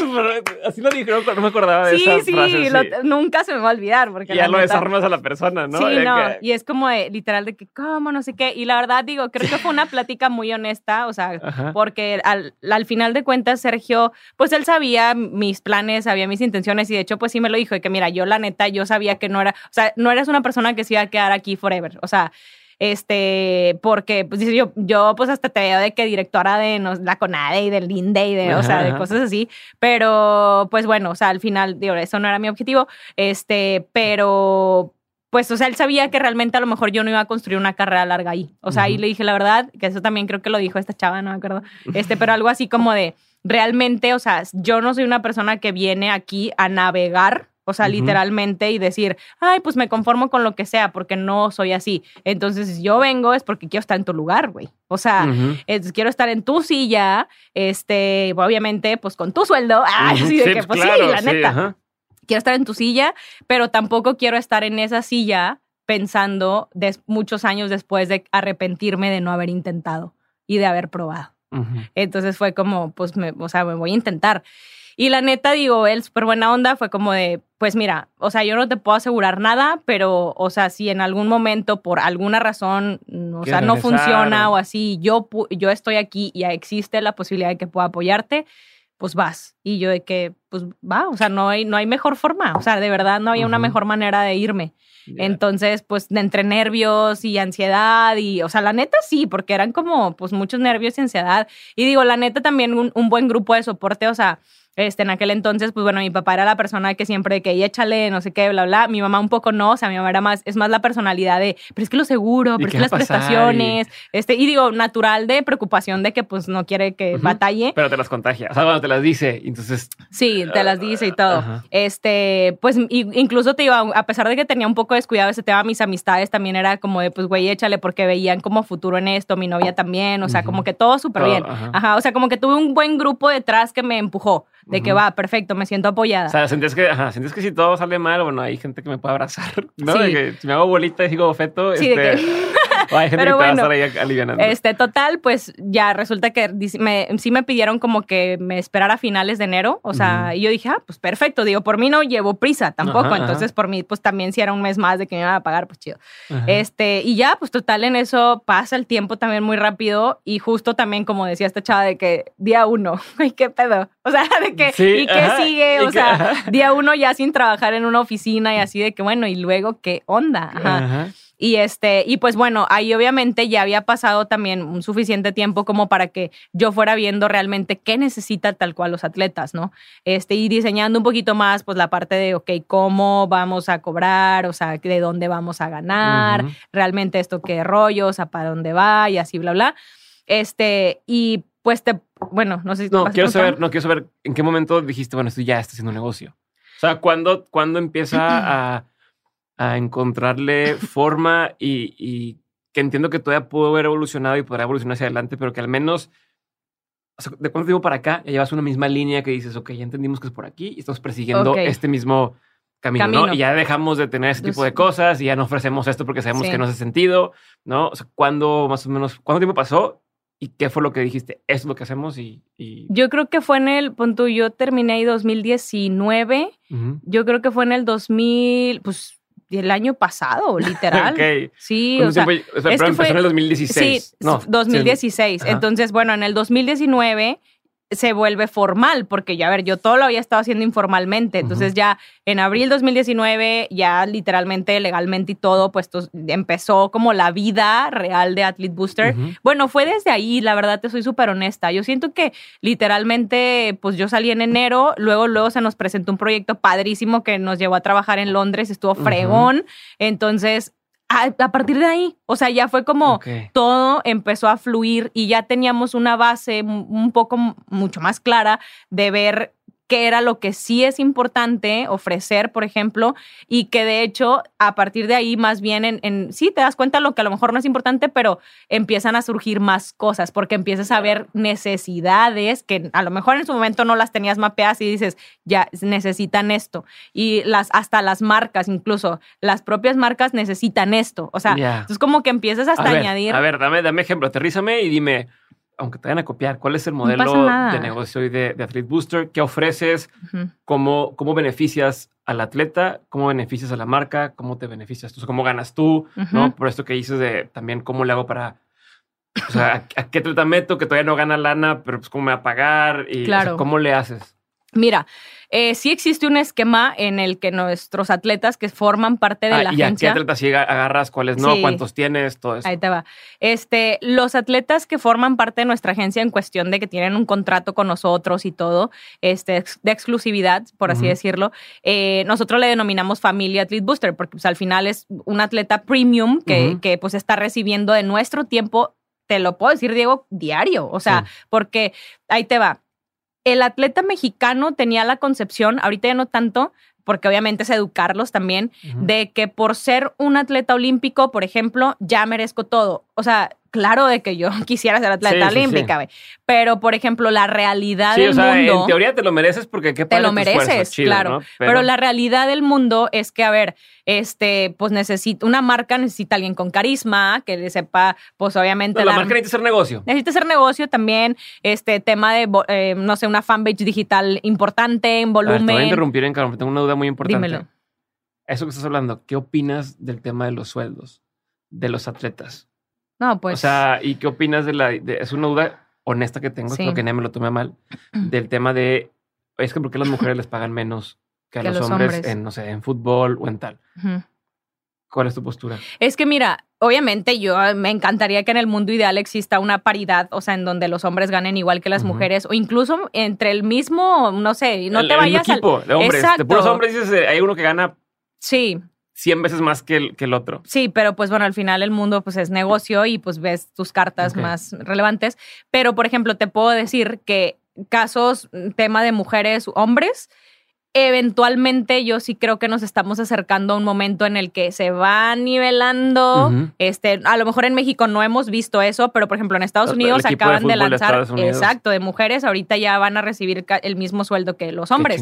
así lo dijeron, no me acordaba de Sí, sí, frase. lo- sí. nunca se me va a olvidar. Porque ya lo neta- desarmas a la persona, ¿no? Sí, De no, que- y es como de, literal de que, ¿cómo? No sé qué. Y la verdad, digo, creo que fue una plática muy honesta, o sea, Ajá. porque al, al final de cuentas, Sergio, pues él sabía mis planes, sabía mis intenciones y de hecho, pues sí me lo dijo, de que mira, yo la neta, yo sabía que no era, o sea, no eres una persona que se iba a quedar aquí forever, o sea, este, porque, pues yo, yo pues hasta te veo de que directora de no, la CONADE y del INDE y de, o sea, Ajá, de ajá. cosas así, pero pues bueno, o sea, al final, digo, eso no era mi objetivo, este, pero pues, o sea, él sabía que realmente a lo mejor yo no iba a construir una carrera larga ahí. O sea, ahí le dije la verdad, que eso también creo que lo dijo esta chava, no me acuerdo. Este, pero algo así como de, realmente, o sea, yo no soy una persona que viene aquí a navegar. O sea, Ujú. literalmente y decir, ay, pues me conformo con lo que sea, porque no soy así. Entonces, si yo vengo es porque quiero estar en tu lugar, güey. O sea, Ujú. es- quiero estar en tu silla, este, obviamente, pues con tu sueldo. Ay, Ujú. así de Sí, que, pues, pues claro, sí, la sí, neta quiero estar en tu silla, pero tampoco quiero estar en esa silla pensando des- muchos años después de arrepentirme de no haber intentado y de haber probado. Entonces fue como, pues, me, o sea, me voy a intentar. Y la neta, digo, él súper buena onda, fue como de, pues mira, o sea, yo no te puedo asegurar nada, pero, o sea, si en algún momento, por alguna razón, o sea, no regresar, funciona o- o así, yo, yo estoy aquí y existe la posibilidad de que pueda apoyarte, pues vas. Y yo de que, pues va, o sea, no hay, no hay mejor forma, o sea, de verdad no había una mejor manera de irme. Entonces, pues, entre nervios y ansiedad y, o sea, la neta sí, porque eran como, pues, muchos nervios y ansiedad. Y digo, la neta también un, un buen grupo de soporte, o sea, este, en aquel entonces, pues bueno, mi papá era la persona que siempre que "Ey, échale, no sé qué, bla, bla. Mi mamá un poco no, o sea, mi mamá era más, es más la personalidad de, pero es que lo seguro, ¿Y pero es que las prestaciones, este, y digo, natural de preocupación de que pues no quiere que batalle. Pero te las contagia. O sea, bueno, te las dice. y Entonces, Sí, te las dice y todo. Este, pues incluso te iba, a pesar de que tenía un poco descuidado ese tema, mis amistades también era como de, pues, güey, échale, porque veían como futuro en esto, mi novia también, o sea, como que todo súper bien. Ajá. o sea, como que tuve un buen grupo detrás que me empujó, de que va, perfecto, me siento apoyada. o sea, sentías que, ajá, sentías que si todo sale mal, bueno, hay gente que me puede abrazar, ¿no? Sí. De que si me hago bolita y sigo feto, Sí, de este, hay gente Pero que te va a bueno, estar ahí alivianando. Este, total, pues ya resulta que me- sí me pidieron como que me esperara a finales de enero. O sea, y yo dije, ah, pues perfecto. Digo, por mí no llevo prisa tampoco. Ajá, ajá. Entonces, por mí, pues también si era un mes más de que me iban a pagar, pues chido. Ajá. Este, y ya, pues total, en eso pasa el tiempo también muy rápido. Y justo también, como decía esta chava, de que día uno, ay, qué pedo. O sea, de que, Sí, ¿y qué sigue? O que- sea, día uno ya sin trabajar en una oficina y así de que, bueno, y luego, ¿qué onda? Ajá. Y este, y pues bueno, ahí obviamente ya había pasado también un suficiente tiempo como para que yo fuera viendo realmente qué necesita tal cual los atletas, ¿no? Este, y diseñando un poquito más, pues la parte de, ok, cómo vamos a cobrar, o sea, de dónde vamos a ganar, realmente esto qué rollo, o sea, para dónde va y así, bla, bla. Este, y pues te, bueno, no sé si No, quiero saber, no quiero saber en qué momento dijiste, bueno, esto ya está siendo un negocio. O sea, ¿cuándo, cuándo empieza a, a encontrarle forma y, y que entiendo que todavía pudo haber evolucionado y podrá evolucionar hacia adelante, pero que al menos, o sea, ¿de cuánto tiempo para acá ya llevas una misma línea que dices, ok, ya entendimos que es por aquí y estamos persiguiendo este mismo camino, Camino. ¿no? Y ya dejamos de tener ese tipo de cosas y ya no ofrecemos esto porque sabemos Sí. que no hace sentido, ¿no? O sea, ¿cuándo más o menos, cuánto tiempo pasó y qué fue lo que dijiste? Es lo que hacemos y... y- Yo creo que fue en el, pon tú, yo terminé ahí 2019 Ujú. Yo creo que fue en el 2000, pues el año pasado, literal. Ok. Sí, ¿Cuánto o sea, tiempo- o sea, es pero que fue- empezó en el 2016. sí, no, 2016. Ajá. Entonces, bueno, en el 2019 se vuelve formal, porque ya, a ver, yo todo lo había estado haciendo informalmente. Entonces, ya en abril 2019, ya literalmente, legalmente y todo, pues empezó como la vida real de Athlete Booster. Bueno, fue desde ahí, la verdad te soy súper honesta. Yo siento que literalmente, pues yo salí en enero, luego, luego se nos presentó un proyecto padrísimo que nos llevó a trabajar en Londres, estuvo fregón. Entonces, a, a partir de ahí, o sea, ya fue como todo empezó a fluir y ya teníamos una base un poco mucho más clara de ver qué era lo que sí es importante ofrecer, por ejemplo, y que de hecho a partir de ahí más bien en, en- sí te das cuenta lo que a lo mejor no es importante, pero empiezan a surgir más cosas porque empiezas a ver necesidades que a lo mejor en su momento no las tenías mapeadas y dices, ya necesitan esto. Y las hasta las marcas, incluso las propias marcas necesitan esto. O sea, entonces como que empiezas hasta a ver, añadir A ver, dame, dame ejemplo, aterrízame y dime, aunque te vayan a copiar, ¿cuál es el modelo de negocio hoy de, de Athlete Booster? ¿Qué ofreces? ¿Cómo, ¿Cómo beneficias al atleta? ¿Cómo beneficias a la marca? ¿Cómo te beneficias tú? ¿Cómo ganas tú? ¿No? Por esto que dices de también cómo le hago para... O sea, ¿a, a qué atleta meto que todavía no gana lana, pero pues cómo me va a pagar? Y, o sea, Claro. ¿Cómo le haces? Mira, eh, sí existe un esquema en el que nuestros atletas que forman parte de Ah, la ¿Y a qué agencia. atletas sí agarras? ¿Cuáles no? Sí. ¿Cuántos tienes? Todo eso. Ahí te va. Este, los atletas que forman parte de nuestra agencia en cuestión de que tienen un contrato con nosotros y todo, este, de exclusividad, por así decirlo, eh, nosotros le denominamos familia Athlete Booster, porque pues, al final es un atleta premium que, que pues está recibiendo de nuestro tiempo, te lo puedo decir, Diego, diario. O sea, Sí. porque ahí te va. El atleta mexicano tenía la concepción, ahorita ya no tanto, porque obviamente es educarlos también, de que por ser un atleta olímpico, por ejemplo, ya merezco todo. O sea, claro de que yo quisiera ser atleta Sí, sí, sí. olímpica, pero por ejemplo, la realidad Sí, del o sea, mundo en teoría te lo mereces porque qué te lo esfuerzo, mereces, chido, claro. ¿no? Pero, la realidad del mundo es que, a ver, este, pues necesita, una marca necesita alguien con carisma, que le sepa, pues obviamente. No, la dar- marca necesita hacer negocio. Necesita hacer negocio también, este tema de, eh, no sé, una fanpage digital importante, en A ver, te voy a volumen. interrumpir en Carmen, tengo una duda muy importante. Dímelo. Eso que estás hablando, ¿qué opinas del tema de los sueldos de los atletas? No, pues. o sea, ¿y qué opinas de la... de- es una duda honesta que tengo, Sí. espero que nadie me lo tome mal, del tema de... Es que ¿por qué las mujeres les pagan menos que a Que los, los hombres, hombres. en, no sé, en fútbol o en tal? ¿Cuál es tu postura? Es que mira, obviamente yo eh, me encantaría que en el mundo ideal exista una paridad, o sea, en donde los hombres ganen igual que las mujeres, o incluso entre el mismo, no sé, no El- te el vayas al- equipo de hombres. De Exacto. puros hombres dices, eh, hay uno que gana Sí, 100 veces más que el, que el otro. sí, pero pues bueno, al final el mundo pues es negocio y pues ves tus cartas más relevantes. Pero, por ejemplo, te puedo decir que casos, mm, tema de mujeres, hombres, eventualmente yo sí creo que nos estamos acercando a un momento en el que se va nivelando. Este, a lo mejor en México no hemos visto eso, pero por ejemplo en Estados El Unidos acaban de, lanzar, exacto, de mujeres, ahorita ya van a recibir el mismo sueldo que los hombres.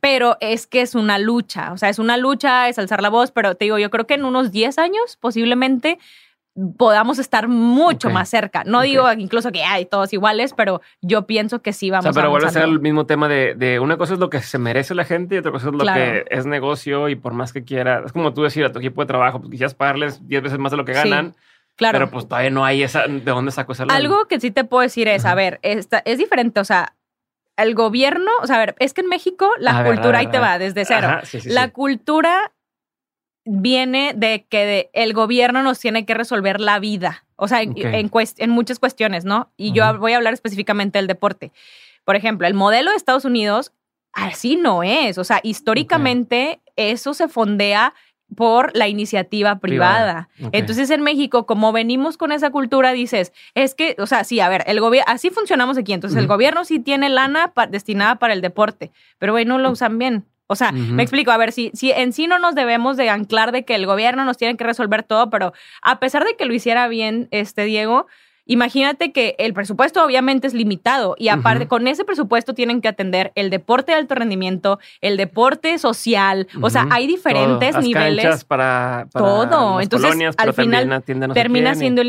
pero es que es una lucha, o sea, es una lucha, es alzar la voz, pero te digo, yo creo que en unos 10 años posiblemente podamos estar mucho más cerca. No digo incluso que hay todos iguales, pero yo pienso que sí vamos o sea, pero vuelve a ser el mismo tema de, de, una cosa es lo que se merece la gente y otra cosa es lo que es negocio y por más que quiera, es como tú decir a tu equipo de trabajo, pues quisieras pagarles 10 veces más de lo que ganan. Claro. Pero pues todavía no hay esa, ¿de dónde saco esa Algo que sí te puedo decir es, a ver, esta, es diferente, o sea, el gobierno, o sea, a ver, es que en México la cultura, ahí te va, desde cero. la cultura viene de que el gobierno nos tiene que resolver la vida, o sea, en, en, muchas cuestiones, ¿no? Y yo voy a hablar específicamente del deporte. Por ejemplo, el modelo de Estados Unidos así no es, o sea, históricamente eso se fondea por la iniciativa privada. Entonces en México, como venimos con esa cultura, dices, es que, o sea, sí, a ver, el gobierno, así funcionamos aquí. Entonces el gobierno sí tiene lana destinada para el deporte, pero güey, no lo usan bien. O sea, me explico, a ver, si, si en sí no nos debemos de anclar de que el gobierno nos tiene que resolver todo, pero a pesar de que lo hiciera bien este Diego, Imagínate que el presupuesto obviamente es limitado y aparte con ese presupuesto tienen que atender el deporte de alto rendimiento, el deporte social, o sea, hay diferentes niveles. para, todo. Entonces, al final termina siendo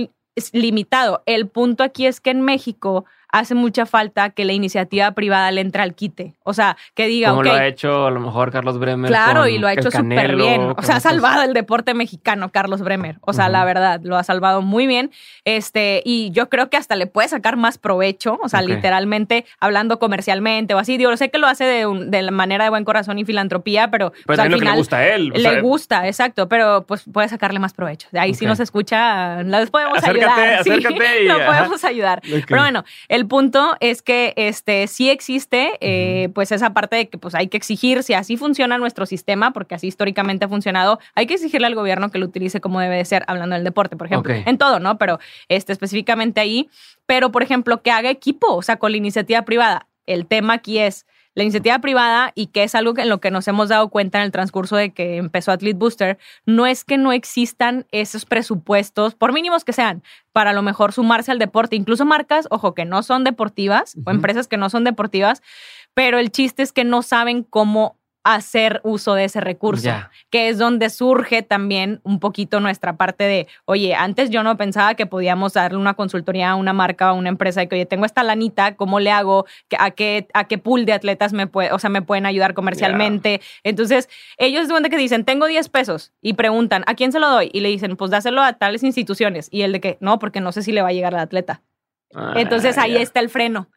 limitado. El punto aquí es que en México hace mucha falta que la iniciativa privada le entre al quite. O sea, que diga, Como lo ha hecho a lo mejor Carlos Bremer. Claro, y lo ha hecho súper bien. O sea, ha salvado el deporte mexicano, Carlos Bremer. O sea, la verdad, lo ha salvado muy bien. Este, y yo creo que hasta le puede sacar más provecho. O sea, literalmente hablando comercialmente o así. Digo, sé que lo hace de, de la manera de buen corazón y filantropía, pero pues, al final. le gusta a él. Le gusta, exacto, pero pues puede sacarle más provecho. De ahí si nos escucha, les podemos ayudar. Acércate y, lo podemos ayudar. Pero bueno, el el punto es que este, sí existe eh, pues esa parte de que pues hay que exigir, si así funciona nuestro sistema, porque así históricamente ha funcionado, hay que exigirle al gobierno que lo utilice como debe de ser, hablando del deporte, por ejemplo, en todo, ¿no? Pero este, específicamente ahí, pero por ejemplo, que haga equipo, o sea, con la iniciativa privada. El tema aquí es, la iniciativa privada y que es algo en lo que nos hemos dado cuenta en el transcurso de que empezó Athlete Booster, no es que no existan esos presupuestos, por mínimos que sean, para a lo mejor sumarse al deporte, incluso marcas, ojo, que no son deportivas o empresas que no son deportivas, pero el chiste es que no saben cómo hacer uso de ese recurso, que es donde surge también un poquito nuestra parte de, oye, antes yo no pensaba que podíamos darle una consultoría a una marca o a una empresa de que, oye, tengo esta lanita, ¿cómo le hago? ¿A qué, a qué pool de atletas me, puede, o sea, me pueden ayudar comercialmente? Entonces, ellos de que dicen, tengo 10 pesos y preguntan, ¿a quién se lo doy? Y le dicen, pues dáselo a tales instituciones. Y el de que, no, porque no sé si le va a llegar al atleta. Ah, Entonces, ahí está el freno.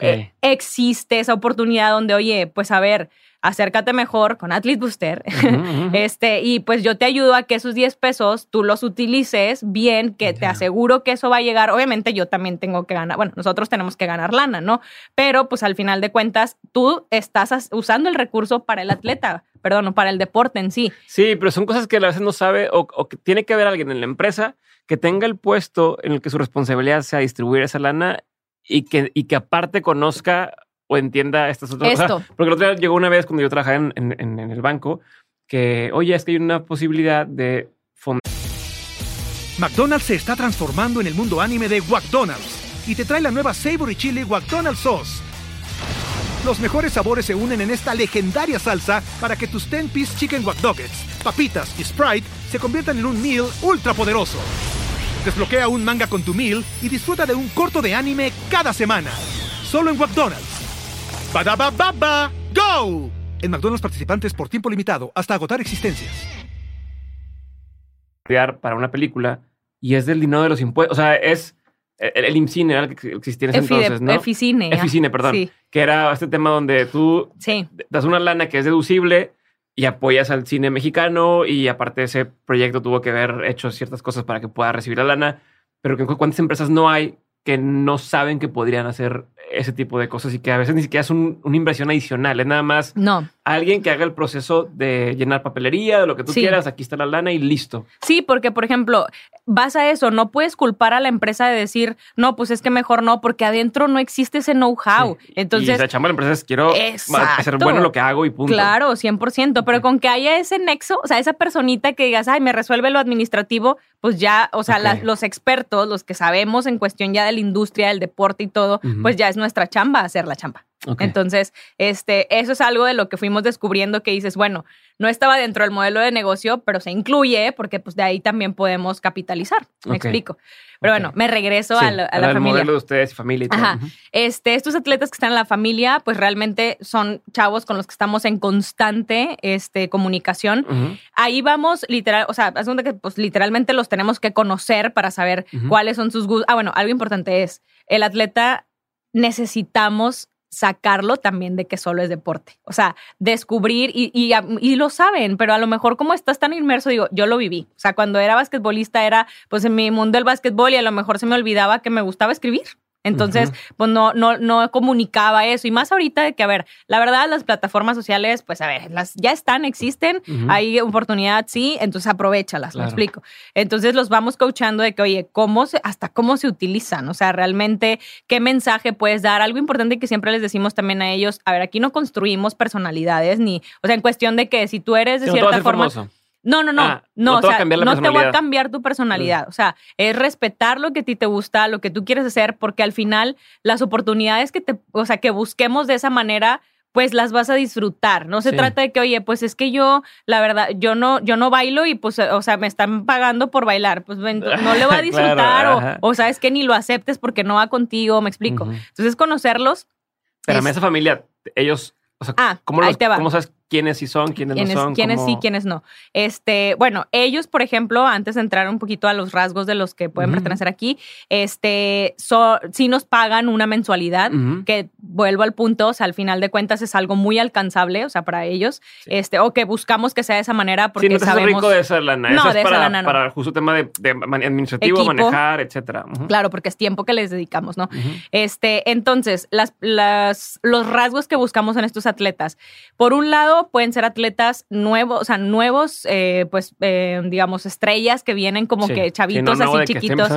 Eh, existe esa oportunidad donde, oye, pues a ver, acércate mejor con Athlete Booster. este, y pues yo te ayudo a que esos 10 pesos tú los utilices bien, que te aseguro que eso va a llegar. Obviamente yo también tengo que ganar, bueno, nosotros tenemos que ganar lana, ¿no? Pero pues al final de cuentas tú estás usando el recurso para el atleta, perdón, para el deporte en sí. Sí, pero son cosas que a veces no sabe o, o que tiene que haber alguien en la empresa que tenga el puesto en el que su responsabilidad sea distribuir esa lana y que, y que aparte conozca o entienda estas otras cosas. Porque el otro día llegó una vez cuando yo trabajaba en, en, en el banco que, oye, es que hay una posibilidad de McDonald's se está transformando en el mundo anime de McDonald's y te trae la nueva Savory Chili McDonald's Sauce. Los mejores sabores se unen en esta legendaria salsa para que tus 10-piece chicken wack papitas y Sprite se conviertan en un meal ultra poderoso. Desbloquea un manga con tu meal y disfruta de un corto de anime cada semana. Solo en McDonald's. ¡Badabababa! ¡Go! En McDonald's participantes por tiempo limitado hasta agotar existencias. Para una película y es del dinero de los impuestos. O sea, es el, IMCINE era el que existía en ese entonces, ¿no? Eficine. Eficine, perdón. Sí. Que era este tema donde tú das una lana que es deducible y apoyas al cine mexicano y aparte ese proyecto tuvo que haber hecho ciertas cosas para que pueda recibir la lana, pero que cuántas empresas no hay que no saben que podrían hacer ese tipo de cosas y que a veces ni siquiera es una inversión adicional, es nada más no. alguien que haga el proceso de llenar papelería, de lo que tú quieras, aquí está la lana y listo. Sí, porque por ejemplo, vas a eso, no puedes culpar a la empresa de decir, no, pues es que mejor no, porque adentro no existe ese know-how. Entonces, y la chamba de la empresa es quiero hacer bueno lo que hago y punto. Claro, 100%, pero con que haya ese nexo, o sea, esa personita que digas, ay, me resuelve lo administrativo, pues ya, o sea, los expertos, los que sabemos en cuestión ya de la industria, del deporte y todo, pues ya es nuestra chamba hacer la chamba. Entonces, este, eso es algo de lo que fuimos descubriendo que dices, bueno, no estaba dentro del modelo de negocio, pero se incluye porque pues de ahí también podemos capitalizar. Me explico. Pero bueno, me regreso a, la, a familia. modelo de ustedes y familia y todo. Ajá. Este, estos atletas que están en la familia, pues realmente son chavos con los que estamos en constante este, comunicación. Ahí vamos, literal, o sea, es que pues literalmente los tenemos que conocer para saber cuáles son sus gustos. Ah, bueno, algo importante es, el atleta necesitamos sacarlo también de que solo es deporte. O sea, descubrir y, y, lo saben, pero a lo mejor como estás tan inmerso, digo, yo lo viví. O sea, cuando era basquetbolista era pues en mi mundo del basquetbol y a lo mejor se me olvidaba que me gustaba escribir. Entonces, pues no, no, no comunicaba eso. Y más ahorita de que, a ver, la verdad, las plataformas sociales, pues a ver, las ya están, existen, hay oportunidad, sí, entonces aprovechalas, lo explico. Entonces los vamos coachando de que, oye, ¿cómo se, hasta cómo se utilizan? O sea, realmente, ¿qué mensaje puedes dar? Algo importante que siempre les decimos también a ellos, a ver, aquí no construimos personalidades, ni, o sea, en cuestión de que si tú eres de cierta forma. No, no, no. Ah, no, o sea, no te voy a cambiar tu personalidad. O sea, es respetar lo que a ti te gusta, lo que tú quieres hacer, porque al final las oportunidades que te, o sea, que busquemos de esa manera, pues las vas a disfrutar. No se trata de que, oye, pues es que yo, la verdad, yo no, yo no bailo y pues, o sea, me están pagando por bailar. Pues no le voy a disfrutar o, o, sabes que ni lo aceptes porque no va contigo, me explico. Entonces, conocerlos. Pero esa familia, ellos, o sea, ah, ¿cómo, los, ¿cómo sabes quiénes sí son, quiénes, no son. Quiénes sí, quiénes no. Este, bueno, ellos, por ejemplo, antes de entrar un poquito a los rasgos de los que pueden pertenecer aquí, este, sí nos pagan una mensualidad, que vuelvo al punto, o sea, al final de cuentas es algo muy alcanzable, o sea, para ellos, este, o que buscamos que sea de esa manera porque sí, no sabemos. rico de esa lana. No, Eso de para, esa lana no. Para justo tema de, administrativo, manejar, etcétera. Claro, porque es tiempo que les dedicamos, ¿no? Este, entonces, las, las, los rasgos que buscamos en estos atletas, por un lado, pueden ser atletas nuevos, o sea, nuevos, eh, pues, eh, digamos, estrellas que vienen como que chavitos así chiquitos.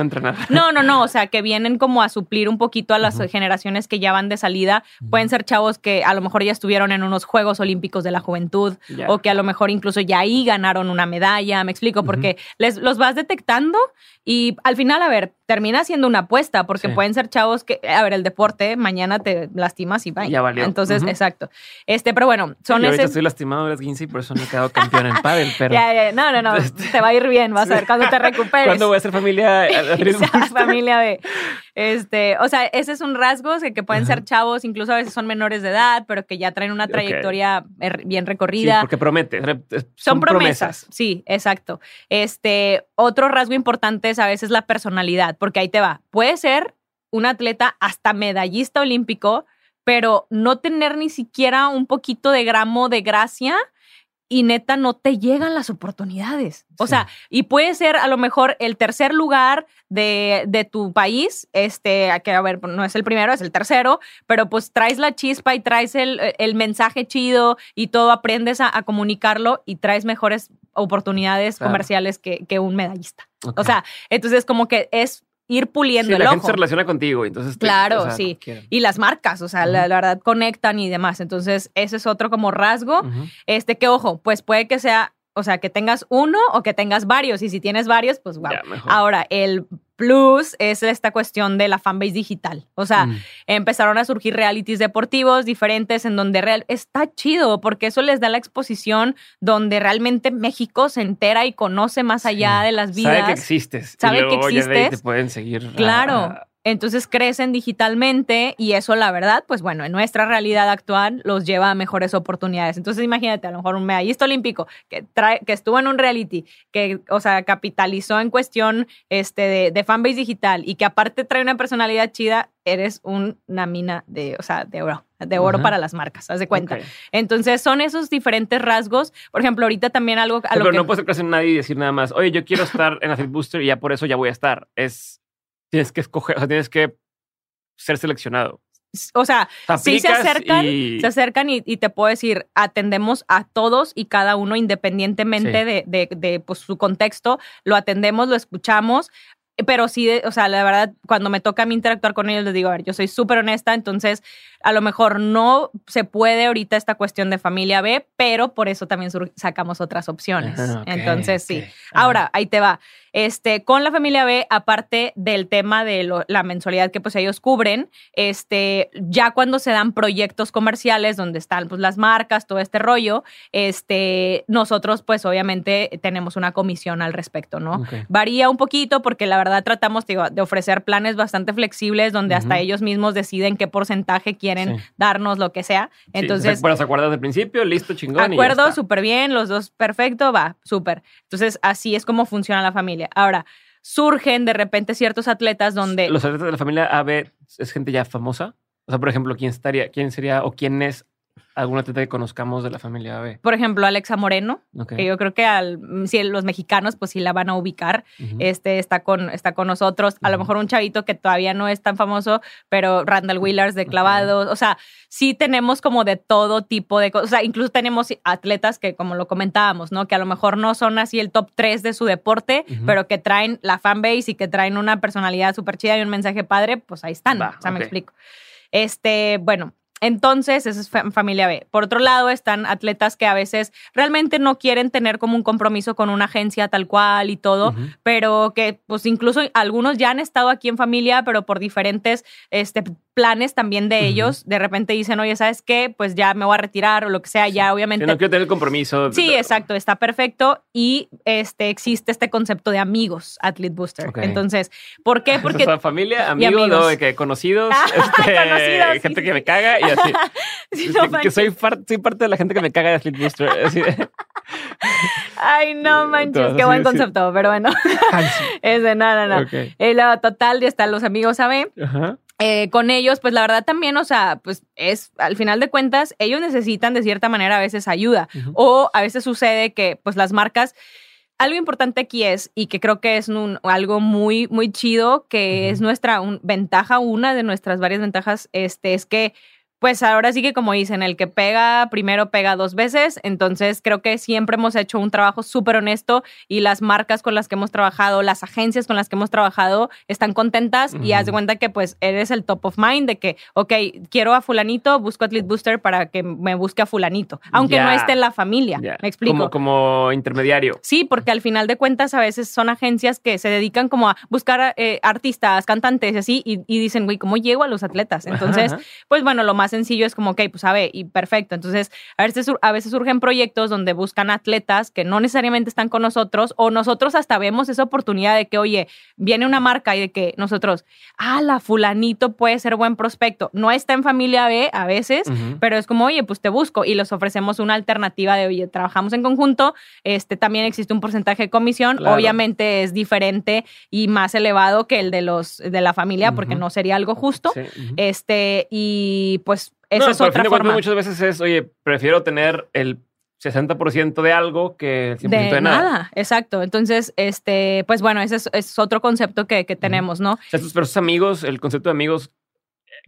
No, no, no, o sea, que vienen como a suplir un poquito a las generaciones que ya van de salida. Pueden ser chavos que a lo mejor ya estuvieron en unos Juegos Olímpicos de la Juventud o que a lo mejor incluso ya ahí ganaron una medalla, me explico, porque les, los vas detectando y al final, a ver, termina siendo una apuesta, porque pueden ser chavos que, a ver, el deporte, mañana te lastimas y va. Entonces, exacto. Este, pero bueno, son Yo estoy lastimado, eres 15 y por eso no he quedado campeón en pádel, pero... ya, ya, no, no, no, este te va a ir bien, vas a ver cuando te recuperes. ¿Cuándo voy a ser familia? familia de, este, o sea, ese es un rasgo que, que pueden ser chavos, incluso a veces son menores de edad, pero que ya traen una trayectoria er, bien recorrida. Sí, porque promete. Son, son promesas. Sí, exacto. Este, otro rasgo importante a veces la personalidad, porque ahí te va. Puede ser un atleta hasta medallista olímpico, pero no tener ni siquiera un poquito de gramo de gracia y neta no te llegan las oportunidades. O sea, y puede ser a lo mejor el tercer lugar de, de, tu país, este, que a ver, no es el primero, es el tercero, pero pues traes la chispa y traes el, el mensaje chido y todo, aprendes a, comunicarlo y traes mejores oportunidades comerciales que, que, un medallista. O sea, entonces como que es ir puliendo sí, la gente se relaciona contigo, entonces claro, sí. Y las marcas, o sea, la, verdad conectan y demás. Entonces, ese es otro como rasgo. Este que ojo, pues puede que sea, o sea, que tengas uno o que tengas varios y si tienes varios, pues wow. Ahora, el plus es esta cuestión de la fanbase digital. O sea, mm. empezaron a surgir realities deportivos diferentes en donde real está chido porque eso les da la exposición donde realmente México se entera y conoce más allá de las vidas. Sabe que existes. Sabe que existes. te pueden seguir. Claro. Entonces crecen digitalmente y eso, la verdad, pues bueno, en nuestra realidad actual los lleva a mejores oportunidades. Entonces imagínate, a lo mejor un medallista olímpico que, trae, que estuvo en un reality, que, o sea, capitalizó en cuestión este, de, de fanbase digital y que aparte trae una personalidad chida, eres una mina de, o sea, de oro, de oro para las marcas, haz de cuenta. Entonces son esos diferentes rasgos. Por ejemplo, ahorita también algo... A pero no puedes creer en nadie y decir nada más, oye, yo quiero estar en Acid Booster y ya por eso ya voy a estar. Es tienes que escoger, o sea, tienes que ser seleccionado. O sea, sí se acercan, y... se acercan y, te puedo decir, atendemos a todos y cada uno independientemente de, de, pues, su contexto, lo atendemos, lo escuchamos. Pero sí, o sea, la verdad, cuando me toca a mí interactuar con ellos, les digo, a ver, yo soy súper honesta, entonces a lo mejor no se puede ahorita esta cuestión de familia B, pero por eso también sacamos otras opciones. entonces, sí. Ahora, ahí te va. Este, con la familia B, aparte del tema de la mensualidad que pues ellos cubren, este, ya cuando se dan proyectos comerciales donde están pues las marcas, todo este rollo, este, nosotros pues obviamente tenemos una comisión al respecto, ¿no? Varía un poquito porque la verdad tratamos de ofrecer planes bastante flexibles donde hasta ellos mismos deciden qué porcentaje quieren darnos, lo que sea. Entonces, bueno, ¿se acuerdan del principio? Listo, chingón. Acuerdo, súper bien, los dos perfecto, va, súper. Entonces, así es como funciona la familia. Ahora, surgen de repente ciertos atletas donde... ¿Los atletas de la familia AB es gente ya famosa? O sea, por ejemplo, ¿quién estaría, quién sería o quién es ¿Alguna atleta que conozcamos de la familia B? Por ejemplo, Alexa Moreno, que yo creo que al, si los mexicanos pues sí la van a ubicar. Este está con, está con nosotros. A lo mejor un chavito que todavía no es tan famoso, pero Randall Willars de clavados. O sea, sí tenemos como de todo tipo de cosas. O sea, incluso tenemos atletas que, como lo comentábamos, ¿no? Que a lo mejor no son así el top 3 de su deporte, pero que traen la fanbase y que traen una personalidad súper chida y un mensaje padre, pues ahí están. o sea, me explico. Este, bueno, entonces, esa es familia B. Por otro lado, están atletas que a veces realmente no quieren tener como un compromiso con una agencia tal cual y todo, pero que pues incluso algunos ya han estado aquí en familia, pero por diferentes este, planes también de ellos, de repente dicen, oye, ¿sabes qué? Pues ya me voy a retirar o lo que sea, ya obviamente. no quiero tener compromiso. Sí, exacto, está perfecto. Y este existe este concepto de amigos, Athlete Booster. Entonces, ¿por qué? Porque. familia, amigos, No, que conocidos, este, gente que me caga y así. que, soy, parte de la gente que me caga de Athlete Booster. Ay, no manches, qué buen concepto, pero bueno. es de nada, no, no. El total, ya están los amigos, ¿saben? Ajá. Eh, con ellos, pues la verdad también, o sea, pues es, al final de cuentas, ellos necesitan de cierta manera a veces ayuda. O a veces sucede que pues las marcas, algo importante aquí es, y que creo que es un, algo muy, muy chido, que es nuestra ventaja, una de nuestras varias ventajas, este, es que pues ahora sí que como dicen, el que pega primero pega dos veces, entonces creo que siempre hemos hecho un trabajo súper honesto y las marcas con las que hemos trabajado, las agencias con las que hemos trabajado están contentas y haz de cuenta que pues eres el top of mind de que, ok, quiero a fulanito, busco a Athlete Booster para que me busque a fulanito, aunque no esté en la familia, me explico. Como, como, intermediario. Sí, porque al final de cuentas a veces son agencias que se dedican como a buscar eh, artistas, cantantes y así y, y dicen, güey, ¿cómo llego a los atletas? Entonces, pues bueno, lo más sencillo es como, ok, pues a ver, y perfecto. Entonces, a veces, a veces surgen proyectos donde buscan atletas que no necesariamente están con nosotros o nosotros hasta vemos esa oportunidad de que, oye, viene una marca y de que nosotros, ah, la fulanito puede ser buen prospecto. No está en familia B a veces, pero es como, oye, pues te busco y les ofrecemos una alternativa de, oye, trabajamos en conjunto, este también existe un porcentaje de comisión, obviamente es diferente y más elevado que el de los de la familia porque no sería algo justo. Este y pues esa es otra forma. muchas veces es, oye, prefiero tener el 60% de algo que el 100% de, nada. Exacto. Entonces, este, pues bueno, ese es, otro concepto que, tenemos, ¿no? O sea, esos amigos, el concepto de amigos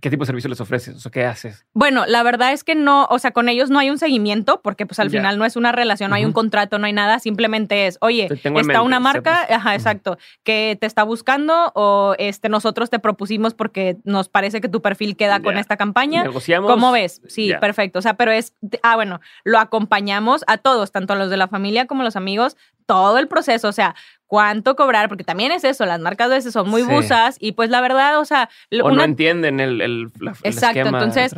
¿Qué tipo de servicio les ofreces? O sea, ¿qué haces? Bueno, la verdad es que no, o sea, con ellos no hay un seguimiento, porque pues al final no es una relación, no hay un contrato, no hay nada, simplemente es, oye, está una marca, ajá, exacto, que te está buscando o este, nosotros te propusimos porque nos parece que tu perfil queda con esta campaña. Negociamos. ¿Cómo ves? Sí, perfecto. O sea, pero es, ah, bueno, lo acompañamos a todos, tanto a los de la familia como a los amigos, todo el proceso, o sea, cuánto cobrar, porque también es eso, las marcas a veces son muy busas y pues la verdad, o sea... O no entienden el, el, Exacto, entonces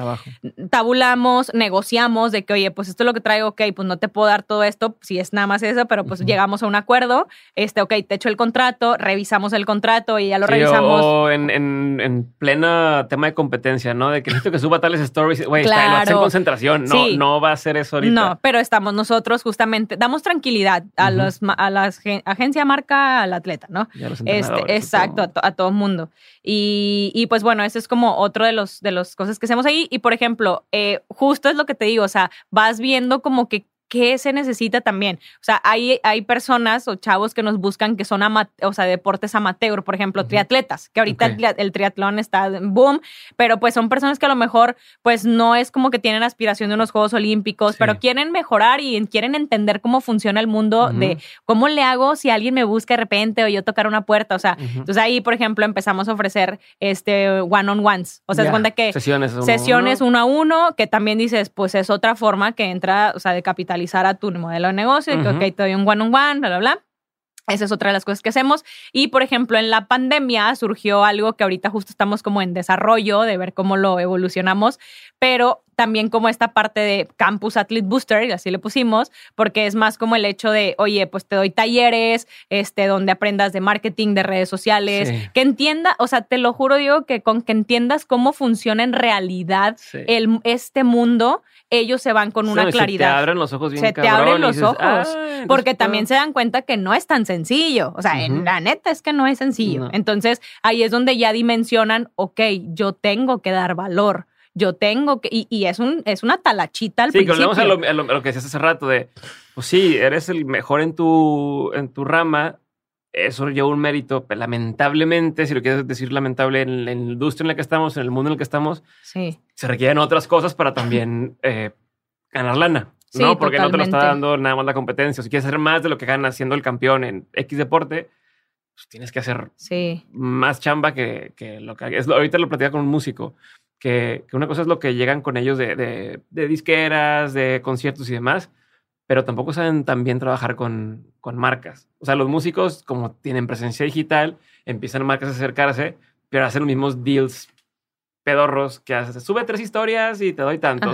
tabulamos, negociamos de que, oye, pues esto es lo que traigo, ok, pues no te puedo dar todo esto, si es nada más eso, pero pues llegamos a un acuerdo, este, ok, te echo el contrato, revisamos el contrato y ya lo revisamos. O en, en, plena tema de competencia, ¿no? De que necesito que suba tales stories, güey, está en concentración, no, no va a ser eso ahorita. No, pero estamos nosotros justamente, damos tranquilidad a, los, a las agencias marca al atleta, ¿no? Este, exacto, a, a, todo mundo. Y, y, pues bueno, ese es como otro de los de las cosas que hacemos ahí. Y por ejemplo, eh, justo es lo que te digo, o sea, vas viendo como que qué se necesita también. O sea, hay, hay personas o chavos que nos buscan que son o sea, deportes amateur, por ejemplo, triatletas, que ahorita el, triatlón está en boom, pero pues son personas que a lo mejor pues no es como que tienen aspiración de unos Juegos Olímpicos, pero quieren mejorar y quieren entender cómo funciona el mundo de cómo le hago si alguien me busca de repente o yo tocar una puerta. O sea, entonces ahí, por ejemplo, empezamos a ofrecer este one-on-ones. O sea, es cuenta que sesiones uno, sesiones uno a uno, que también dices, pues es otra forma que entra, o sea, de capitalizar a tu modelo de negocio, y que, ok, te doy un one-on-one, bla, bla, bla. Esa es otra de las cosas que hacemos. Y, por ejemplo, en la pandemia surgió algo que ahorita justo estamos como en desarrollo de ver cómo lo evolucionamos, pero también como esta parte de Campus Athlete Booster, así le pusimos, porque es más como el hecho de, oye, pues te doy talleres, este, donde aprendas de marketing, de redes sociales, que entienda, o sea, te lo juro, digo, que con que entiendas cómo funciona en realidad el, este mundo, ellos se van con una claridad. Se te abren los ojos bien Se te abren los ojos, porque también se dan cuenta que no es tan sencillo, o sea, en la neta es que no es sencillo. Entonces, ahí es donde ya dimensionan, ok, yo tengo que dar valor yo tengo que, y, es, un, es una talachita al principio. Sí, volvemos a lo, a, lo, que decías hace rato de, pues sí, eres el mejor en tu, en tu rama, eso lleva un mérito, pero lamentablemente, si lo quieres decir lamentable, en la industria en la que estamos, en el mundo en el que estamos, sí. se requieren otras cosas para también eh, ganar lana. ¿no? Porque no te lo está dando nada más la competencia. Si quieres hacer más de lo que ganas siendo el campeón en X deporte, pues tienes que hacer sí. más chamba que, que lo que es, Ahorita lo platicaba con un músico que, una cosa es lo que llegan con ellos de, disqueras, de conciertos y demás, pero tampoco saben también trabajar con, marcas. O sea, los músicos, como tienen presencia digital, empiezan marcas a acercarse, pero hacen los mismos deals pedorros que haces. Sube tres historias y te doy tanto.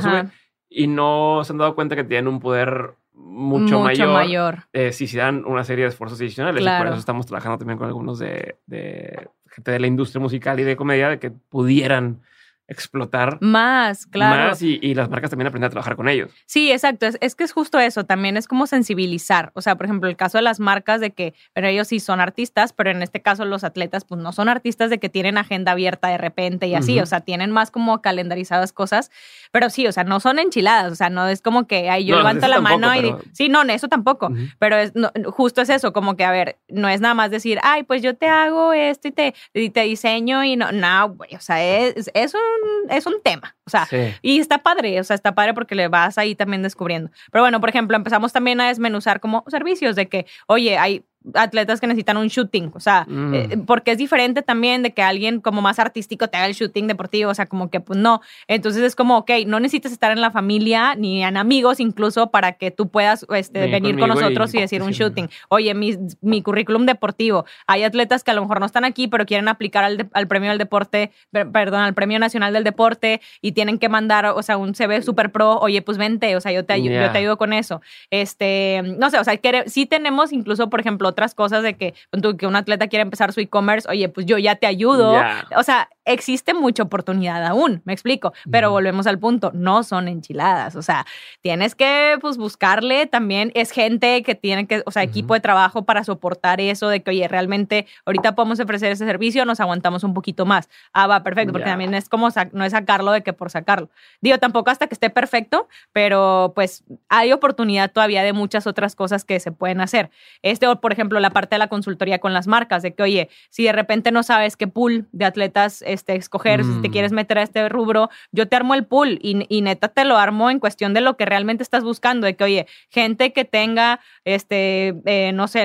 y no se han dado cuenta que tienen un poder mucho, mucho mayor, eh, si se dan una serie de esfuerzos adicionales. Y por eso estamos trabajando también con algunos de, de gente de la industria musical y de comedia de que pudieran explotar más, claro. Más y, las marcas también aprenden a trabajar con ellos. Sí, exacto. Es, que es justo eso. También es como sensibilizar. O sea, por ejemplo, el caso de las marcas de que, pero ellos sí son artistas, pero en este caso los atletas, pues no son artistas de que tienen agenda abierta de repente y así. O sea, tienen más como calendarizadas cosas. Pero sí, o sea, no son enchiladas. O sea, no es como que ay, yo levanto la mano y digo, sí, no, eso tampoco. Pero es, justo es eso, como que, a ver, no es nada más decir, ay, pues yo te hago esto y te, te diseño y no, no, güey. O sea, es, es un es un tema. O sea, y está padre, o sea, está padre porque le vas ahí también descubriendo. Pero bueno, por ejemplo, empezamos también a desmenuzar como servicios de que, oye, hay atletas que necesitan un shooting, o sea, mm. eh, porque es diferente también de que alguien como más artístico te haga el shooting deportivo, o sea, como que pues no. Entonces es como, ok, no necesitas estar en la familia ni en amigos incluso para que tú puedas este, venir con nosotros y, decir un shooting. Oye, mi, mi, currículum deportivo. Hay atletas que a lo mejor no están aquí, pero quieren aplicar al, al premio del deporte, perdón, al premio nacional del deporte y tienen que mandar, o sea, un CV super pro, oye, pues vente, o sea, yo te, yo te ayudo con eso. Este, no sé, o sea, sí tenemos incluso, por ejemplo, otras cosas de que, que un atleta quiere empezar su e-commerce, oye, pues yo ya te ayudo. O sea, existe mucha oportunidad aún, me explico, pero volvemos al punto, no son enchiladas, o sea, tienes que pues buscarle también, es gente que tiene que, o sea, equipo de trabajo para soportar eso de que, oye, realmente ahorita podemos ofrecer ese servicio, nos aguantamos un poquito más. Ah, va, perfecto, porque también es como, no es sacarlo de que por sacarlo. Digo, tampoco hasta que esté perfecto, pero pues hay oportunidad todavía de muchas otras cosas que se pueden hacer. Este, por ejemplo, la parte de la consultoría con las marcas, de que, oye, si de repente no sabes qué pool de atletas este, escoger, si te quieres mm. meter a este rubro, yo te armo el pool y, neta te lo armo en cuestión de lo que realmente estás buscando, de que, oye, gente que tenga, este, eh, no sé,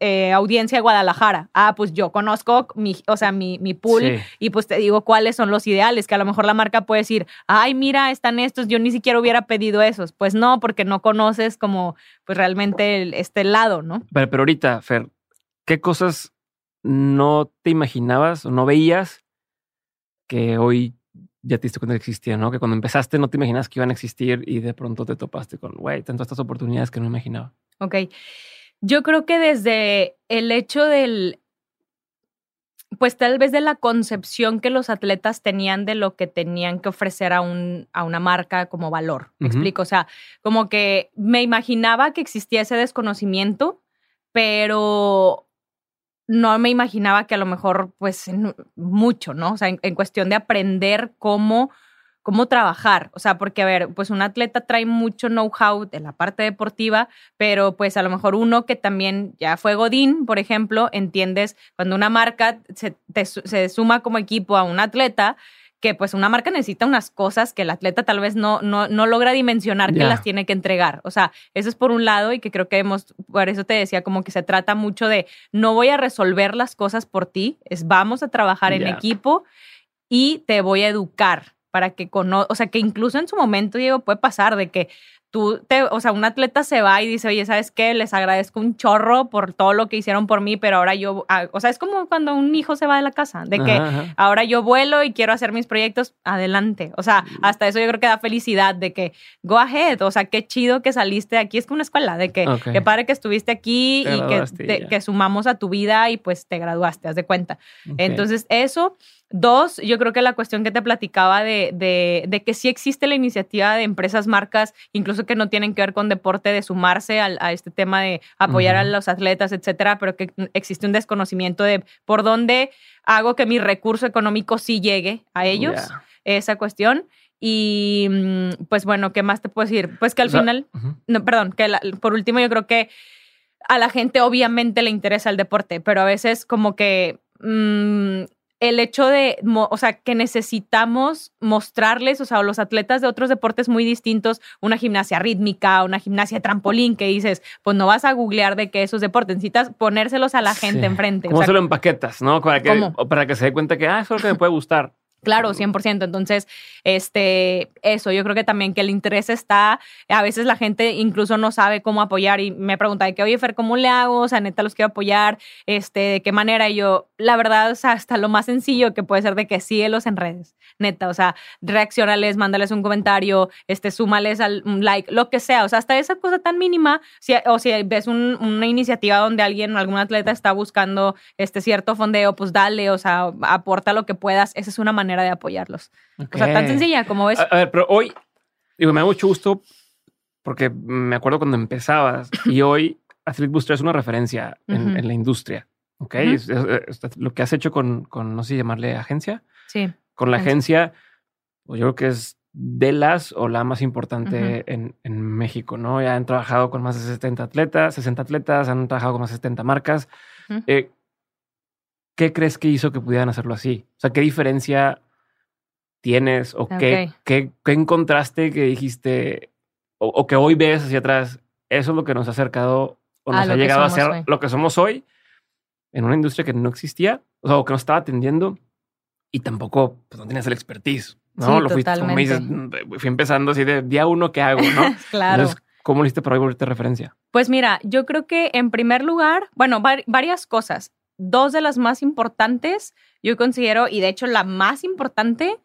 eh, audiencia de Guadalajara. Ah, pues yo conozco mi, o sea, mi, mi pool y pues te digo cuáles son los ideales, que a lo mejor la marca puede decir, ay, mira, están estos, yo ni siquiera hubiera pedido esos. Pues no, porque no conoces como, pues realmente este lado, ¿no? Pero, pero ahorita, Fer, ¿qué cosas no te imaginabas o no veías que hoy ya te diste cuenta que existían, ¿no? Que cuando empezaste no te imaginabas que iban a existir y de pronto te topaste con, güey, tanto estas oportunidades que no imaginaba. Ok. Yo creo que desde el hecho del, pues tal vez de la concepción que los atletas tenían de lo que tenían que ofrecer a, un, a una marca como valor. Me explico, o sea, como que me imaginaba que existía ese desconocimiento, pero no me imaginaba que a lo mejor, pues, mucho, ¿no? O sea, en, cuestión de aprender cómo, cómo trabajar. O sea, porque, a ver, pues un atleta trae mucho know-how de la parte deportiva, pero pues a lo mejor uno que también ya fue Godín, por ejemplo, entiendes, cuando una marca se, se suma como equipo a un atleta, que pues una marca necesita unas cosas que el atleta tal vez no, no, no logra dimensionar que las tiene que entregar. O sea, eso es por un lado y que creo que hemos, por eso te decía, como que se trata mucho de no voy a resolver las cosas por ti, es vamos a trabajar en equipo y te voy a educar para que conozca, o sea, que incluso en su momento, Diego, puede pasar de que tú, te, o sea, un atleta se va y dice, oye, ¿sabes qué? Les agradezco un chorro por todo lo que hicieron por mí, pero ahora yo, ah, o sea, es como cuando un hijo se va de la casa, de que ahora yo vuelo y quiero hacer mis proyectos, adelante. O sea, hasta eso yo creo que da felicidad de que, go ahead, o sea, qué chido que saliste aquí, es como una escuela, de que, qué padre que estuviste aquí y que, que sumamos a tu vida y pues te graduaste, haz de cuenta. Entonces, eso Dos, yo creo que la cuestión que te platicaba de, de, que sí existe la iniciativa de empresas, marcas, incluso que no tienen que ver con deporte, de sumarse a este tema de apoyar a los atletas, etcétera, pero que existe un desconocimiento de por dónde hago que mi recurso económico sí llegue a ellos, esa cuestión. Y mm, pues bueno, ¿qué más te puedo decir? Pues que al final, no, perdón, que por último yo creo que a la gente obviamente le interesa el deporte, pero a veces como que mm, el hecho de, o sea, que necesitamos mostrarles, o sea, los atletas de otros deportes muy distintos, una gimnasia rítmica, una gimnasia de trampolín, que dices, pues no vas a googlear de que esos deportes, necesitas ponérselos a la gente enfrente. ¿Cómo se lo empaquetas, no? Para que, para que se dé cuenta que, ah, eso es lo que me puede gustar. Claro, 100%. Entonces, este, eso, yo creo que también que el interés está, a veces la gente incluso no sabe cómo apoyar y me pregunta de que, oye, Fer, ¿cómo le hago? O sea, neta, los quiero apoyar, este, ¿de qué manera? Y yo, la verdad, o sea, hasta lo más sencillo que puede ser de que síguelos en redes, neta, o sea, reaccionales, mándales un comentario, este, súmales al un like, lo que sea, o sea, hasta esa cosa tan mínima, si, o si ves una iniciativa donde alguien, algún atleta está buscando este cierto fondeo, pues dale, o sea, aporta lo que puedas, esa es una manera de apoyarlos. O sea, tan sencilla como ves. A, ver, pero hoy, digo, me da mucho gusto porque me acuerdo cuando empezabas y hoy Athlete Booster es una referencia en, la industria. Ok, lo que has hecho con, con, no sé llamarle agencia. Sí. Con la agencia, pues yo creo que es de las o la más importante en, en, México, ¿no? Ya han trabajado con más de 70 atletas, 60 atletas, han trabajado con más de 70 marcas. Eh, ¿Qué crees que hizo que pudieran hacerlo así? O sea, ¿qué diferencia tienes o qué, qué, encontraste que dijiste o, que hoy ves hacia atrás? Eso es lo que nos ha acercado o nos ha llegado a ser lo que somos hoy en una industria que no existía o, sea, que no estaba atendiendo y tampoco pues, no tenías el expertise. ¿no? lo fui, como dices, fui empezando así de día uno, ¿qué hago? ¿no? claro. Entonces, ¿Cómo lo hiciste para volverte referencia? Pues mira, yo creo que en primer lugar, bueno, varias cosas dos de las más importantes, yo considero, y de hecho la más importante,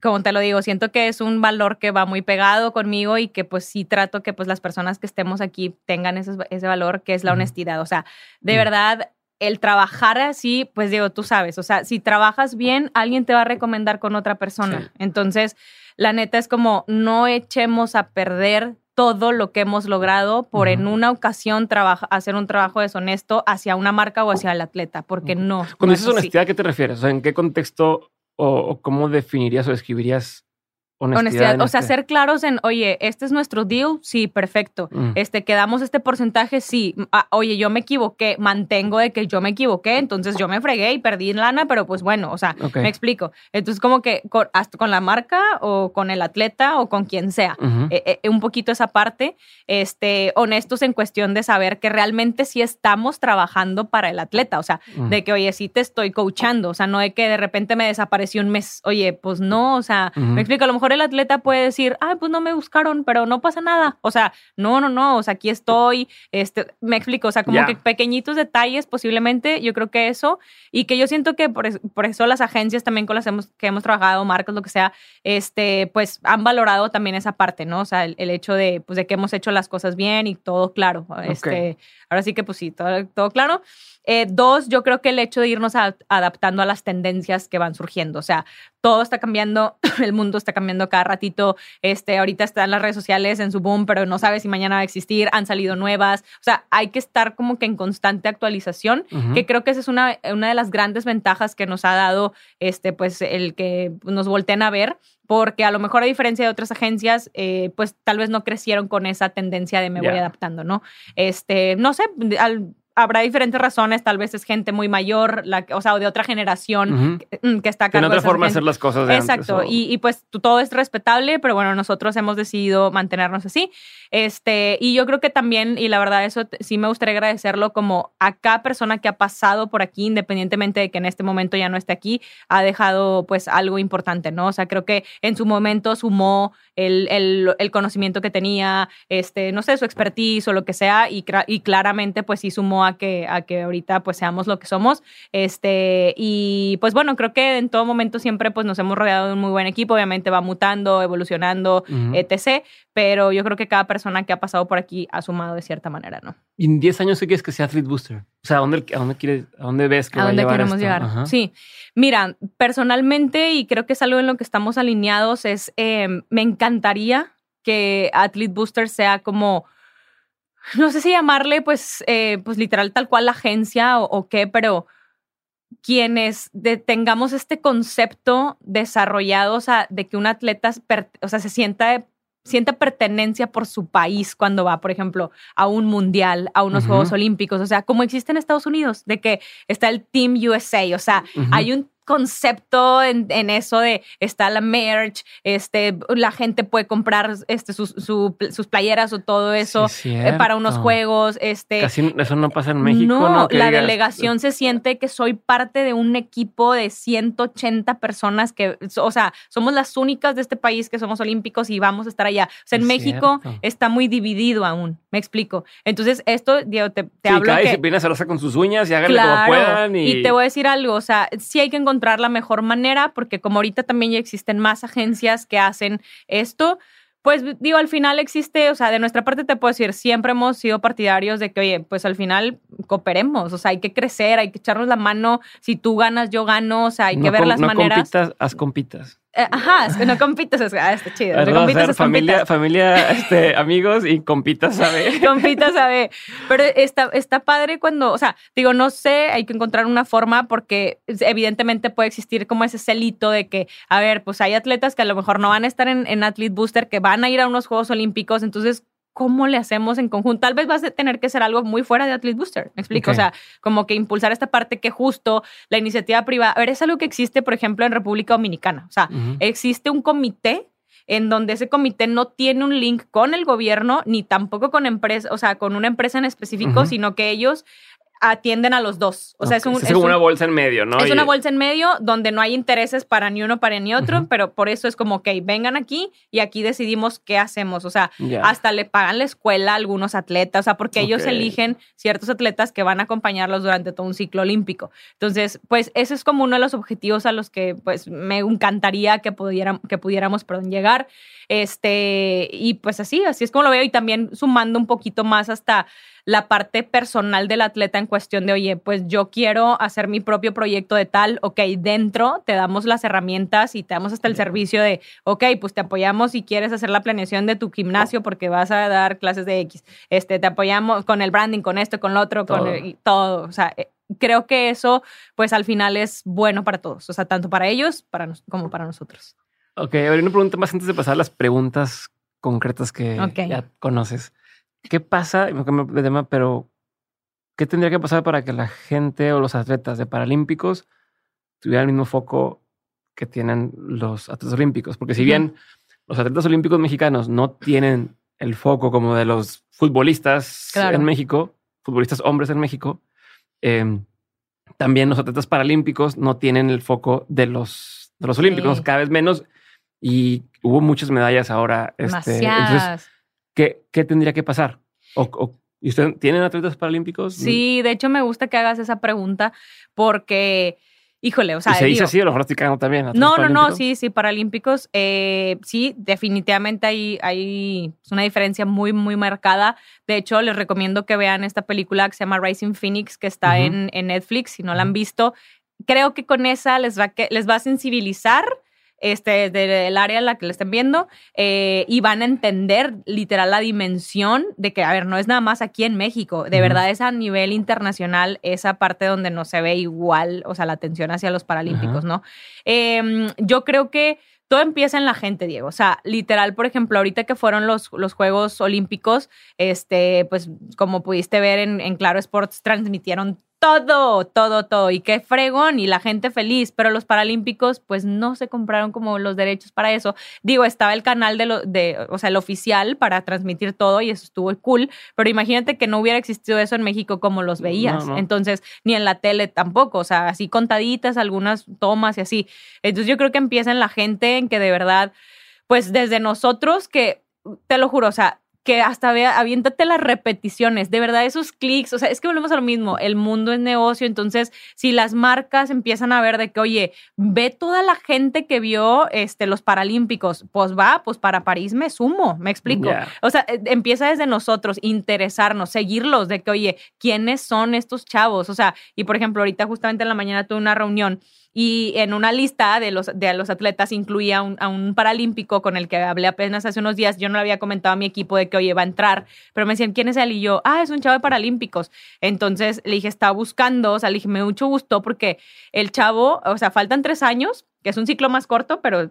como te lo digo, siento que es un valor que va muy pegado conmigo y que pues sí trato que pues las personas que estemos aquí tengan ese, ese valor, que es la honestidad. O sea, de verdad, el trabajar así, pues digo, tú sabes, o sea, si trabajas bien, alguien te va a recomendar con otra persona. Entonces, la neta es como no echemos a perder todo lo que hemos logrado por en una ocasión hacer un trabajo deshonesto hacia una marca o hacia el atleta, porque no. Cuando dices honestidad, ¿a qué te refieres? O sea, ¿en qué contexto o, cómo definirías o describirías honestidad. O sea, este ser claros en, oye, este es nuestro deal, sí, perfecto. Mm. Este, quedamos este porcentaje, sí. Ah, oye, yo me equivoqué, mantengo de que yo me equivoqué, entonces yo me fregué y perdí lana, pero pues bueno, o sea, me explico. Entonces, como que con, hasta con la marca o con el atleta o con quien sea, eh, eh, un poquito esa parte, este, honestos en cuestión de saber que realmente sí estamos trabajando para el atleta, o sea, de que, oye, sí te estoy coachando, o sea, no de que de repente me desapareció un mes, oye, pues no, o sea, me explico, a lo mejor el atleta puede decir, ay, pues no me buscaron, pero no pasa nada. O sea, no, no, no, o sea, aquí estoy, este, me explico, o sea, como que pequeñitos detalles posiblemente, yo creo que eso, y que yo siento que por, eso, las agencias también con las hemos, que hemos trabajado, marcas, lo que sea, este, pues han valorado también esa parte, ¿no? O sea, el, hecho de, pues, de que hemos hecho las cosas bien y todo claro. Este, ahora sí que, pues sí, todo, todo claro. Eh, dos, yo creo que el hecho de irnos adaptando a las tendencias que van surgiendo. O sea, todo está cambiando, el mundo está cambiando cada ratito. Este, ahorita están las redes sociales en su boom, pero no sabes si mañana va a existir, han salido nuevas. O sea, hay que estar como que en constante actualización, que creo que esa es una, una de las grandes ventajas que nos ha dado este, pues, el que nos volteen a ver porque a lo mejor a diferencia de otras agencias, eh, pues tal vez no crecieron con esa tendencia de me voy adaptando, ¿no? Este, no sé, al, habrá diferentes razones, tal vez es gente muy mayor, la, o sea, o de otra generación que, está acá. En otra forma de hacer las cosas. De Exacto, y, y, pues todo es respetable, pero bueno, nosotros hemos decidido mantenernos así. Este, y yo creo que también, y la verdad, eso sí me gustaría agradecerlo como a cada persona que ha pasado por aquí, independientemente de que en este momento ya no esté aquí, ha dejado pues algo importante, ¿no? O sea, creo que en su momento sumó el, el, el conocimiento que tenía, este, no sé, su expertise o lo que sea, y, y claramente pues sí sumó a que, a que ahorita pues seamos lo que somos. Este, y pues bueno, creo que en todo momento siempre pues nos hemos rodeado de un muy buen equipo, obviamente va mutando, evolucionando, etc. Pero yo creo que cada persona que ha pasado por aquí ha sumado de cierta manera, ¿no? Y en 10 años, ¿qué quieres que sea Athlete Booster? O sea, ¿a dónde, a dónde, quieres, a dónde ves que ¿A va dónde a llevar queremos esto? llegar? Sí. Mira, personalmente, y creo que es algo en lo que estamos alineados, es eh, me encantaría que Athlete Booster sea como no sé si llamarle, pues, eh, pues literal tal cual la agencia o, qué, pero quienes tengamos este concepto desarrollado, o sea, de que un atleta, o sea, se sienta sienta pertenencia por su país cuando va, por ejemplo, a un mundial, a unos Juegos Olímpicos, o sea, como existe en Estados Unidos, de que está el Team USA, o sea, hay un concepto en, eso de está la merch, este, la gente puede comprar este, sus, sus playeras o todo eso eh, para unos juegos. Este, Casi eso no pasa en México. No, la delegación se siente que soy parte de un equipo de 180 personas que, o sea, somos las únicas de este país que somos olímpicos y vamos a estar allá. O sea, en México está muy dividido aún, me explico. Entonces, esto, Diego, te, te hablo cada que... disciplina se lo hace con sus uñas y háganle como puedan. Y... y te voy a decir algo, o sea, sí hay que encontrar la mejor manera, porque como ahorita también ya existen más agencias que hacen esto, pues digo, al final existe, o sea, de nuestra parte te puedo decir, siempre hemos sido partidarios de que, oye, pues al final cooperemos, o sea, hay que crecer, hay que echarnos la mano, si tú ganas, yo gano, o sea, hay que ver las no maneras. Compitas, haz compitas. Eh, ajá, es que no compitas, es, ah, está chido. No compitas, familia, familia, este, amigos y compitas, ¿sabe? compitas, ¿sabe? Pero está, está padre cuando, o sea, digo, no sé, hay que encontrar una forma porque evidentemente puede existir como ese celito de que, a ver, pues hay atletas que a lo mejor no van a estar en, en Athlete Booster, que van a ir a unos Juegos Olímpicos, entonces, ¿cómo le hacemos en conjunto? Tal vez vas a tener que hacer algo muy fuera de Athlete Booster, ¿me explico? O sea, como que impulsar esta parte que justo la iniciativa privada, a ver, es algo que existe, por ejemplo, en República Dominicana. O sea, existe un comité en donde ese comité no tiene un link con el gobierno ni tampoco con empresa, o sea, con una empresa en específico, sino que ellos atienden a los dos. O sea, es, un, es, como una bolsa en medio, ¿no? Es una bolsa en medio donde no hay intereses para ni uno para ni otro, pero por eso es como, ok, vengan aquí y aquí decidimos qué hacemos. O sea, hasta le pagan la escuela a algunos atletas, o sea, porque ellos eligen ciertos atletas que van a acompañarlos durante todo un ciclo olímpico. Entonces, pues ese es como uno de los objetivos a los que pues me encantaría que, pudiéramos, que pudiéramos perdón, llegar. Este, y pues así, así es como lo veo y también sumando un poquito más hasta la parte personal del atleta en cuestión de, oye, pues yo quiero hacer mi propio proyecto de tal, ok, dentro te damos las herramientas y te damos hasta el servicio de, ok, pues te apoyamos si quieres hacer la planeación de tu gimnasio porque vas a dar clases de X, este, te apoyamos con el branding, con esto, con lo otro, con todo, o sea, eh, creo que eso, pues al final es bueno para todos, o sea, tanto para ellos para como para nosotros. Ok, ahora una pregunta más antes de pasar a las preguntas concretas que ya conoces. ¿Qué pasa? Me cambio de tema, pero ¿qué tendría que pasar para que la gente o los atletas de Paralímpicos tuvieran el mismo foco que tienen los atletas olímpicos? Porque si bien los atletas olímpicos mexicanos no tienen el foco como de los futbolistas en México, futbolistas hombres en México, em, también los atletas paralímpicos no tienen el foco de los, de los olímpicos, cada vez menos. Y hubo muchas medallas ahora. Este, entonces, ¿qué, ¿qué, tendría que pasar? O, ¿Y ustedes tienen atletas paralímpicos? Sí, de hecho me gusta que hagas esa pregunta porque, híjole, o sea... ¿Y se dice así o lo mejor estoy también? No, no, no, sí, sí, paralímpicos. Eh, sí, definitivamente hay, hay una diferencia muy, muy marcada. De hecho, les recomiendo que vean esta película que se llama Rising Phoenix, que está en, en, Netflix, si no la han visto. Creo que con esa les va, que, les va a sensibilizar este, del área en la que le estén viendo, eh, y van a entender literal la dimensión de que, a ver, no es nada más aquí en México, de verdad es a nivel internacional esa parte donde no se ve igual, o sea, la atención hacia los Paralímpicos, ¿no? Em, yo creo que todo empieza en la gente, Diego. O sea, literal, por ejemplo, ahorita que fueron los, los Juegos Olímpicos, este, pues como pudiste ver en, en Claro Sports, transmitieron todo, todo, todo. Y qué fregón y la gente feliz. Pero los Paralímpicos, pues no se compraron como los derechos para eso. Digo, estaba el canal de, lo, de o sea, el oficial para transmitir todo y eso estuvo cool. Pero imagínate que no hubiera existido eso en México como los veías. Entonces, ni en la tele tampoco. O sea, así contaditas, algunas tomas y así. Entonces, yo creo que empieza en la gente en que de verdad, pues desde nosotros que te lo juro, o sea, que hasta vea, aviéntate las repeticiones, de verdad esos clics, o sea, es que volvemos a lo mismo, el mundo es negocio, entonces si las marcas empiezan a ver de que, oye, ve toda la gente que vio este, los Paralímpicos, pues va, pues para París me sumo, me explico. O sea, eh, empieza desde nosotros, interesarnos, seguirlos, de que, oye, ¿quiénes son estos chavos? O sea, y por ejemplo, ahorita justamente en la mañana tuve una reunión y en una lista de los, de los atletas incluía a un paralímpico con el que hablé apenas hace unos días. Yo no le había comentado a mi equipo de que, oye, va a entrar, pero me decían, ¿quién es él? Y yo, ah, es un chavo de paralímpicos. Entonces le dije, estaba buscando, o sea, le dije, me mucho gusto porque el chavo, o sea, faltan tres años, que es un ciclo más corto, pero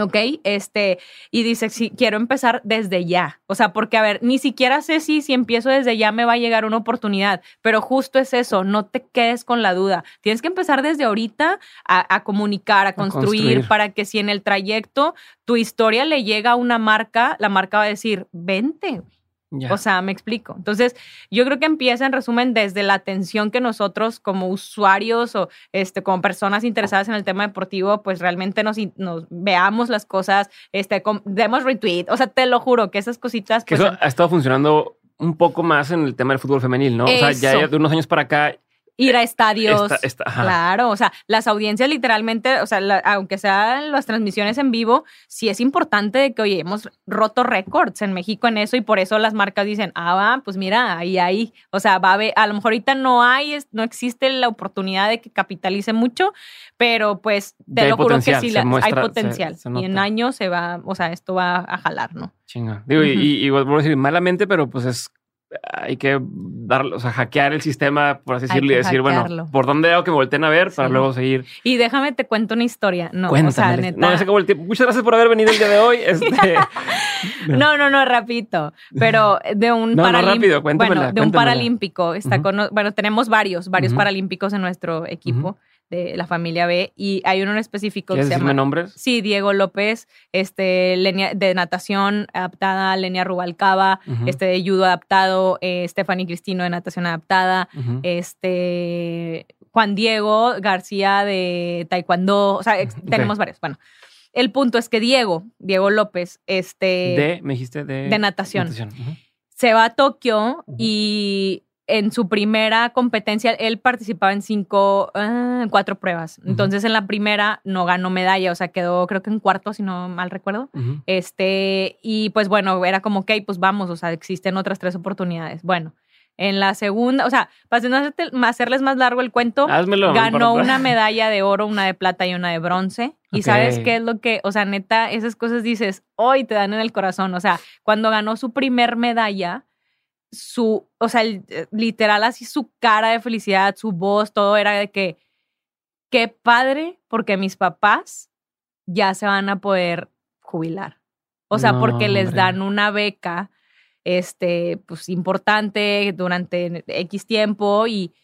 ¿Ok? Este, y dice, sí, quiero empezar desde ya. O sea, porque, a ver, ni siquiera sé si, si empiezo desde ya me va a llegar una oportunidad, pero justo es eso, no te quedes con la duda. Tienes que empezar desde ahorita a, comunicar, a construir, para que si en el trayecto tu historia le llega a una marca, la marca va a decir, vente, o sea, me explico. Entonces, yo creo que empieza en resumen desde la atención que nosotros como usuarios o este, como personas interesadas en el tema deportivo, pues realmente nos, nos veamos las cosas, este, demos retweet. O sea, te lo juro que esas cositas. Que pues, eso ha estado funcionando un poco más en el tema del fútbol femenil, ¿no? O sea, ya de unos años para acá ir a estadios. claro, o sea, las audiencias literalmente, o sea, aunque sean las transmisiones en vivo, sí es importante que, oye, hemos roto récords en México en eso y por eso las marcas dicen, ah, va, pues mira, ahí, ahí. O sea, va a ver, a lo mejor ahorita no hay, no existe la oportunidad de que capitalice mucho, pero pues te lo juro que sí hay potencial. y en años se va, o sea, esto va a jalar, ¿no? Chinga. Digo, y, y, y, vuelvo a decir malamente, pero pues es hay que dar, o sea, hackear el sistema, por así decirlo, y decir, bueno, ¿por dónde hago que me volteen a ver para luego seguir? Y déjame te cuento una historia. No, o sea, neta. No, se acabó el tiempo. Muchas gracias por haber venido el día de hoy. Este... no, no, no, rapidito. Pero de un no, no, rápido, bueno, de un paralímpico. Está con, bueno, tenemos varios, varios paralímpicos en nuestro equipo de la familia B y hay uno en específico que se llama nombres? Sí, Diego López, este de natación adaptada, Lenia Rubalcaba, este de judo adaptado, eh, Stephanie Cristino de natación adaptada, este Juan Diego García de taekwondo, o sea, tenemos varios. Bueno, el punto es que Diego, Diego López, este de me dijiste de de natación. Se va a Tokio y en su primera competencia, él participaba en cinco, ah, cuatro pruebas. Entonces, en la primera no ganó medalla, o sea, quedó creo que en cuarto, si no mal recuerdo. Este, y pues bueno, era como, ok, pues vamos, o sea, existen otras tres oportunidades. Bueno, en la segunda, o sea, para no hacerles más largo el cuento, ganó una medalla de oro, una de plata y una de bronce. Y sabes qué es lo que, o sea, neta, esas cosas dices, hoy te dan en el corazón. O sea, cuando ganó su primer medalla, su, o sea, eh, literal así su cara de felicidad, su voz, todo era de que, qué padre, porque mis papás ya se van a poder jubilar. O sea, porque les dan una beca, este, pues importante durante X tiempo y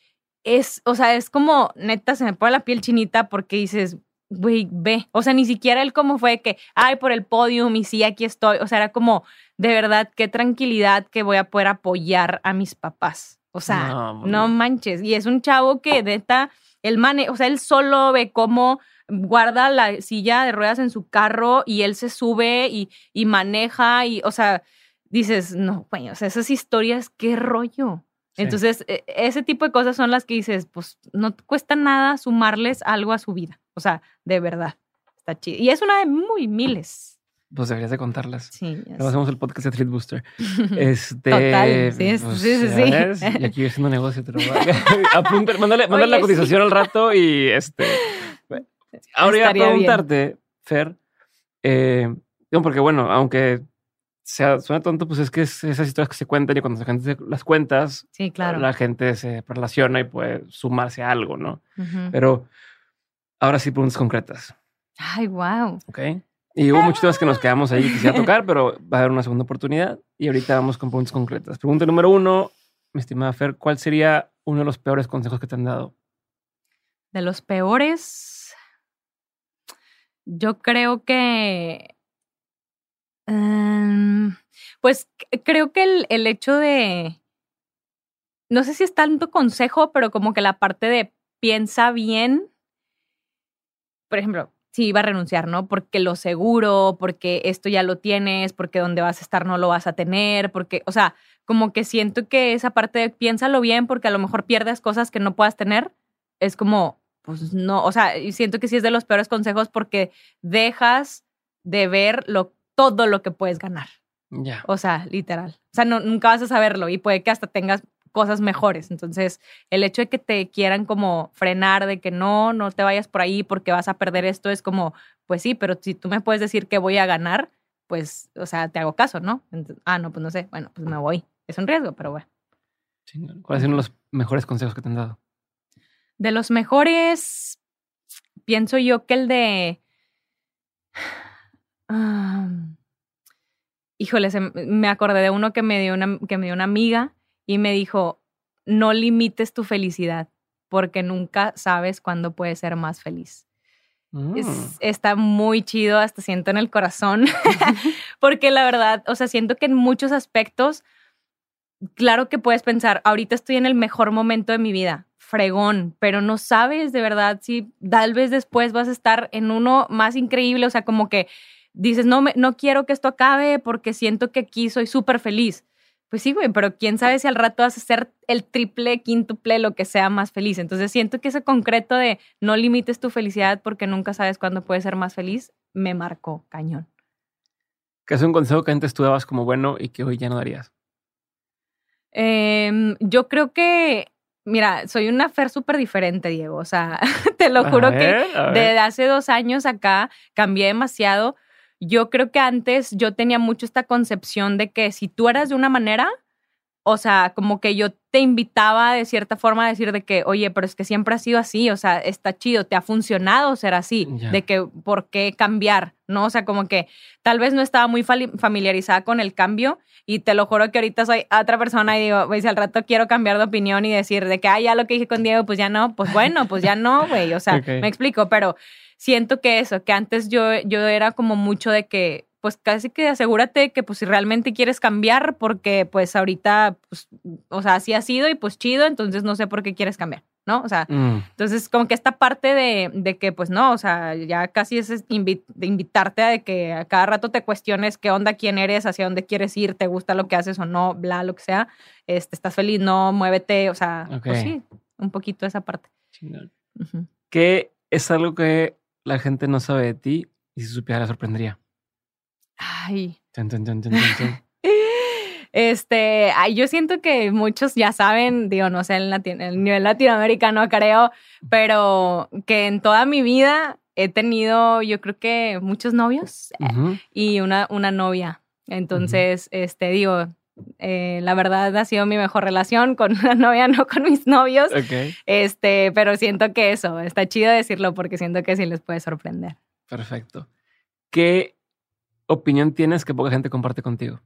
es, o sea, es como, neta, se me pone la piel chinita porque dices, güey, ve. O sea, ni siquiera él como fue que, ay, por el podium y sí, aquí estoy. O sea, era como, de verdad, qué tranquilidad que voy a poder apoyar a mis papás. O sea, no, manches. Y es un chavo que neta, el mane, o sea, él solo ve cómo guarda la silla de ruedas en su carro y él se sube y, y maneja y, o sea, dices, no, bueno, o sea, esas historias, qué rollo. Entonces, e, ese tipo de cosas son las que dices, pues no cuesta nada sumarles algo a su vida. O sea, de verdad. Está chido. Y es una de muy miles. Pues deberías de contarlas. Sí. Luego hacemos el podcast de Treat Booster. Este, Total. Sí, pues, sí, sí, sí. Y aquí haciendo negocio. Te lo mándale, mándale la cotización al rato y este. Ahora a preguntarte, Fer. Eh, porque bueno, aunque sea, suena tonto, pues es que es esas historias que se cuentan y cuando la gente las cuentas, sí, claro. la gente se relaciona y puede sumarse a algo, ¿no? Pero ahora sí preguntas concretas. Ay, wow. Ok. Y hubo muchos temas que nos quedamos ahí quisiera tocar, pero va a haber una segunda oportunidad y ahorita vamos con preguntas concretas. Pregunta número uno, mi estimada Fer, ¿cuál sería uno de los peores consejos que te han dado? De los peores, yo creo que, em, pues creo que el, el hecho de, no sé si es tanto consejo, pero como que la parte de piensa bien, por ejemplo, si iba a renunciar, ¿no? Porque lo seguro, porque esto ya lo tienes, porque donde vas a estar no lo vas a tener, porque, o sea, como que siento que esa parte de piénsalo bien porque a lo mejor pierdes cosas que no puedas tener, es como, pues no, o sea, y siento que sí es de los peores consejos porque dejas de ver lo, todo lo que puedes ganar. Ya. O sea, literal. O sea, no, nunca vas a saberlo y puede que hasta tengas cosas mejores. Entonces, el hecho de que te quieran como frenar, de que no, no te vayas por ahí porque vas a perder esto, es como, pues sí, pero si tú me puedes decir que voy a ganar, pues, o sea, te hago caso, ¿no? ah, no, pues no sé, bueno, pues me voy. Es un riesgo, pero bueno. ¿Cuáles son los mejores consejos que te han dado? De los mejores, pienso yo que el de... híjole, me acordé de uno que me dio una, que me dio una amiga y me dijo, no limites tu felicidad porque nunca sabes cuándo puedes ser más feliz. Mm. está muy chido, hasta siento en el corazón, porque la verdad, o sea, siento que en muchos aspectos, claro que puedes pensar, ahorita estoy en el mejor momento de mi vida, fregón, pero no sabes de verdad si tal vez después vas a estar en uno más increíble, o sea, como que dices, no, me, no quiero que esto acabe porque siento que aquí soy súper feliz pues sí, güey, pero quién sabe si al rato vas a ser el triple, quíntuple, lo que sea más feliz. Entonces siento que ese concreto de no limites tu felicidad porque nunca sabes cuándo puedes ser más feliz, me marcó cañón. ¿Qué es un consejo que antes tú dabas como bueno y que hoy ya no darías? Em, yo creo que, mira, soy una Fer súper diferente, Diego. O sea, te lo juro que desde hace dos años acá cambié demasiado yo creo que antes yo tenía mucho esta concepción de que si tú eras de una manera, o sea, como que yo te invitaba de cierta forma a decir de que, oye, pero es que siempre ha sido así, o sea, está chido, te ha funcionado ser así, de que, ¿por qué cambiar? ¿No? O sea, como que tal vez no estaba muy familiarizada con el cambio y te lo juro que ahorita soy otra persona y digo, si al rato quiero cambiar de opinión y decir de que, ah, ya lo que dije con Diego, pues ya no, pues bueno, pues ya no, güey, o sea, me explico, pero siento que eso, que antes yo, yo era como mucho de que, pues casi que asegúrate que pues si realmente quieres cambiar, porque pues ahorita, pues, o sea, así ha sido y pues chido, entonces no sé por qué quieres cambiar, ¿no? O sea, mm. entonces como que esta parte de, de, que pues no, o sea, ya casi es de invitarte a de que a cada rato te cuestiones qué onda, quién eres, hacia dónde quieres ir, te gusta lo que haces o no, bla, lo que sea, este, estás feliz, no, muévete, o sea, pues sí, un poquito esa parte. ¿Qué es algo que la gente no sabe de ti y si supiera la sorprendería? Ay. este, ay, yo siento que muchos ya saben, digo, no sé, en el nivel latinoamericano creo, pero que en toda mi vida he tenido, yo creo que muchos novios y una, una novia. Entonces, este, digo, eh, la verdad ha sido mi mejor relación con una novia, no con mis novios. Este, pero siento que eso, está chido decirlo porque siento que sí les puede sorprender. Perfecto. ¿Qué opinión tienes que poca gente comparte contigo?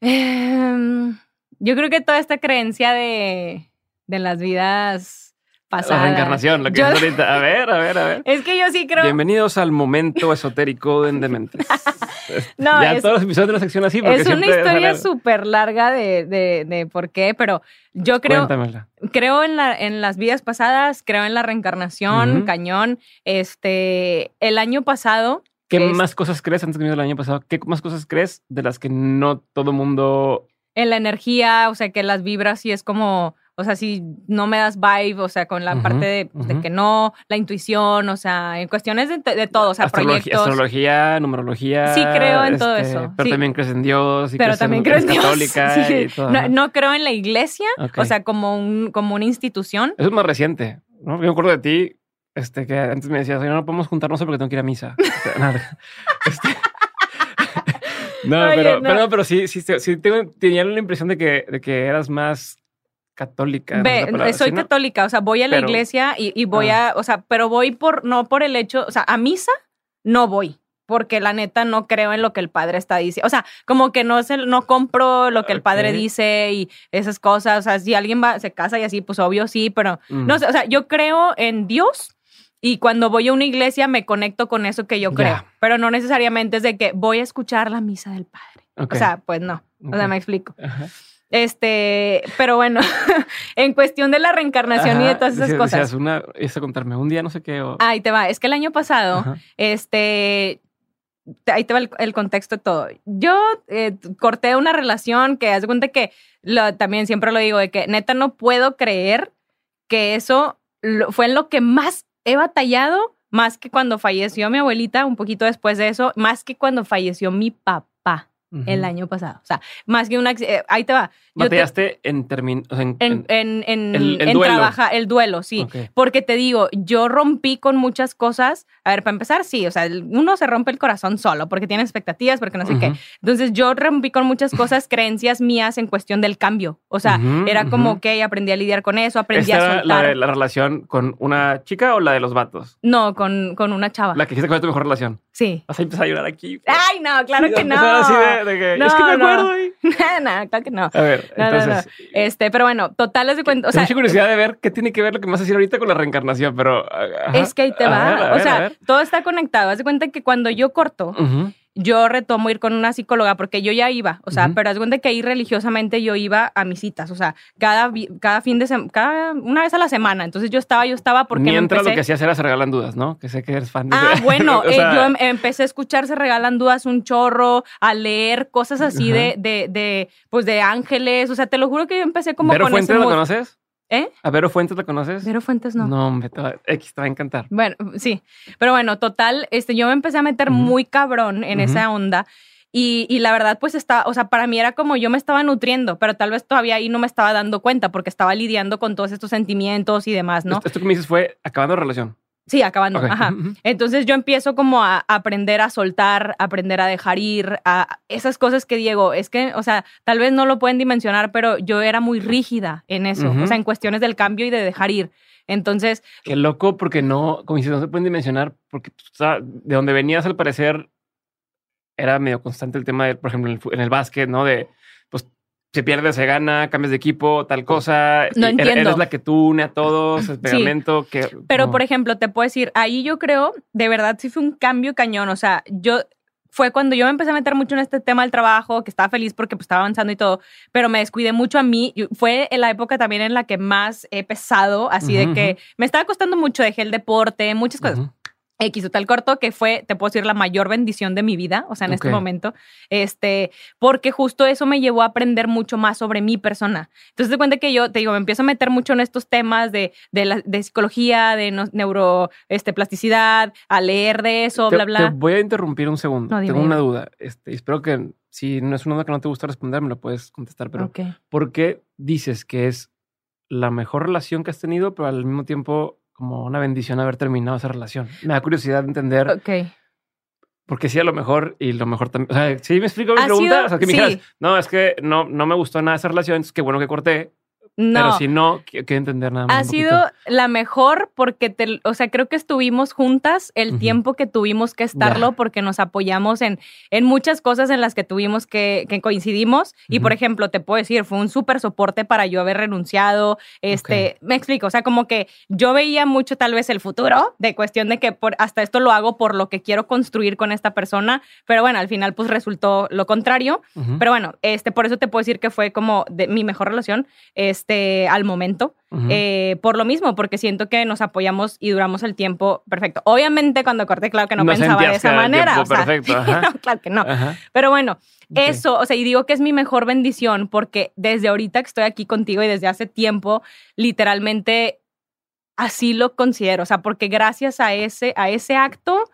Em, yo creo que toda esta creencia de, de las vidas pasada. La reencarnación, lo que es ahorita. A ver, a ver, a ver. Es que yo sí creo. Bienvenidos al momento esotérico de Dementes. no, ya todos los episodios de la sección así. Es una historia súper larga de, de, de, por qué, pero yo creo. Cuéntamela. Creo en, la, en las vidas pasadas, creo en la reencarnación, cañón. Este, el año pasado. ¿Qué más cosas crees antes que el año pasado? ¿Qué más cosas crees de las que no todo mundo. En la energía, o sea, que las vibras sí es como o sea, si no me das vibe, o sea, con la parte pues, de, que no, la intuición, o sea, en cuestiones de, de todo, o sea, proyectos. Astrología, numerología. Sí, creo en todo este, eso. Pero también crees en Dios. Y pero también creo en Dios. católica. Sí. no, creo en la iglesia, o sea, como, un, como una institución. Eso es más reciente, ¿no? Yo me acuerdo de ti Este, que antes me decías, oye, no podemos juntarnos porque tengo que ir a misa. Este, no, pero, pero, pero sí, sí, sí tengo, tenía la impresión de que, de que eras más católica. Ve, soy católica, o sea, voy a la iglesia y, voy ah. a, o sea, pero voy por, no por el hecho, o sea, a misa no voy porque la neta no creo en lo que el padre está diciendo. O sea, como que no, se, no compro lo que el padre dice y esas cosas. O sea, si alguien va, se casa y así, pues obvio sí, pero no mm. sé, o sea, yo creo en Dios y cuando voy a una iglesia me conecto con eso que yo creo, pero no necesariamente es de que voy a escuchar la misa del padre. O sea, pues no. O sea, me explico. Este, pero bueno, en cuestión de la reencarnación y de todas esas cosas. una, eso contarme un día, no sé qué. Ahí te va. Es que el año pasado, este, ahí te va el, contexto de todo. Yo eh, corté una relación que haz de cuenta que lo, también siempre lo digo, de que neta no puedo creer que eso fue en lo que más he batallado, más que cuando falleció mi abuelita, un poquito después de eso, más que cuando falleció mi papá el año pasado. O sea, más que una... Eh, ahí te va. Batallaste en términos... en, en, en, el, duelo. el duelo, sí. Porque te digo, yo rompí con muchas cosas. A ver, para empezar, sí. O sea, uno se rompe el corazón solo porque tiene expectativas, porque no sé qué. Entonces, yo rompí con muchas cosas, creencias mías en cuestión del cambio. O sea, era como que aprendí a lidiar con eso, aprendí a soltar. La, la relación con una chica o la de los vatos? No, con, con una chava. La que hiciste con tu mejor relación. Sí. Vas a empezar a llorar aquí. Ay, no, claro que no. Así de, que, es que me acuerdo. No, no, claro que no. A ver, entonces. Este, pero bueno, total, de cuenta. O sea, mucha curiosidad de ver qué tiene que ver lo que me vas a decir ahorita con la reencarnación, pero. Es que ahí te va. o sea, todo está conectado. Haz de cuenta que cuando yo corto, yo retomo ir con una psicóloga porque yo ya iba, o sea, pero es cuenta que ahí religiosamente yo iba a mis citas, o sea, cada, cada fin de semana, cada una vez a la semana. Entonces yo estaba, yo estaba porque Mientras lo que hacías era se regalan dudas, ¿no? Que sé que eres fan de Ah, bueno, eh, yo em, empecé a escuchar se regalan dudas un chorro, a leer cosas así de, de, de, pues de ángeles, o sea, te lo juro que yo empecé como ¿Pero con Fuentes lo conoces? ¿Eh? ¿A Vero Fuentes la conoces? Vero Fuentes no. No, me te va, X te va a encantar. Bueno, sí. Pero bueno, total, este, yo me empecé a meter muy cabrón en esa onda. Y, y, la verdad, pues está, o sea, para mí era como yo me estaba nutriendo, pero tal vez todavía ahí no me estaba dando cuenta porque estaba lidiando con todos estos sentimientos y demás, ¿no? Esto, esto que me dices fue acabando relación. Sí, acabando. Ajá. Entonces yo empiezo como a aprender a soltar, aprender a dejar ir, a esas cosas que Diego, es que, o sea, tal vez no lo pueden dimensionar, pero yo era muy rígida en eso, o sea, en cuestiones del cambio y de dejar ir. Entonces. Qué loco, porque no, como dices, no se pueden dimensionar, porque o sea, de donde venías al parecer era medio constante el tema, de, por ejemplo, en el, en el básquet, ¿no? De se pierde, se gana, cambias de equipo, tal cosa. No entiendo. Eres la que tú une a todos, el pegamento. Que, Pero, por ejemplo, te puedo decir, ahí yo creo, de verdad, sí fue un cambio cañón. O sea, yo fue cuando yo me empecé a meter mucho en este tema del trabajo, que estaba feliz porque pues, estaba avanzando y todo, pero me descuidé mucho a mí. Fue en la época también en la que más he pesado, así de que me estaba costando mucho, dejé el deporte, muchas cosas. X o tal corto, que fue, te puedo decir, la mayor bendición de mi vida, o sea, en este momento, este, porque justo eso me llevó a aprender mucho más sobre mi persona. Entonces, te cuenta que yo, te digo, me empiezo a meter mucho en estos temas de, de, la, de psicología, de neuro, este, plasticidad, a leer de eso, bla, bla. Te voy a interrumpir un segundo. Tengo una duda. Este, espero que, si no es una duda que no te gusta responder, me lo puedes contestar, pero ¿por qué dices que es la mejor relación que has tenido, pero al mismo tiempo como una bendición haber terminado esa relación. Me da curiosidad de entender. Ok. Porque sí, a lo mejor, y lo mejor también. O sea, sí me explico mi pregunta. o sea, que me dijeras, no, es que no, no me gustó nada esa relación, entonces qué bueno que corté. No. Pero si no, quiero entender nada más. Ha sido la mejor porque, te, o sea, creo que estuvimos juntas el tiempo que tuvimos que estarlo porque nos apoyamos en, en muchas cosas en las que tuvimos que, que coincidimos. Y, por ejemplo, te puedo decir, fue un súper soporte para yo haber renunciado. Este, me explico, o sea, como que yo veía mucho tal vez el futuro de cuestión de que por, hasta esto lo hago por lo que quiero construir con esta persona. Pero bueno, al final pues resultó lo contrario. Pero bueno, este, por eso te puedo decir que fue como de mi mejor relación. Este, este, al momento. Eh, por lo mismo, porque siento que nos apoyamos y duramos el tiempo perfecto. Obviamente, cuando corté, claro que no, pensaba de esa manera. perfecto. claro que no. Pero bueno, eso, o sea, y digo que es mi mejor bendición porque desde ahorita que estoy aquí contigo y desde hace tiempo, literalmente así lo considero. O sea, porque gracias a ese, a ese acto,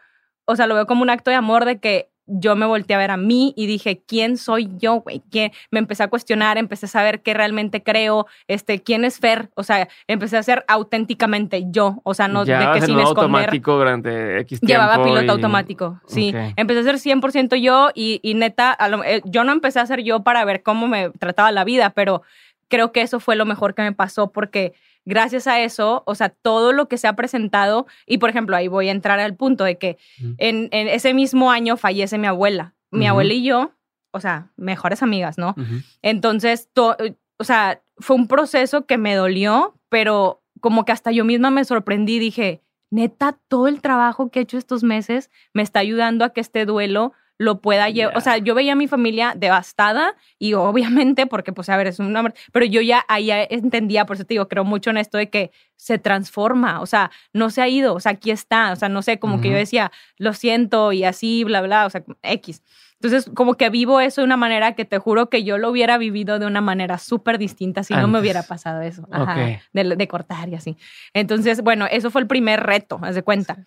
o sea, lo veo como un acto de amor de que yo me volteé a ver a mí y dije, ¿quién soy yo, güey? Me empecé a cuestionar, empecé a saber qué realmente creo, este, quién es Fer, o sea, empecé a ser auténticamente yo, o sea, no de que sin esconder. automático durante X tiempo Llevaba piloto automático, sí. Empecé a ser 100% yo y, y neta, eh, yo no empecé a ser yo para ver cómo me trataba la vida, pero creo que eso fue lo mejor que me pasó porque gracias a eso, o sea, todo lo que se ha presentado, y por ejemplo, ahí voy a entrar al punto de que en, ese mismo año fallece mi abuela. Mi abuela y yo, o sea, mejores amigas, ¿no? Entonces, o sea, fue un proceso que me dolió, pero como que hasta yo misma me sorprendí, dije, neta, todo el trabajo que he hecho estos meses me está ayudando a que este duelo lo pueda llevar. O sea, yo veía a mi familia devastada y obviamente, porque pues a ver, es un nombre, pero yo ya ahí entendía, por eso te digo, creo mucho en esto de que se transforma, o sea, no se ha ido, o sea, aquí está, o sea, no sé, como que yo decía, lo siento y así, bla, bla, o sea, X. Entonces, como que vivo eso de una manera que te juro que yo lo hubiera vivido de una manera súper distinta si no me hubiera pasado eso, Ajá, de, de, cortar y así. Entonces, bueno, eso fue el primer reto, haz de cuenta.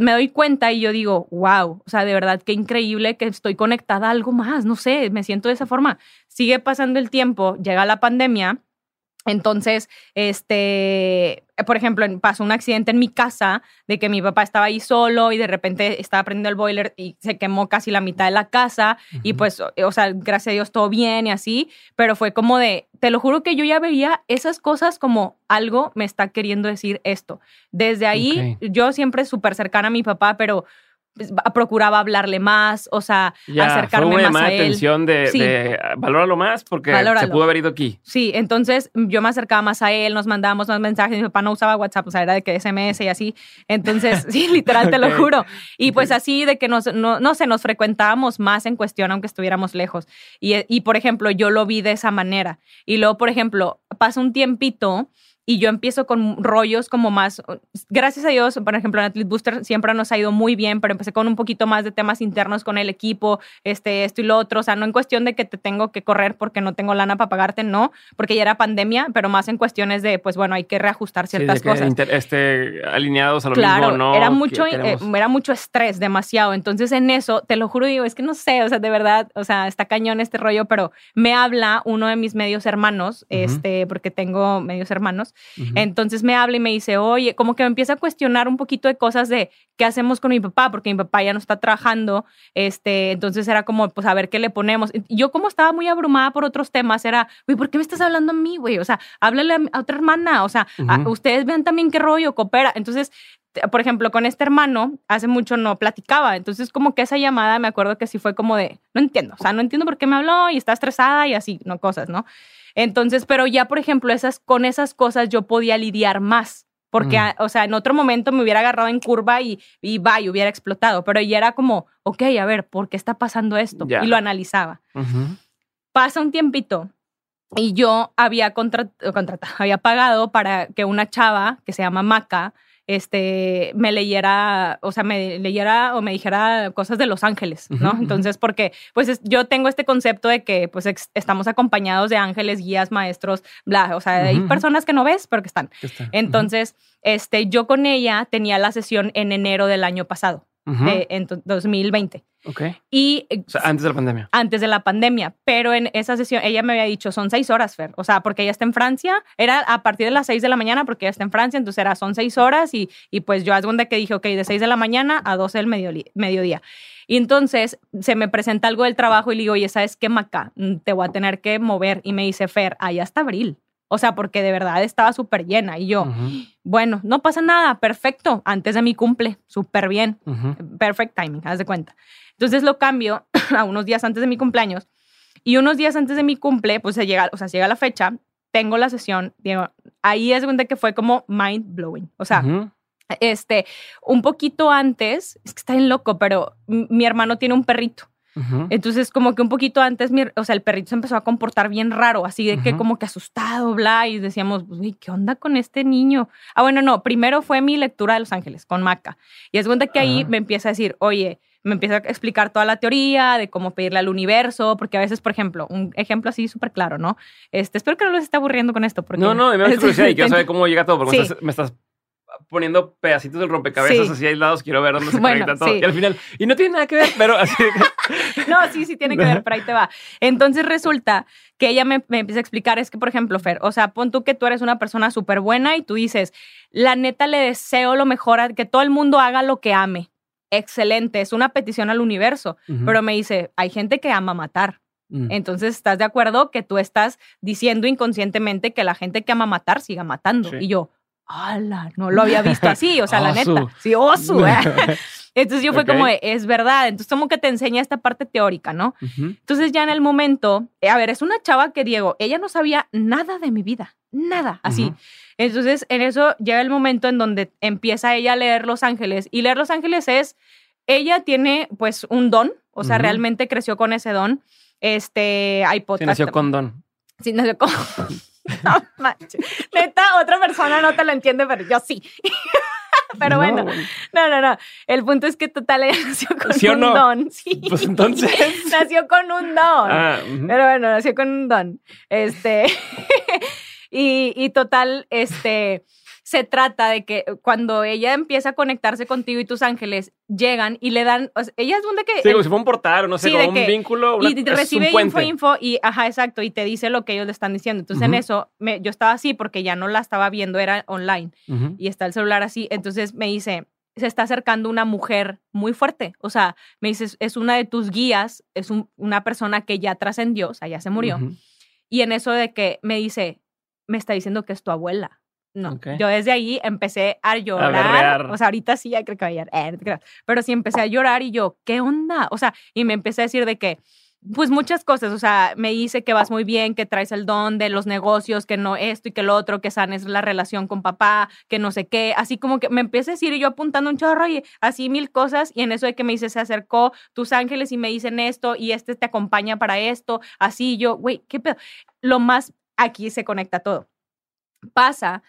Me doy cuenta y yo digo, wow, o sea, de verdad qué increíble que estoy conectada a algo más, no sé, me siento de esa forma. Sigue pasando el tiempo, llega la pandemia entonces, este, por ejemplo, pasó un accidente en mi casa de que mi papá estaba ahí solo y de repente estaba prendiendo el boiler y se quemó casi la mitad de la casa y pues, o sea, gracias a Dios todo bien y así, pero fue como de, te lo juro que yo ya veía esas cosas como algo me está queriendo decir esto. Desde ahí, yo siempre súper cercana a mi papá, pero pues, procuraba hablarle más, o sea, acercarme más a él. atención de, sí. de valóralo más porque se pudo haber ido aquí. Sí, entonces yo me acercaba más a él, nos mandábamos más mensajes, mi papá no usaba WhatsApp, o sea, era de que SMS y así. Entonces, sí, literal, te lo juro. Y pues así de que nos, no, no sé, nos frecuentábamos más en cuestión, aunque estuviéramos lejos. Y, y, por ejemplo, yo lo vi de esa manera. Y luego, por ejemplo, pasa un tiempito y yo empiezo con rollos como más, gracias a Dios, por ejemplo, en Athlete Booster siempre nos ha ido muy bien, pero empecé con un poquito más de temas internos con el equipo, este, esto y lo otro, o sea, no en cuestión de que te tengo que correr porque no tengo lana para pagarte, no, porque ya era pandemia, pero más en cuestiones de, pues bueno, hay que reajustar ciertas cosas. este, alineados a lo claro, mismo, ¿no? Era mucho, eh, era mucho estrés, demasiado, entonces en eso, te lo juro, digo, es que no sé, o sea, de verdad, o sea, está cañón este rollo, pero me habla uno de mis medios hermanos, este, porque tengo medios hermanos, entonces me habla y me dice, oye, como que me empieza a cuestionar un poquito de cosas de qué hacemos con mi papá, porque mi papá ya no está trabajando, este, entonces era como, pues a ver qué le ponemos. yo como estaba muy abrumada por otros temas, era, güey, ¿por qué me estás hablando a mí, güey? O sea, háblale a, otra hermana, o sea, ustedes vean también qué rollo, coopera. Entonces, por ejemplo, con este hermano, hace mucho no platicaba. Entonces, como que esa llamada me acuerdo que sí fue como de, no entiendo, o sea, no entiendo por qué me habló y está estresada y así, no cosas, ¿no? Entonces, pero ya, por ejemplo, esas, con esas cosas yo podía lidiar más. Porque, mm. o sea, en otro momento me hubiera agarrado en curva y, y va, y hubiera explotado. Pero ya era como, ok, a ver, ¿por qué está pasando esto? Y lo analizaba. Pasa un tiempito y yo había contratado, había pagado para que una chava que se llama Maca este, me leyera, o sea, me leyera o me dijera cosas de Los Ángeles, ¿no? Entonces, porque, pues yo tengo este concepto de que, pues, estamos acompañados de ángeles, guías, maestros, bla, o sea, hay personas que no ves, pero que están. Entonces, este, yo con ella tenía la sesión en enero del año pasado, en 2020. Ok. Y, o sea, antes de la pandemia. Antes de la pandemia. Pero en esa sesión, ella me había dicho, son seis horas, Fer. O sea, porque ella está en Francia. Era a partir de las seis de la mañana porque ella está en Francia. Entonces era, son seis horas. Y, y pues yo, hago que dije, ok, de seis de la mañana a doce del mediodía. Y entonces se me presenta algo del trabajo y le digo, oye, ¿sabes qué, Maca? Mm, te voy a tener que mover. Y me dice, Fer, allá está abril. O sea, porque de verdad estaba súper llena. Y yo, bueno, no pasa nada, perfecto. Antes de mi cumple, súper bien. Perfect timing, haz de cuenta. Entonces lo cambio a unos días antes de mi cumpleaños. Y unos días antes de mi cumple, pues se llega, o sea, llega la fecha, tengo la sesión, digo, ahí es donde que fue como mind blowing. O sea, este, un poquito antes, es que está bien loco, pero mi hermano tiene un perrito. Entonces, como que un poquito antes, o sea, el perrito se empezó a comportar bien raro, así de que como que asustado, bla, y decíamos, uy, ¿qué onda con este niño? Ah, bueno, no, primero fue mi lectura de Los Ángeles con Maca. Y es cuenta que ahí me empieza a decir, oye, me empieza a explicar toda la teoría de cómo pedirle al universo, porque a veces, por ejemplo, un ejemplo así súper claro, ¿no? Este, espero que no les esté aburriendo con esto. Porque no, no, me da curiosidad y quiero saber cómo llega todo, porque me, estás, poniendo pedacitos del rompecabezas Sí. así aislados, quiero ver dónde se Bueno, conecta todo. sí. Y al final, y no tiene nada que ver, pero así No, sí, sí tiene que ver, pero ahí te va. Entonces resulta que ella me, me empieza a explicar, es que, por ejemplo, Fer, o sea, pon tú que tú eres una persona súper buena y tú dices, la neta le deseo lo mejor a que todo el mundo haga lo que ame. Excelente, es una petición al universo. Pero me dice, hay gente que ama matar. Mm. Entonces, ¿estás de acuerdo que tú estás diciendo inconscientemente que la gente que ama matar siga matando? Sí. Y yo, ¡hala! No lo había visto así, o sea, la neta. Sí, osu. ¿eh? Entonces yo fue como, es verdad. Entonces como que te enseña esta parte teórica, ¿no? Entonces ya en el momento, eh, a ver, es una chava que Diego, ella no sabía nada de mi vida, nada, así. Entonces en eso llega el momento en donde empieza ella a leer Los Ángeles y leer Los Ángeles es, ella tiene pues un don, o sea, realmente creció con ese don. Este, hay Sí, podcast. nació con don. Sí, nació con... No manches. Neta, otra persona no te lo entiende, pero yo sí. pero No, bueno, no, no, no. El punto es que total ella nació con ¿Sí un no? don. Sí. Pues entonces. nació con un don. Ah. Pero bueno, nació con un don. Este. y, y total, este. Se trata de que cuando ella empieza a conectarse contigo y tus ángeles llegan y le dan. o sea, ella es donde que. Sí, como si fuera un portal, o no sé, Sí, como un que- vínculo. una- y recibe info, puente. info, y ajá, exacto, y te dice lo que ellos le están diciendo. Entonces en eso me- yo estaba así porque ya no la estaba viendo, era online y está el celular así. Entonces me dice, se está acercando una mujer muy fuerte. O sea, me dice, es una de tus guías, es un- una persona que ya trascendió, o sea, ya se murió. Y en eso de que me dice, me está diciendo que es tu abuela. No, Ok. yo desde ahí empecé a llorar. berrear. o sea, ahorita sí, ya creo que voy a llorar, eh. Pero sí empecé a llorar y yo, ¿qué onda? O sea, y me empecé a decir de que, pues muchas cosas, o sea, me dice que vas muy bien, que traes el don de los negocios, que no esto y que lo otro, que sanes la relación con papá, que no sé qué, así como que me empieza a decir y yo apuntando un chorro y así mil cosas y en eso de que me dice, se acercó tus ángeles y me dicen esto y este te acompaña para esto, así yo, güey, ¿qué pedo? Lo más, aquí se conecta todo. Pasa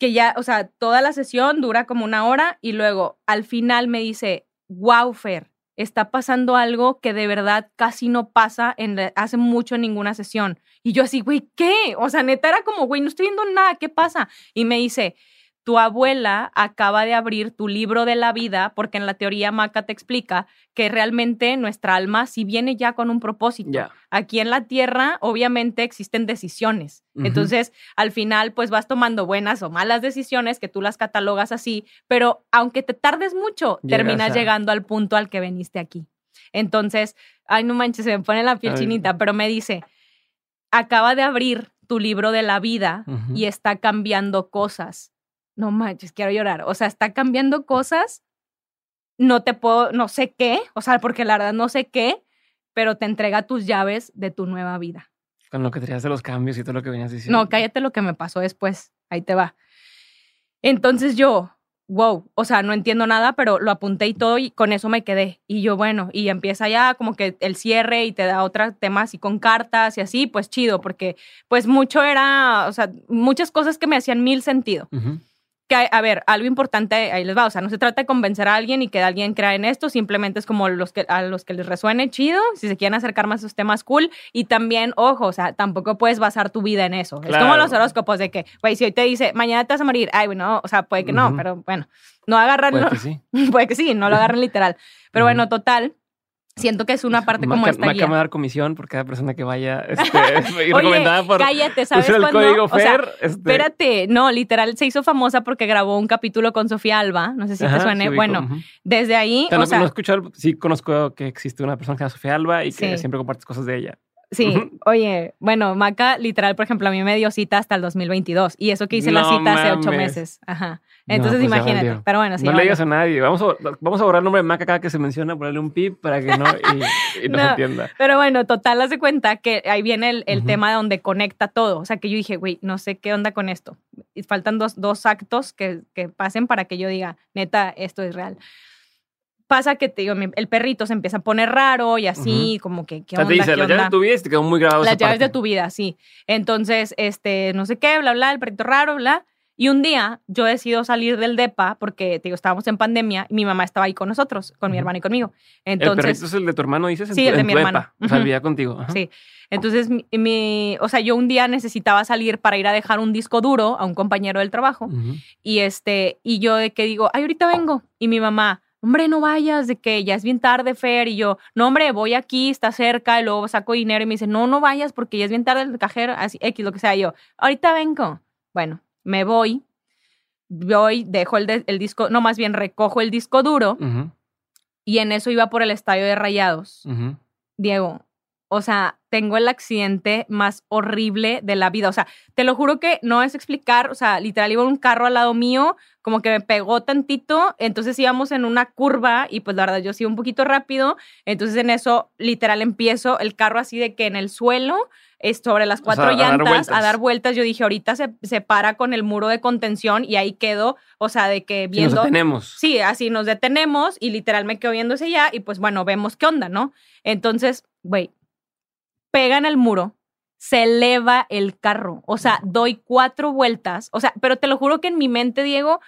que ya, o sea, toda la sesión dura como una hora y luego al final me dice, wow, Fer, está pasando algo que de verdad casi no pasa en hace mucho en ninguna sesión. Y yo así, güey, ¿qué? O sea, neta era como, güey, no estoy viendo nada, ¿qué pasa? Y me dice, tu abuela acaba de abrir tu libro de la vida, porque en la teoría Maca te explica que realmente nuestra alma sí viene ya con un propósito. Aquí en la tierra, obviamente, existen decisiones. Entonces, al final, pues vas tomando buenas o malas decisiones que tú las catalogas así, pero aunque te tardes mucho, Llegas terminas a- llegando al punto al que veniste aquí. Entonces, ay, no manches, se me pone la piel Ay. chinita, pero me dice, acaba de abrir tu libro de la vida y está cambiando cosas. No manches, quiero llorar. O sea, está cambiando cosas. No te puedo, no sé qué, o sea, porque la verdad no sé qué, pero te entrega tus llaves de tu nueva vida. Con lo que tenías de los cambios y todo lo que venías diciendo. No, cállate lo que me pasó después. Ahí te va. Entonces yo, wow, o sea, no entiendo nada, pero lo apunté y todo y con eso me quedé. Y yo, bueno, y empieza ya como que el cierre y te da otros temas y con cartas y así, pues chido, porque pues mucho era, o sea, muchas cosas que me hacían mil sentido. Que, a ver, algo importante ahí les va, o sea, no se trata de convencer a alguien y que alguien crea en esto, simplemente es como los que, a los que les resuene chido, si se quieren acercar más a esos temas, cool, y también, ojo, o sea, tampoco puedes basar tu vida en eso. Es como los horóscopos de que, güey, si hoy te dice, mañana te vas a morir, ay, bueno, o sea, puede que no, pero bueno, no agarran, Puede no- que sí. puede que sí, no lo agarren literal. Pero bueno, total, siento que es una parte como esta Maca guía. me va a dar comisión por cada persona que vaya este, Oye, recomendada por cállate, ¿sabes el cuándo? código O sea, FER. este, Espérate, no, literal se hizo famosa porque grabó un capítulo con Sofía Alba, no sé si ajá, te suene. sí bueno, desde ahí, O sea, o no, sea, no he escuchado, sí conozco que existe una persona que se llama Sofía Alba y que Sí. siempre compartes cosas de ella. sí, oye, bueno, Maca, literal, por ejemplo, a mí me dio cita hasta el 2022 y eso que hice la cita hace ocho meses. Ajá. No, Entonces, pues imagínate. Pero bueno, sí. no le digas a nadie. Vamos a, vamos a borrar el nombre de Maca cada que se menciona, ponerle un pip para que no y, y no, se No. entienda. Pero bueno, total, haz de cuenta que ahí viene el, el tema donde conecta todo. O sea, que yo dije, güey, no sé qué onda con esto. Y faltan dos, dos actos que, que pasen para que yo diga, neta, esto es real. Pasa que te digo, mi- el perrito se empieza a poner raro y así, como que, ¿qué O sea, te onda? dice, ¿Qué las llaves onda? de tu vida y te quedó muy grabado Las esa llaves de tu vida, sí. Entonces, este, no sé qué, bla, bla, el perrito raro, bla. Y un día yo decido salir del DEPA porque, te digo, estábamos en pandemia y mi mamá estaba ahí con nosotros, con mi hermano y conmigo. Entonces, ¿El perrito es el de tu hermano, dices? Sí, el de mi hermano. O sea, vivía contigo. Sí. Entonces, mi, o sea, yo un día necesitaba salir para ir a dejar un disco duro a un compañero del trabajo. Y este, y yo de que digo, ay, ahorita vengo. Y mi mamá, hombre, no vayas, de que ya es bien tarde, Fer. Y yo, no, hombre, voy aquí, está cerca, y luego saco dinero. Y me dice, no, no vayas porque ya es bien tarde el cajero, así, X, lo que sea. yo, ahorita vengo. Bueno, me voy, voy, dejo el, el disco, no, más bien recojo el disco duro. Y en eso iba por el estadio de Rayados. Diego, o sea, tengo el accidente más horrible de la vida. O sea, te lo juro que no es explicar, o sea, literal iba un carro al lado mío, como que me pegó tantito, entonces íbamos en una curva y pues la verdad yo sí un poquito rápido, entonces en eso literal empiezo el carro así de que en el suelo, es sobre las cuatro llantas, a dar, vueltas, yo dije, ahorita se, se, para con el muro de contención y ahí quedo, o sea, de que viendo... nos detenemos. Sí, así nos detenemos y literal me quedo viéndose ya y pues bueno, vemos qué onda, ¿no? Entonces, güey, pega en el muro, se eleva el carro. O sea, doy cuatro vueltas. O sea, pero te lo juro que en mi mente, Diego,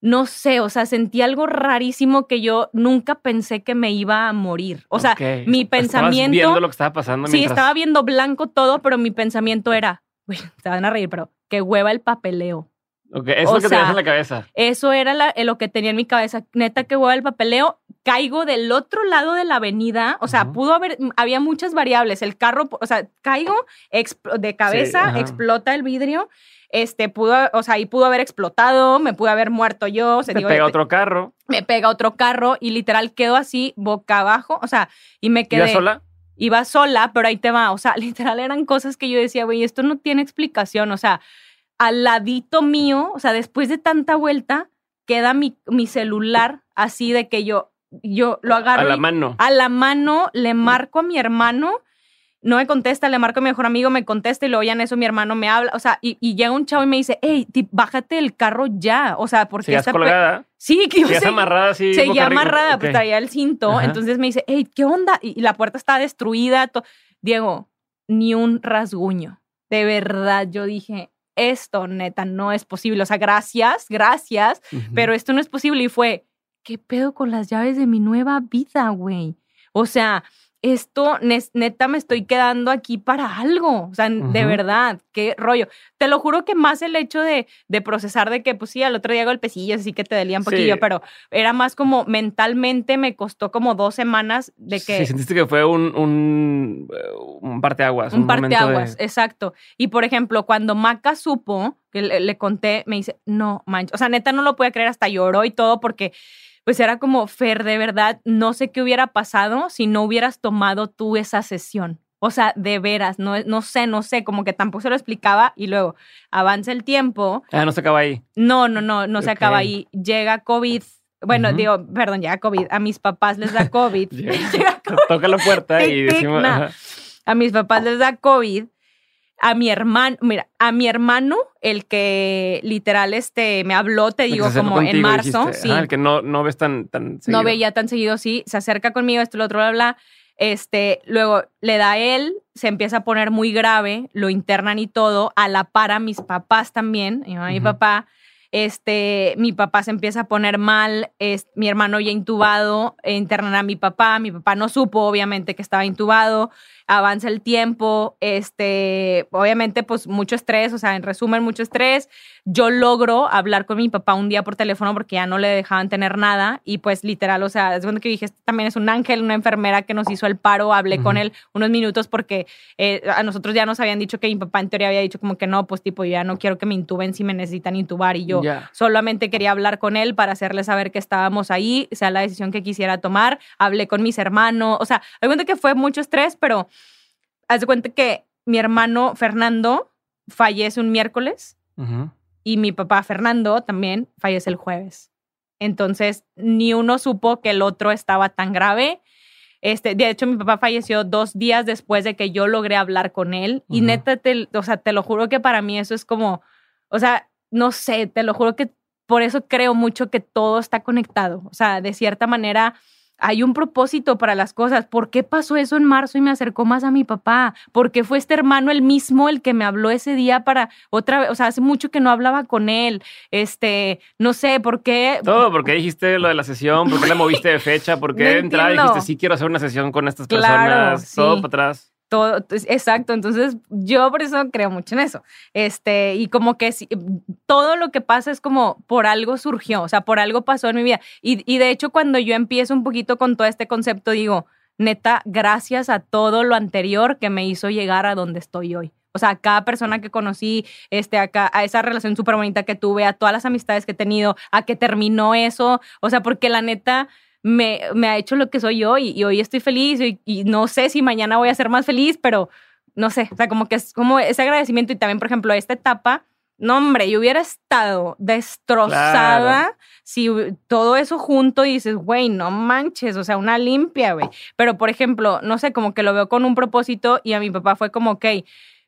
no sé, o sea, sentí algo rarísimo que yo nunca pensé que me iba a morir. O sea, mi pensamiento. viendo lo que estaba pasando. Sí, estaba viendo blanco todo, pero mi pensamiento era, güey, te van a reír, pero que hueva el papeleo. Eso es lo que tenías en la cabeza. Eso era lo que tenía en mi cabeza. Neta, que hueva el papeleo caigo del otro lado de la avenida, o sea, pudo haber, había muchas variables, el carro, o sea, caigo de cabeza, explota el vidrio, este, pudo, o sea, ahí pudo haber explotado, me pudo haber muerto yo. Se me pega otro carro. Me pega otro carro y literal quedo así, boca abajo, o sea, y me quedé. ¿Iba sola? Iba sola, pero ahí te va, o sea, literal eran cosas que yo decía, güey, esto no tiene explicación, o sea, al ladito mío, o sea, después de tanta vuelta, queda mi, mi celular así de que yo, yo lo agarro. A la mano. A la mano le marco a mi hermano, no me contesta, le marco a mi mejor amigo, me contesta y luego ya en eso mi hermano me habla, o sea, y, llega un chavo y me dice, hey, bájate del carro ya, o sea, porque está colgada? Sí, que yo se... amarrada así. Seguía amarrada, pues traía el cinto, entonces me dice, hey, ¿qué onda? Y, la puerta está destruida. Diego, ni un rasguño. De verdad, yo dije, esto neta no es posible. O sea, gracias, gracias, pero esto no es posible. Y fue, ¿qué pedo con las llaves de mi nueva vida, güey? O sea, esto neta me estoy quedando aquí para algo. O sea, de verdad, qué rollo. Te lo juro que más el hecho de, de, procesar de que, pues sí, al otro día golpecillos, así que te dolía un poquillo, pero era más como mentalmente me costó como dos semanas de que. Sí, sentiste que fue un, un, un parteaguas. Un, un parteaguas, exacto. Y por ejemplo, cuando Maca supo, que le, le conté, me dice, no manches. O sea, neta no lo puede creer, hasta lloró y todo porque pues era como, Fer, de verdad, no sé qué hubiera pasado si no hubieras tomado tú esa sesión. O sea, de veras, no, no sé, no sé, como que tampoco se lo explicaba y luego avanza el tiempo. Ah, no se acaba ahí. No, no, no, no se acaba ahí. Llega COVID. Bueno, digo, perdón, llega COVID. A mis papás les da COVID. Toca la puerta y decimos. A mis papás les da COVID a mi hermano, mira, a mi hermano, el que literal este me habló, te digo, como en marzo, sí. el que no, no ves tan, tan seguido. No veía tan seguido, sí, se acerca conmigo, esto, lo otro, bla, bla. Este, luego le da a él, se empieza a poner muy grave, lo internan y todo, a la par a mis papás también, mi mamá y mi papá. Este, mi papá se empieza a poner mal, es, mi hermano ya intubado, internan a mi papá, mi papá no supo obviamente que estaba intubado, avanza el tiempo, este, obviamente pues mucho estrés, o sea, en resumen mucho estrés. Yo logro hablar con mi papá un día por teléfono porque ya no le dejaban tener nada y pues literal, o sea, es cuando que dije, este también es un ángel, una enfermera que nos hizo el paro, hablé con él unos minutos porque eh, a nosotros ya nos habían dicho que mi papá en teoría había dicho como que no, pues tipo, ya no quiero que me intuben si me necesitan intubar y yo solamente quería hablar con él para hacerle saber que estábamos ahí, sea la decisión que quisiera tomar, hablé con mis hermanos, o sea, hay cuenta que fue mucho estrés, pero haz de cuenta que mi hermano Fernando fallece un miércoles y mi papá Fernando también fallece el jueves. Entonces, ni uno supo que el otro estaba tan grave. Este, de hecho, mi papá falleció dos días después de que yo logré hablar con él. Y neta, te, o sea, te lo juro que para mí eso es como, o sea, no sé, te lo juro que por eso creo mucho que todo está conectado. O sea, de cierta manera, hay un propósito para las cosas. ¿Por qué pasó eso en marzo y me acercó más a mi papá? ¿Por qué fue este hermano el mismo el que me habló ese día para otra vez? O sea, hace mucho que no hablaba con él. Este, no sé, ¿por qué? Todo, ¿por qué dijiste lo de la sesión? ¿Por qué la moviste de fecha? ¿Por qué no y dijiste, sí quiero hacer una sesión con estas personas? Todo para atrás. Todo, exacto. Entonces, yo por eso creo mucho en eso. Este, y como que todo lo que pasa es como por algo surgió, o sea, por algo pasó en mi vida. Y, de hecho, cuando yo empiezo un poquito con todo este concepto, digo, neta, gracias a todo lo anterior que me hizo llegar a donde estoy hoy. O sea, a cada persona que conocí, este, acá, a esa relación súper bonita que tuve, a todas las amistades que he tenido, a que terminó eso. O sea, porque la neta, me, me ha hecho lo que soy yo y, hoy estoy feliz y, no sé si mañana voy a ser más feliz, pero no sé, o sea, como que es como ese agradecimiento y también, por ejemplo, esta etapa, no hombre, yo hubiera estado destrozada si todo eso junto y dices, güey, no manches, o sea, una limpia, güey. Pero, por ejemplo, no sé, como que lo veo con un propósito y a mi papá fue como, ok,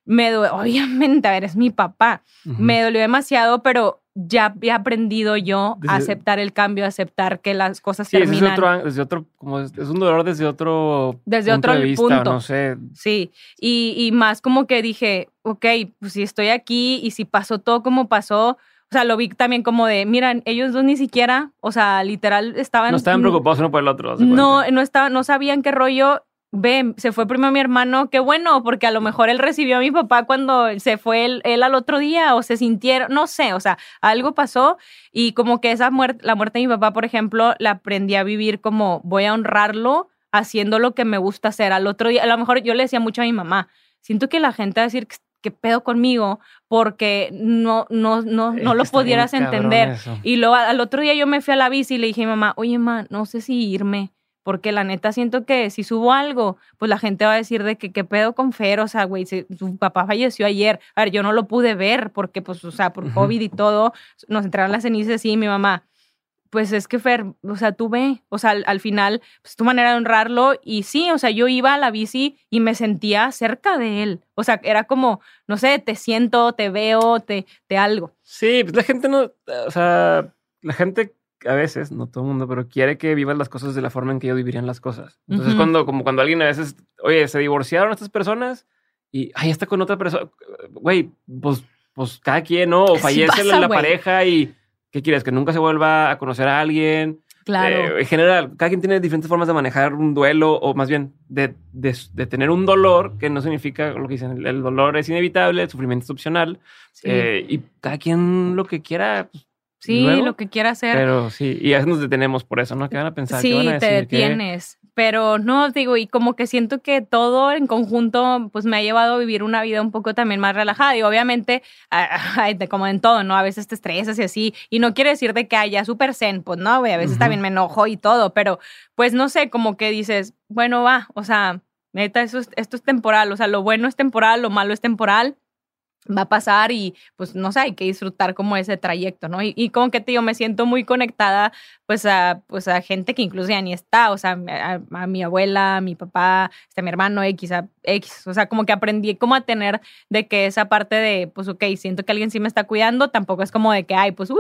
me duele, obviamente, a ver, es mi papá, me dolió demasiado, pero ya he aprendido yo a aceptar el cambio, a aceptar que las cosas sí, terminan. Es desde otro, como es, un dolor desde otro desde punto otro de punto. no sé. Sí, y, y, más como que dije, ok, pues si estoy aquí y si pasó todo como pasó, o sea, lo vi también como de, miran, ellos dos ni siquiera, o sea, literal estaban... No estaban preocupados uno por el otro. No, no, estaba, no sabían qué rollo ve, se fue primero mi hermano, qué bueno, porque a lo mejor él recibió a mi papá cuando se fue él, al otro día o se sintieron, no sé, o sea, algo pasó y como que esa muerte, la muerte de mi papá, por ejemplo, la aprendí a vivir como voy a honrarlo haciendo lo que me gusta hacer. Al otro día, a lo mejor yo le decía mucho a mi mamá, siento que la gente va a decir que pedo conmigo porque no, no, no, no lo pudieras entender. Y luego al otro día yo me fui a la bici y le dije a mi mamá, oye, mamá, no sé si irme porque la neta siento que si subo algo, pues la gente va a decir de que qué pedo con Fer, o sea, güey, su papá falleció ayer. A ver, yo no lo pude ver porque, pues, o sea, por COVID y todo, nos entraron las cenizas y mi mamá, pues es que Fer, o sea, tú ve, o sea, al, final, pues tu manera de honrarlo y sí, o sea, yo iba a la bici y me sentía cerca de él. O sea, era como, no sé, te siento, te veo, te, te algo. Sí, pues la gente no, o sea, la gente a veces, no todo el mundo, pero quiere que vivas las cosas de la forma en que ellos vivirían las cosas. Entonces, cuando, como cuando alguien a veces, oye, se divorciaron estas personas y, ay, está con otra persona, güey, pues, pues cada quien, ¿no? O fallece la, pareja y, ¿qué quieres? Que nunca se vuelva a conocer a alguien. Claro. Eh, en general, cada quien tiene diferentes formas de manejar un duelo o más bien de, de, tener un dolor que no significa lo que dicen, el dolor es inevitable, el sufrimiento es opcional eh, y cada quien lo que quiera, pues, Sí, lo que quiera hacer. Pero sí, y a veces nos detenemos por eso, ¿no? ¿Qué van a pensar? Sí, van a te detienes. Pero no, digo, y como que siento que todo en conjunto, pues me ha llevado a vivir una vida un poco también más relajada. Y obviamente, como en todo, ¿no? A veces te estresas y así. Y no quiere decir de que haya súper zen, pues no, güey. A veces también me enojo y todo. Pero, pues no sé, como que dices, bueno, va, o sea, neta, eso esto es temporal. O sea, lo bueno es temporal, lo malo es temporal va a pasar y pues no sé, hay que disfrutar como ese trayecto, ¿no? Y, y como que te digo, me siento muy conectada pues a, pues a gente que incluso ya ni está, o sea, a, mi abuela, a mi papá, este, a mi hermano X, a X, o sea, como que aprendí como a tener de que esa parte de, pues ok, siento que alguien sí me está cuidando, tampoco es como de que, ay, pues, uh,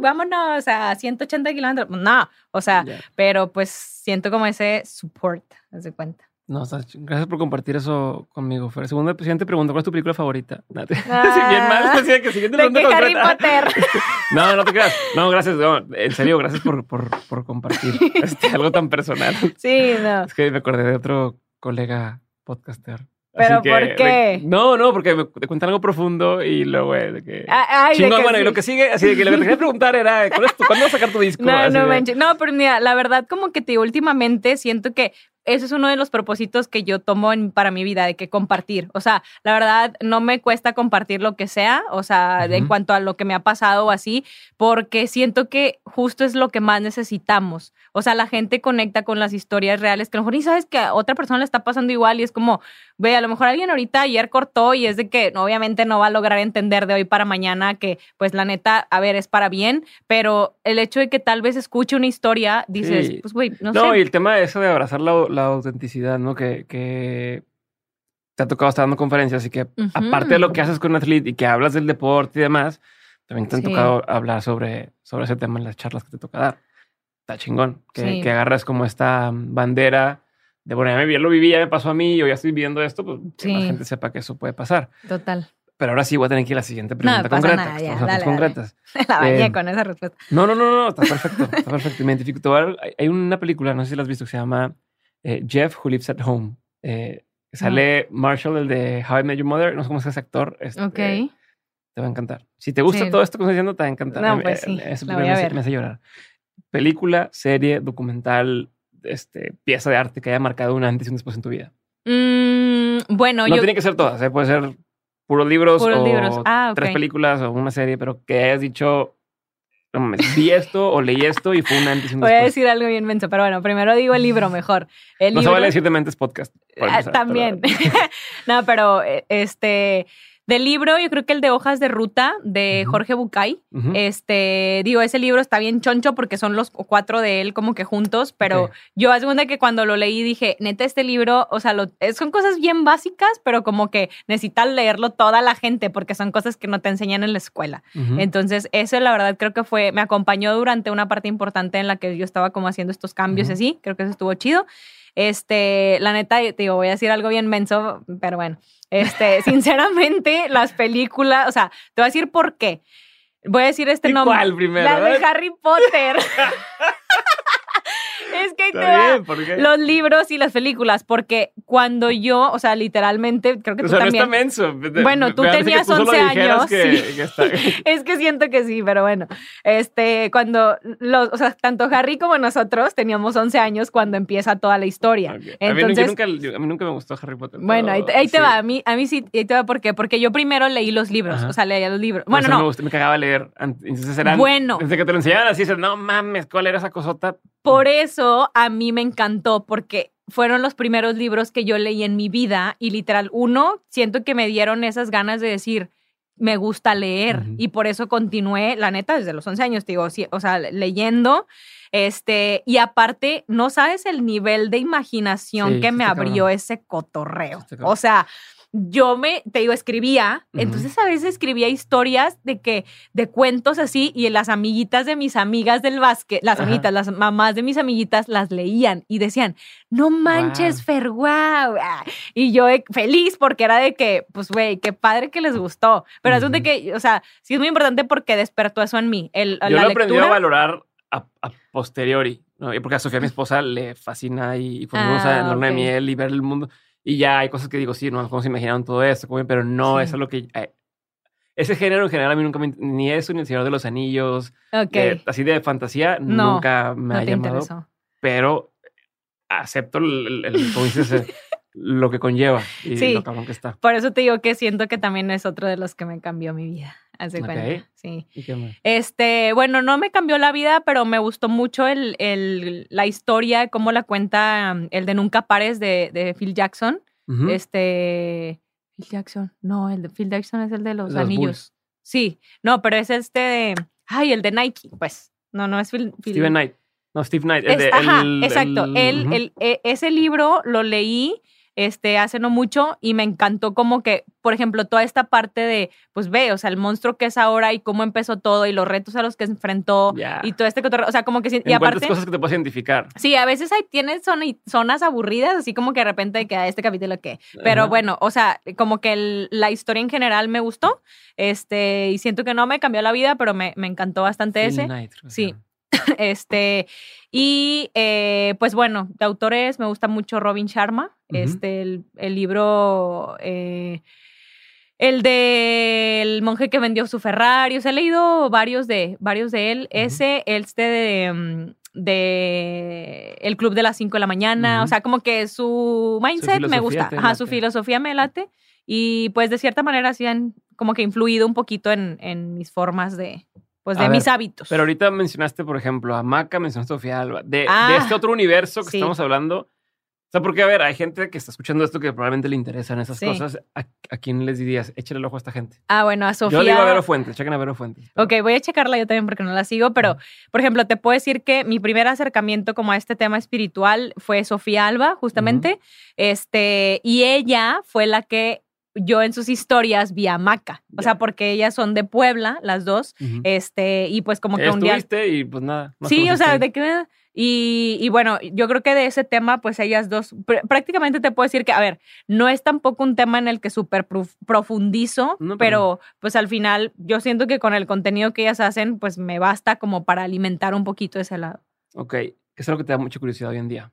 vámonos a 180 kilómetros, no, o sea, pero pues siento como ese support, haz de cuenta. No, gracias por compartir eso conmigo, Fer. Segundo, presidente preguntó cuál es tu película favorita. Ah, bien mal, decía que siguiente de que Harry Potter. no, no te creas. No, gracias. en serio, gracias por, por, por compartir este, algo tan personal. Sí, no. Es que me acordé de otro colega podcaster ¿Pero por qué? no, no, porque me te cuentan algo profundo y luego de que... Ah, ay, chingón, bueno, y lo que sigue, así de que lo que te quería preguntar era, ¿cuándo vas a sacar tu disco? No, no, no, pero mira, la verdad como que te últimamente siento que ese es uno de los propósitos que yo tomo para mi vida, de que compartir. O sea, la verdad, no me cuesta compartir lo que sea, o sea, en cuanto a lo que me ha pasado o así, porque siento que justo es lo que más necesitamos. O sea, la gente conecta con las historias reales, que a lo mejor ni sabes que a otra persona le está pasando igual y es como, ve, a lo mejor alguien ahorita ayer cortó y es de que obviamente no va a lograr entender de hoy para mañana que, pues la neta, a ver, es para bien, pero el hecho de que tal vez escuche una historia, dices, pues, güey, no, sé. No, y el tema de eso de abrazar la la autenticidad, ¿no? Que, que te ha tocado estar dando conferencias y que aparte de lo que haces con Athlete y que hablas del deporte y demás, también te han tocado hablar sobre, sobre ese tema en las charlas que te toca dar. está chingón. Que, que agarras como esta bandera de, bueno, ya, me, lo viví, ya me pasó a mí, yo ya estoy viviendo esto, pues que la gente sepa que eso puede pasar. Total. Pero ahora sí voy a tener que ir a la siguiente pregunta no, concreta. Nada, ya, dale, concretas. La bañé eh, con esa respuesta. No, no, no, no, está perfecto. Está perfecto. Me identifico. Hay una película, no sé si la has visto, que se llama eh, Jeff Who Lives at Home. Eh, sale Marshall, el de How I Met Your Mother. No sé cómo es ese actor. Este, ok. Te va a encantar. Si te gusta todo esto que estoy diciendo, te va a encantar. No, pues sí. Me, hace llorar. Película, serie, documental, este, pieza de arte que haya marcado un antes y un después en tu vida. Mm, bueno, no tiene que ser todas, ¿eh? puede ser puros libros o ah, tres películas o una serie, pero que hayas dicho, vi esto o leí esto y fue un antes y un después. Voy a decir algo bien menso, pero bueno, primero digo el libro mejor. El no se vale decir de mentes podcast. Ah, también. no, pero eh, este del libro, yo creo que el de Hojas de Ruta de Jorge Bucay. Este, digo, ese libro está bien choncho porque son los cuatro de él como que juntos, pero yo hace cuenta que cuando lo leí dije, neta, este libro, o sea, son cosas bien básicas, pero como que necesita leerlo toda la gente porque son cosas que no te enseñan en la escuela. Entonces, eso la verdad creo que fue, me acompañó durante una parte importante en la que yo estaba como haciendo estos cambios así, creo que eso estuvo chido. Este, la neta, te digo, voy a decir algo bien menso, pero bueno. Este, sinceramente, las películas, o sea, te voy a decir por qué. Voy a decir este nombre. ¿Cuál primero? La de Harry Potter. es que te los libros y las películas, porque cuando yo, o sea, literalmente, creo que tú también. menso. Bueno, tú tenías 11 años. es que siento que sí, pero bueno. Este, cuando los, o sea, tanto Harry como nosotros teníamos 11 años cuando empieza toda la historia. Entonces, a, mí nunca, me gustó Harry Potter. Bueno, ahí, te, va, a mí, a mí sí, ahí te va, ¿por qué? Porque yo primero leí los libros, o sea, leía los libros. Bueno, no. Me, me cagaba leer. Entonces eran, bueno. Desde que te lo enseñaban así, dices, no mames, ¿cuál era esa cosota? Por eso a mí me encantó, porque fueron los primeros libros que yo leí en mi vida y literal, uno, siento que me dieron esas ganas de decir, me gusta leer y por eso continué, la neta, desde los 11 años, digo, o sea, leyendo. Este, y aparte, no sabes el nivel de imaginación que me abrió ese cotorreo. O sea, yo me, te digo, escribía, entonces a veces escribía historias de que, de cuentos así, y las amiguitas de mis amigas del básquet, las amiguitas, las mamás de mis amiguitas las leían y decían, no manches, Fer, wow. Y yo feliz porque era de que, pues, güey, qué padre que les gustó. Pero es de que, o sea, sí es muy importante porque despertó eso en mí. El, yo lo aprendí a valorar a, posteriori, ¿no? porque a Sofía, mi esposa, le fascina y, y fuimos a la de miel y ver el mundo. Y ya hay cosas que digo, sí, no, cómo se imaginaron todo esto, pero no, es lo que... Eh, ese género en general a mí nunca me... Ni eso, ni El Señor de los Anillos. así de fantasía, nunca me ha llamado. Pero acepto el, lo que conlleva y sí, lo cabrón que está. Por eso te digo que siento que también es otro de los que me cambió mi vida. Hace cuenta. Sí. Este, bueno, no me cambió la vida, pero me gustó mucho el, el, la historia, cómo la cuenta um, el de Nunca Pares de, de Phil Jackson. Este. Phil Jackson. No, el de Phil Jackson es el de los, anillos. Sí. No, pero es este de. Ay, el de Nike, pues. No, no es Phil. Steven Knight. No, Steve Knight. ajá, exacto. el, e, ese libro lo leí este, hace no mucho y me encantó como que, por ejemplo, toda esta parte de, pues ve, o sea, el monstruo que es ahora y cómo empezó todo y los retos a los que se enfrentó y todo este o sea, como que... Y aparte, cosas que te puedes identificar. Sí, a veces hay, tienes zonas aburridas, así como que de repente queda este capítulo que... Pero bueno, o sea, como que la historia en general me gustó, este, y siento que no me cambió la vida, pero me, me encantó bastante ese. sí. este, y eh, pues bueno, de autores me gusta mucho Robin Sharma, este, el, libro, eh, el del monje que vendió su Ferrari, o sea, he leído varios de, varios de él, ese, este de, mm, de El Club de las 5 de la mañana, o sea, como que su mindset me gusta, Ajá, su filosofía me late. Y pues de cierta manera sí han como que influido un poquito en, en mis formas de, pues de mis hábitos. Pero ahorita mencionaste, por ejemplo, a Maca, mencionaste a Sofía Alba. De, ah, este otro universo que estamos hablando. O sea, porque, a ver, hay gente que está escuchando esto que probablemente le interesan esas cosas. ¿A, quién les dirías? Échale el ojo a esta gente. Ah, bueno, a Sofía. Yo digo a Vero Fuentes, chequen a Vero Fuentes. Ok, voy a checarla yo también porque no la sigo, pero, por ejemplo, te puedo decir que mi primer acercamiento como a este tema espiritual fue Sofía Alba, justamente. Este, y ella fue la que yo en sus historias vi a Maca. O sea, porque ellas son de Puebla, las dos. Este, y pues como que un día. y pues nada. Sí, o sea, de que. Y, y, bueno, yo creo que de ese tema, pues ellas dos, prácticamente te puedo decir que, a ver, no es tampoco un tema en el que súper profundizo, pero pues al final yo siento que con el contenido que ellas hacen, pues me basta como para alimentar un poquito ese lado. Ok, ¿qué es algo que te da mucha curiosidad hoy en día?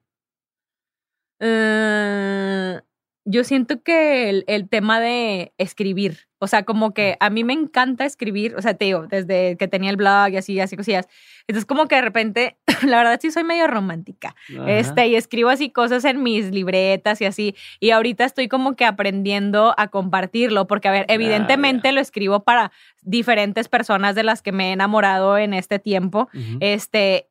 Uh, yo siento que el, tema de escribir, o sea, como que a mí me encanta escribir, o sea, te digo, desde que tenía el blog y así, así cosillas. Entonces, como que de repente, la verdad sí soy medio romántica, este, y escribo así cosas en mis libretas y así, y ahorita estoy como que aprendiendo a compartirlo, porque, a ver, evidentemente lo escribo para diferentes personas de las que me he enamorado en este tiempo, este,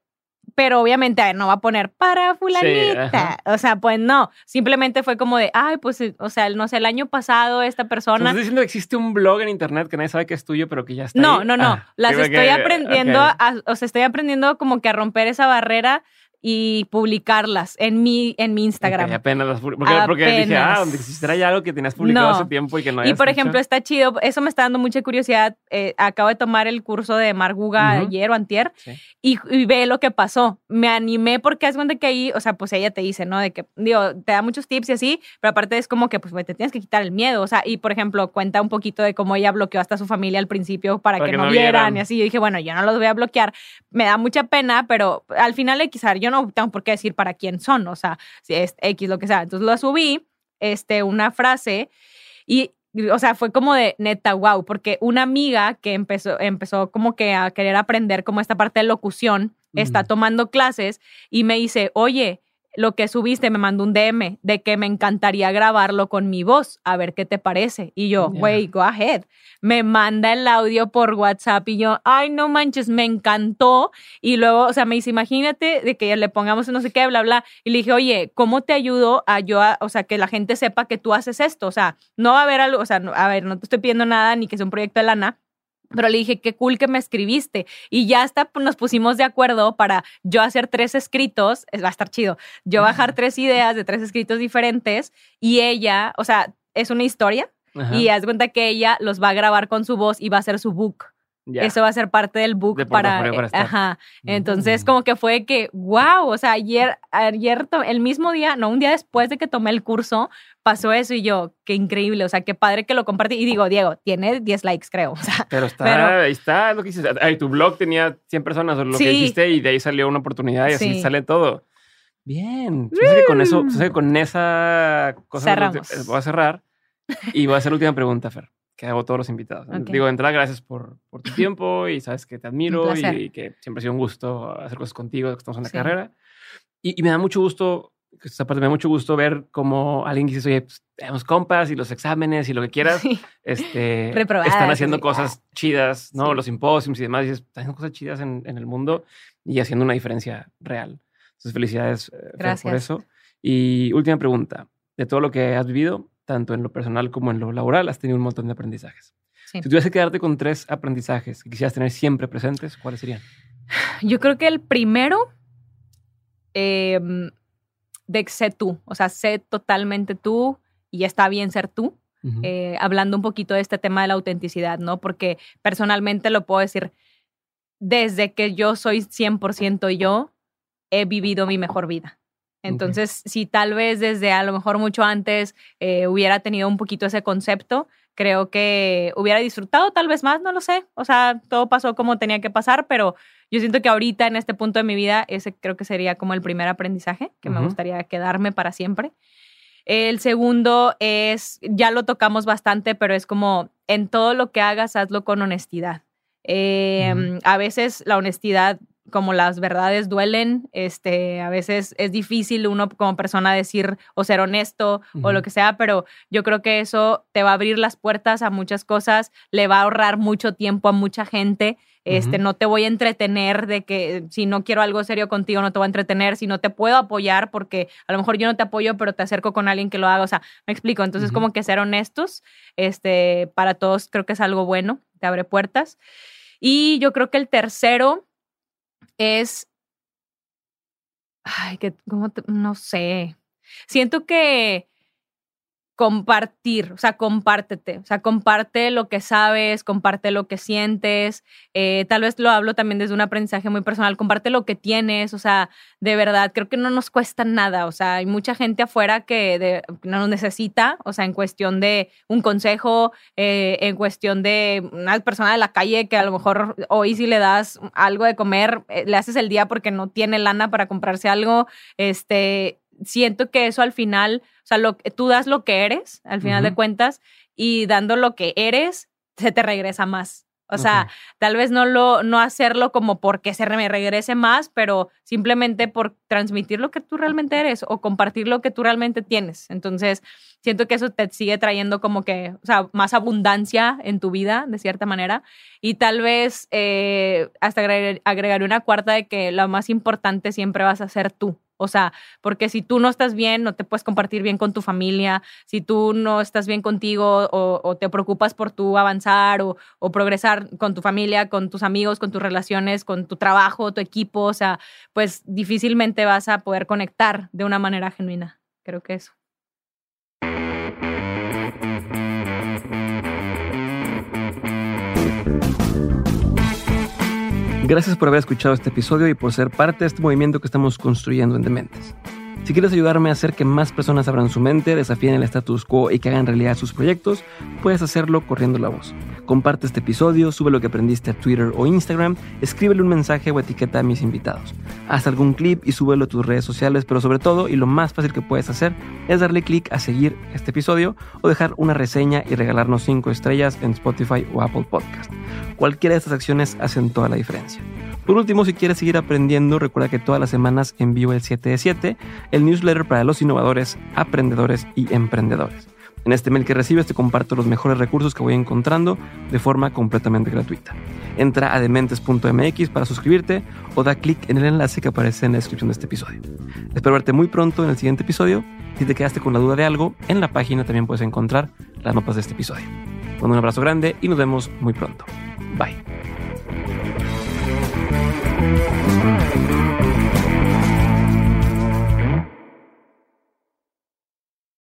pero obviamente no va a poner para fulanita. o sea, pues no, simplemente fue como de, ay, pues, eh, o sea, no sé, el año pasado esta persona... ¿Estás diciendo que existe un blog en internet que nadie sabe que es tuyo, pero que ya está No, ahí? no, no, ah, las estoy aprendiendo, o sea, estoy aprendiendo como que a romper esa barrera y publicarlas en mi, en mi Instagram. apenas las porque, porque dije, ah, donde existiera ya algo que tenías publicado hace tiempo y que no Y por ejemplo, está chido, eso me está dando mucha curiosidad. Eh, acabo de tomar el curso de Marguga ayer o antier y, ve lo que pasó. Me animé porque es cuenta que ahí, o sea, pues ella te dice, ¿no? De que, digo, te da muchos tips y así, pero aparte es como que, pues, te tienes que quitar el miedo. O sea, y por ejemplo, cuenta un poquito de cómo ella bloqueó hasta su familia al principio para, que, no vieran. y así. Yo dije, bueno, yo no los voy a bloquear. Me da mucha pena, pero al final, quizás yo no tengo por qué decir para quién son, o sea, si es X, lo que sea. Entonces lo subí, este, una frase y, o sea, fue como de neta, wow, porque una amiga que empezó, empezó como que a querer aprender como esta parte de locución, está tomando clases y me dice, oye, lo que subiste me mandó un DM de que me encantaría grabarlo con mi voz, a ver qué te parece. Y yo, güey, go ahead. Me manda el audio por WhatsApp y yo, ay, no manches, me encantó. Y luego, o sea, me dice, imagínate de que le pongamos no sé qué, bla, bla. Y le dije, oye, ¿cómo te ayudo a yo, o sea, que la gente sepa que tú haces esto? O sea, no va a haber algo, o sea, a ver, no te estoy pidiendo nada ni que sea un proyecto de lana, pero le dije, qué cool que me escribiste. Y ya hasta nos pusimos de acuerdo para yo hacer tres escritos, va a estar chido, yo bajar tres ideas de tres escritos diferentes y ella, o sea, es una historia y haz cuenta que ella los va a grabar con su voz y va a hacer su book. Eso va a ser parte del book para, ajá. Entonces, mm. como que fue que, wow, o sea, ayer, ayer, el mismo día, no, un día después de que tomé el curso, pasó eso y yo, qué increíble, o sea, qué padre que lo compartí. Y digo, Diego, tiene 10 likes, creo. pero está, ahí está lo que dices. tu blog tenía 100 personas o lo que dijiste y de ahí salió una oportunidad y así sale todo. Bien. con eso, con esa cosa voy a cerrar y voy a hacer la última pregunta, Fer que hago todos los invitados. Digo, de entrada, gracias por, por, tu tiempo y sabes que te admiro y, que siempre ha sido un gusto hacer cosas contigo, que estamos en la carrera. Y, me da mucho gusto, aparte me da mucho gusto ver cómo alguien dice, oye, pues, tenemos compas y los exámenes y lo que quieras, este, están haciendo cosas chidas, ¿no? Los simposios y demás, y están haciendo cosas chidas en, en, el mundo y haciendo una diferencia real. Entonces, felicidades eh, por eso. Y última pregunta, de todo lo que has vivido, tanto en lo personal como en lo laboral, has tenido un montón de aprendizajes. Si tuvieras que quedarte con tres aprendizajes que quisieras tener siempre presentes, ¿cuáles serían? Yo creo que el primero, em, de que sé tú, o sea, sé totalmente tú y está bien ser tú. Eh, hablando un poquito de este tema de la autenticidad, ¿no? Porque personalmente lo puedo decir, desde que yo soy 100% yo, he vivido mi mejor vida. Entonces, si tal vez desde a lo mejor mucho antes eh, hubiera tenido un poquito ese concepto, creo que hubiera disfrutado tal vez más, no lo sé. O sea, todo pasó como tenía que pasar, pero yo siento que ahorita en este punto de mi vida, ese creo que sería como el primer aprendizaje que me gustaría quedarme para siempre. El segundo es, ya lo tocamos bastante, pero es como en todo lo que hagas, hazlo con honestidad. Em, a veces la honestidad como las verdades duelen, este, a veces es difícil uno como persona decir o ser honesto o lo que sea, pero yo creo que eso te va a abrir las puertas a muchas cosas, le va a ahorrar mucho tiempo a mucha gente. Este, no te voy a entretener de que si no quiero algo serio contigo no te voy a entretener, si no te puedo apoyar porque a lo mejor yo no te apoyo, pero te acerco con alguien que lo haga, o sea, me explico, entonces como que ser honestos, este, para todos creo que es algo bueno, te abre puertas. Y yo creo que el tercero, es, ay, que, ¿cómo no sé. Siento que compartir, o sea, compártete, o sea, comparte lo que sabes, comparte lo que sientes, eh, tal vez lo hablo también desde un aprendizaje muy personal, comparte lo que tienes, o sea, de verdad, creo que no nos cuesta nada, o sea, hay mucha gente afuera que no nos necesita, o sea, en cuestión de un consejo, eh, en cuestión de una persona de la calle que a lo mejor hoy si le das algo de comer, eh, le haces el día porque no tiene lana para comprarse algo, este, siento que eso al final, o sea, lo, tú das lo que eres, al final de cuentas, y dando lo que eres, se te regresa más. O sea, tal vez no lo, no hacerlo como porque se me regrese más, pero simplemente por transmitir lo que tú realmente eres o compartir lo que tú realmente tienes. Entonces, siento que eso te sigue trayendo como que, o sea, más abundancia en tu vida, de cierta manera. Y tal vez eh, hasta agregaré una cuarta de que lo más importante siempre vas a ser tú. O sea, porque si tú no estás bien, no te puedes compartir bien con tu familia, si tú no estás bien contigo o, te preocupas por tu avanzar o, o, progresar con tu familia, con tus amigos, con tus relaciones, con tu trabajo, tu equipo, o sea, pues difícilmente vas a poder conectar de una manera genuina. Creo que eso. Gracias por haber escuchado este episodio y por ser parte de este movimiento que estamos construyendo en Dementes. Si quieres ayudarme a hacer que más personas abran su mente, desafíen el status quo y que hagan realidad sus proyectos, puedes hacerlo corriendo la voz. Comparte este episodio, sube lo que aprendiste a Twitter o Instagram, escríbele un mensaje o etiqueta a mis invitados. Haz algún clip y súbelo a tus redes sociales, pero sobre todo, y lo más fácil que puedes hacer, es darle clic a seguir este episodio o dejar una reseña y regalarnos 5 estrellas en Spotify o Apple Podcast. Cualquiera de estas acciones hacen toda la diferencia. Por último, si quieres seguir aprendiendo, recuerda que todas las semanas envío el 7 de 7, el newsletter para los innovadores, aprendedores y emprendedores. En este mail que recibes te comparto los mejores recursos que voy encontrando de forma completamente gratuita. Entra a dementes.mx para suscribirte o da clic en el enlace que aparece en la descripción de este episodio. Espero verte muy pronto en el siguiente episodio. Si te quedaste con la duda de algo, en la página también puedes encontrar las notas de este episodio. un abrazo grande y nos vemos muy pronto. Bye. Thank you.